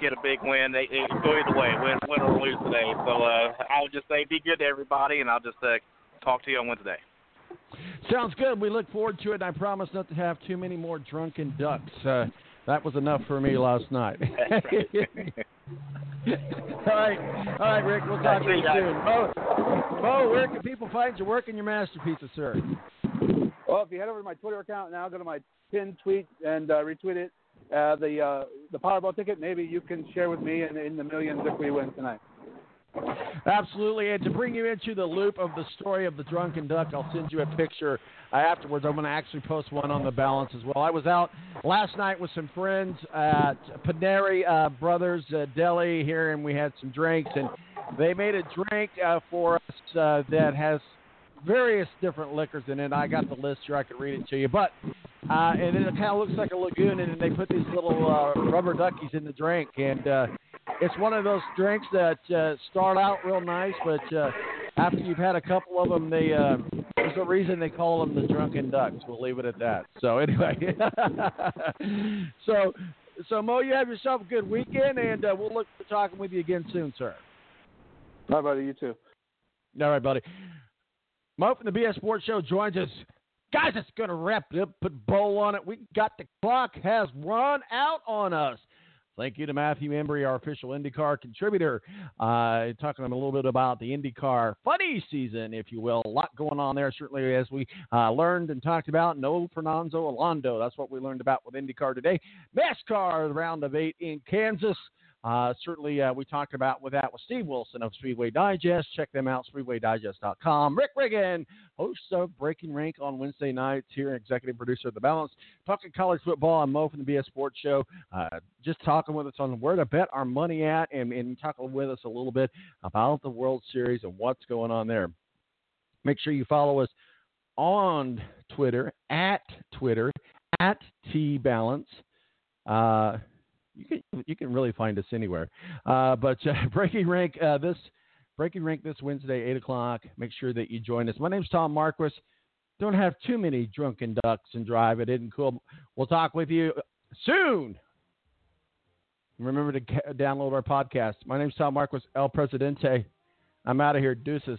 get a big win. They, they go either way, win, win or lose today. So uh, I would just say be good to everybody, and I'll just uh, talk to you on Wednesday. Sounds good. We look forward to it. And I promise not to have too many more drunken ducks. Uh, that was enough for me last night. all right, all right, Rick. We'll talk to you soon. Mo, Mo, where can people find your work and your masterpieces, sir? Well, if you head over to my Twitter account now, go to my pinned tweet and uh, retweet it. Uh, the uh, the Powerball ticket, maybe you can share with me in, in the millions if we win tonight. Absolutely, and to bring you into the loop of the story of the drunken duck, I'll send you a picture uh, afterwards. I'm going to actually post one on the balance as well. I was out last night with some friends at Paneri uh, Brothers uh, Deli here, and we had some drinks, and they made a drink uh, for us uh, that has various different liquors in it. I got the list here; I could read it to you, but uh, and then it kind of looks like a lagoon, and they put these little uh, rubber duckies in the drink, and uh, it's one of those drinks that uh, start out real nice, but uh, after you've had a couple of them, they uh, there's a reason they call them the drunken ducks. We'll leave it at that. So anyway, so so Mo, you have yourself a good weekend, and uh, we'll look for talking with you again soon, sir. Bye, buddy. You too. All right, buddy. Mo from the BS Sports Show joins us. Guys, it's going to wrap it up, put bow on it. We got the clock has run out on us. Thank you to Matthew Embry, our official IndyCar contributor, uh, talking a little bit about the IndyCar funny season, if you will. A lot going on there, certainly, as we uh, learned and talked about. No Fernando Alonso. That's what we learned about with IndyCar today. NASCAR, the round of eight in Kansas. Uh, certainly, uh, we talked about with that with Steve Wilson of Speedway Digest. Check them out, speedwaydigest.com. Rick Riggin, host of Breaking Rank on Wednesday nights here, and executive producer of The Balance. Talking college football, I'm Mo from the BS Sports Show. Uh, just talking with us on where to bet our money at and, and talking with us a little bit about the World Series and what's going on there. Make sure you follow us on Twitter, at Twitter, at T Balance. Uh, you can you can really find us anywhere. Uh, but uh, breaking rank uh, this breaking rank this Wednesday eight o'clock. Make sure that you join us. My name's Tom Marquis. don't have too many drunken ducks and drive it isn't cool. We'll talk with you soon. Remember to download our podcast. My name's Tom Marquis, El Presidente. I'm out of here. Deuces.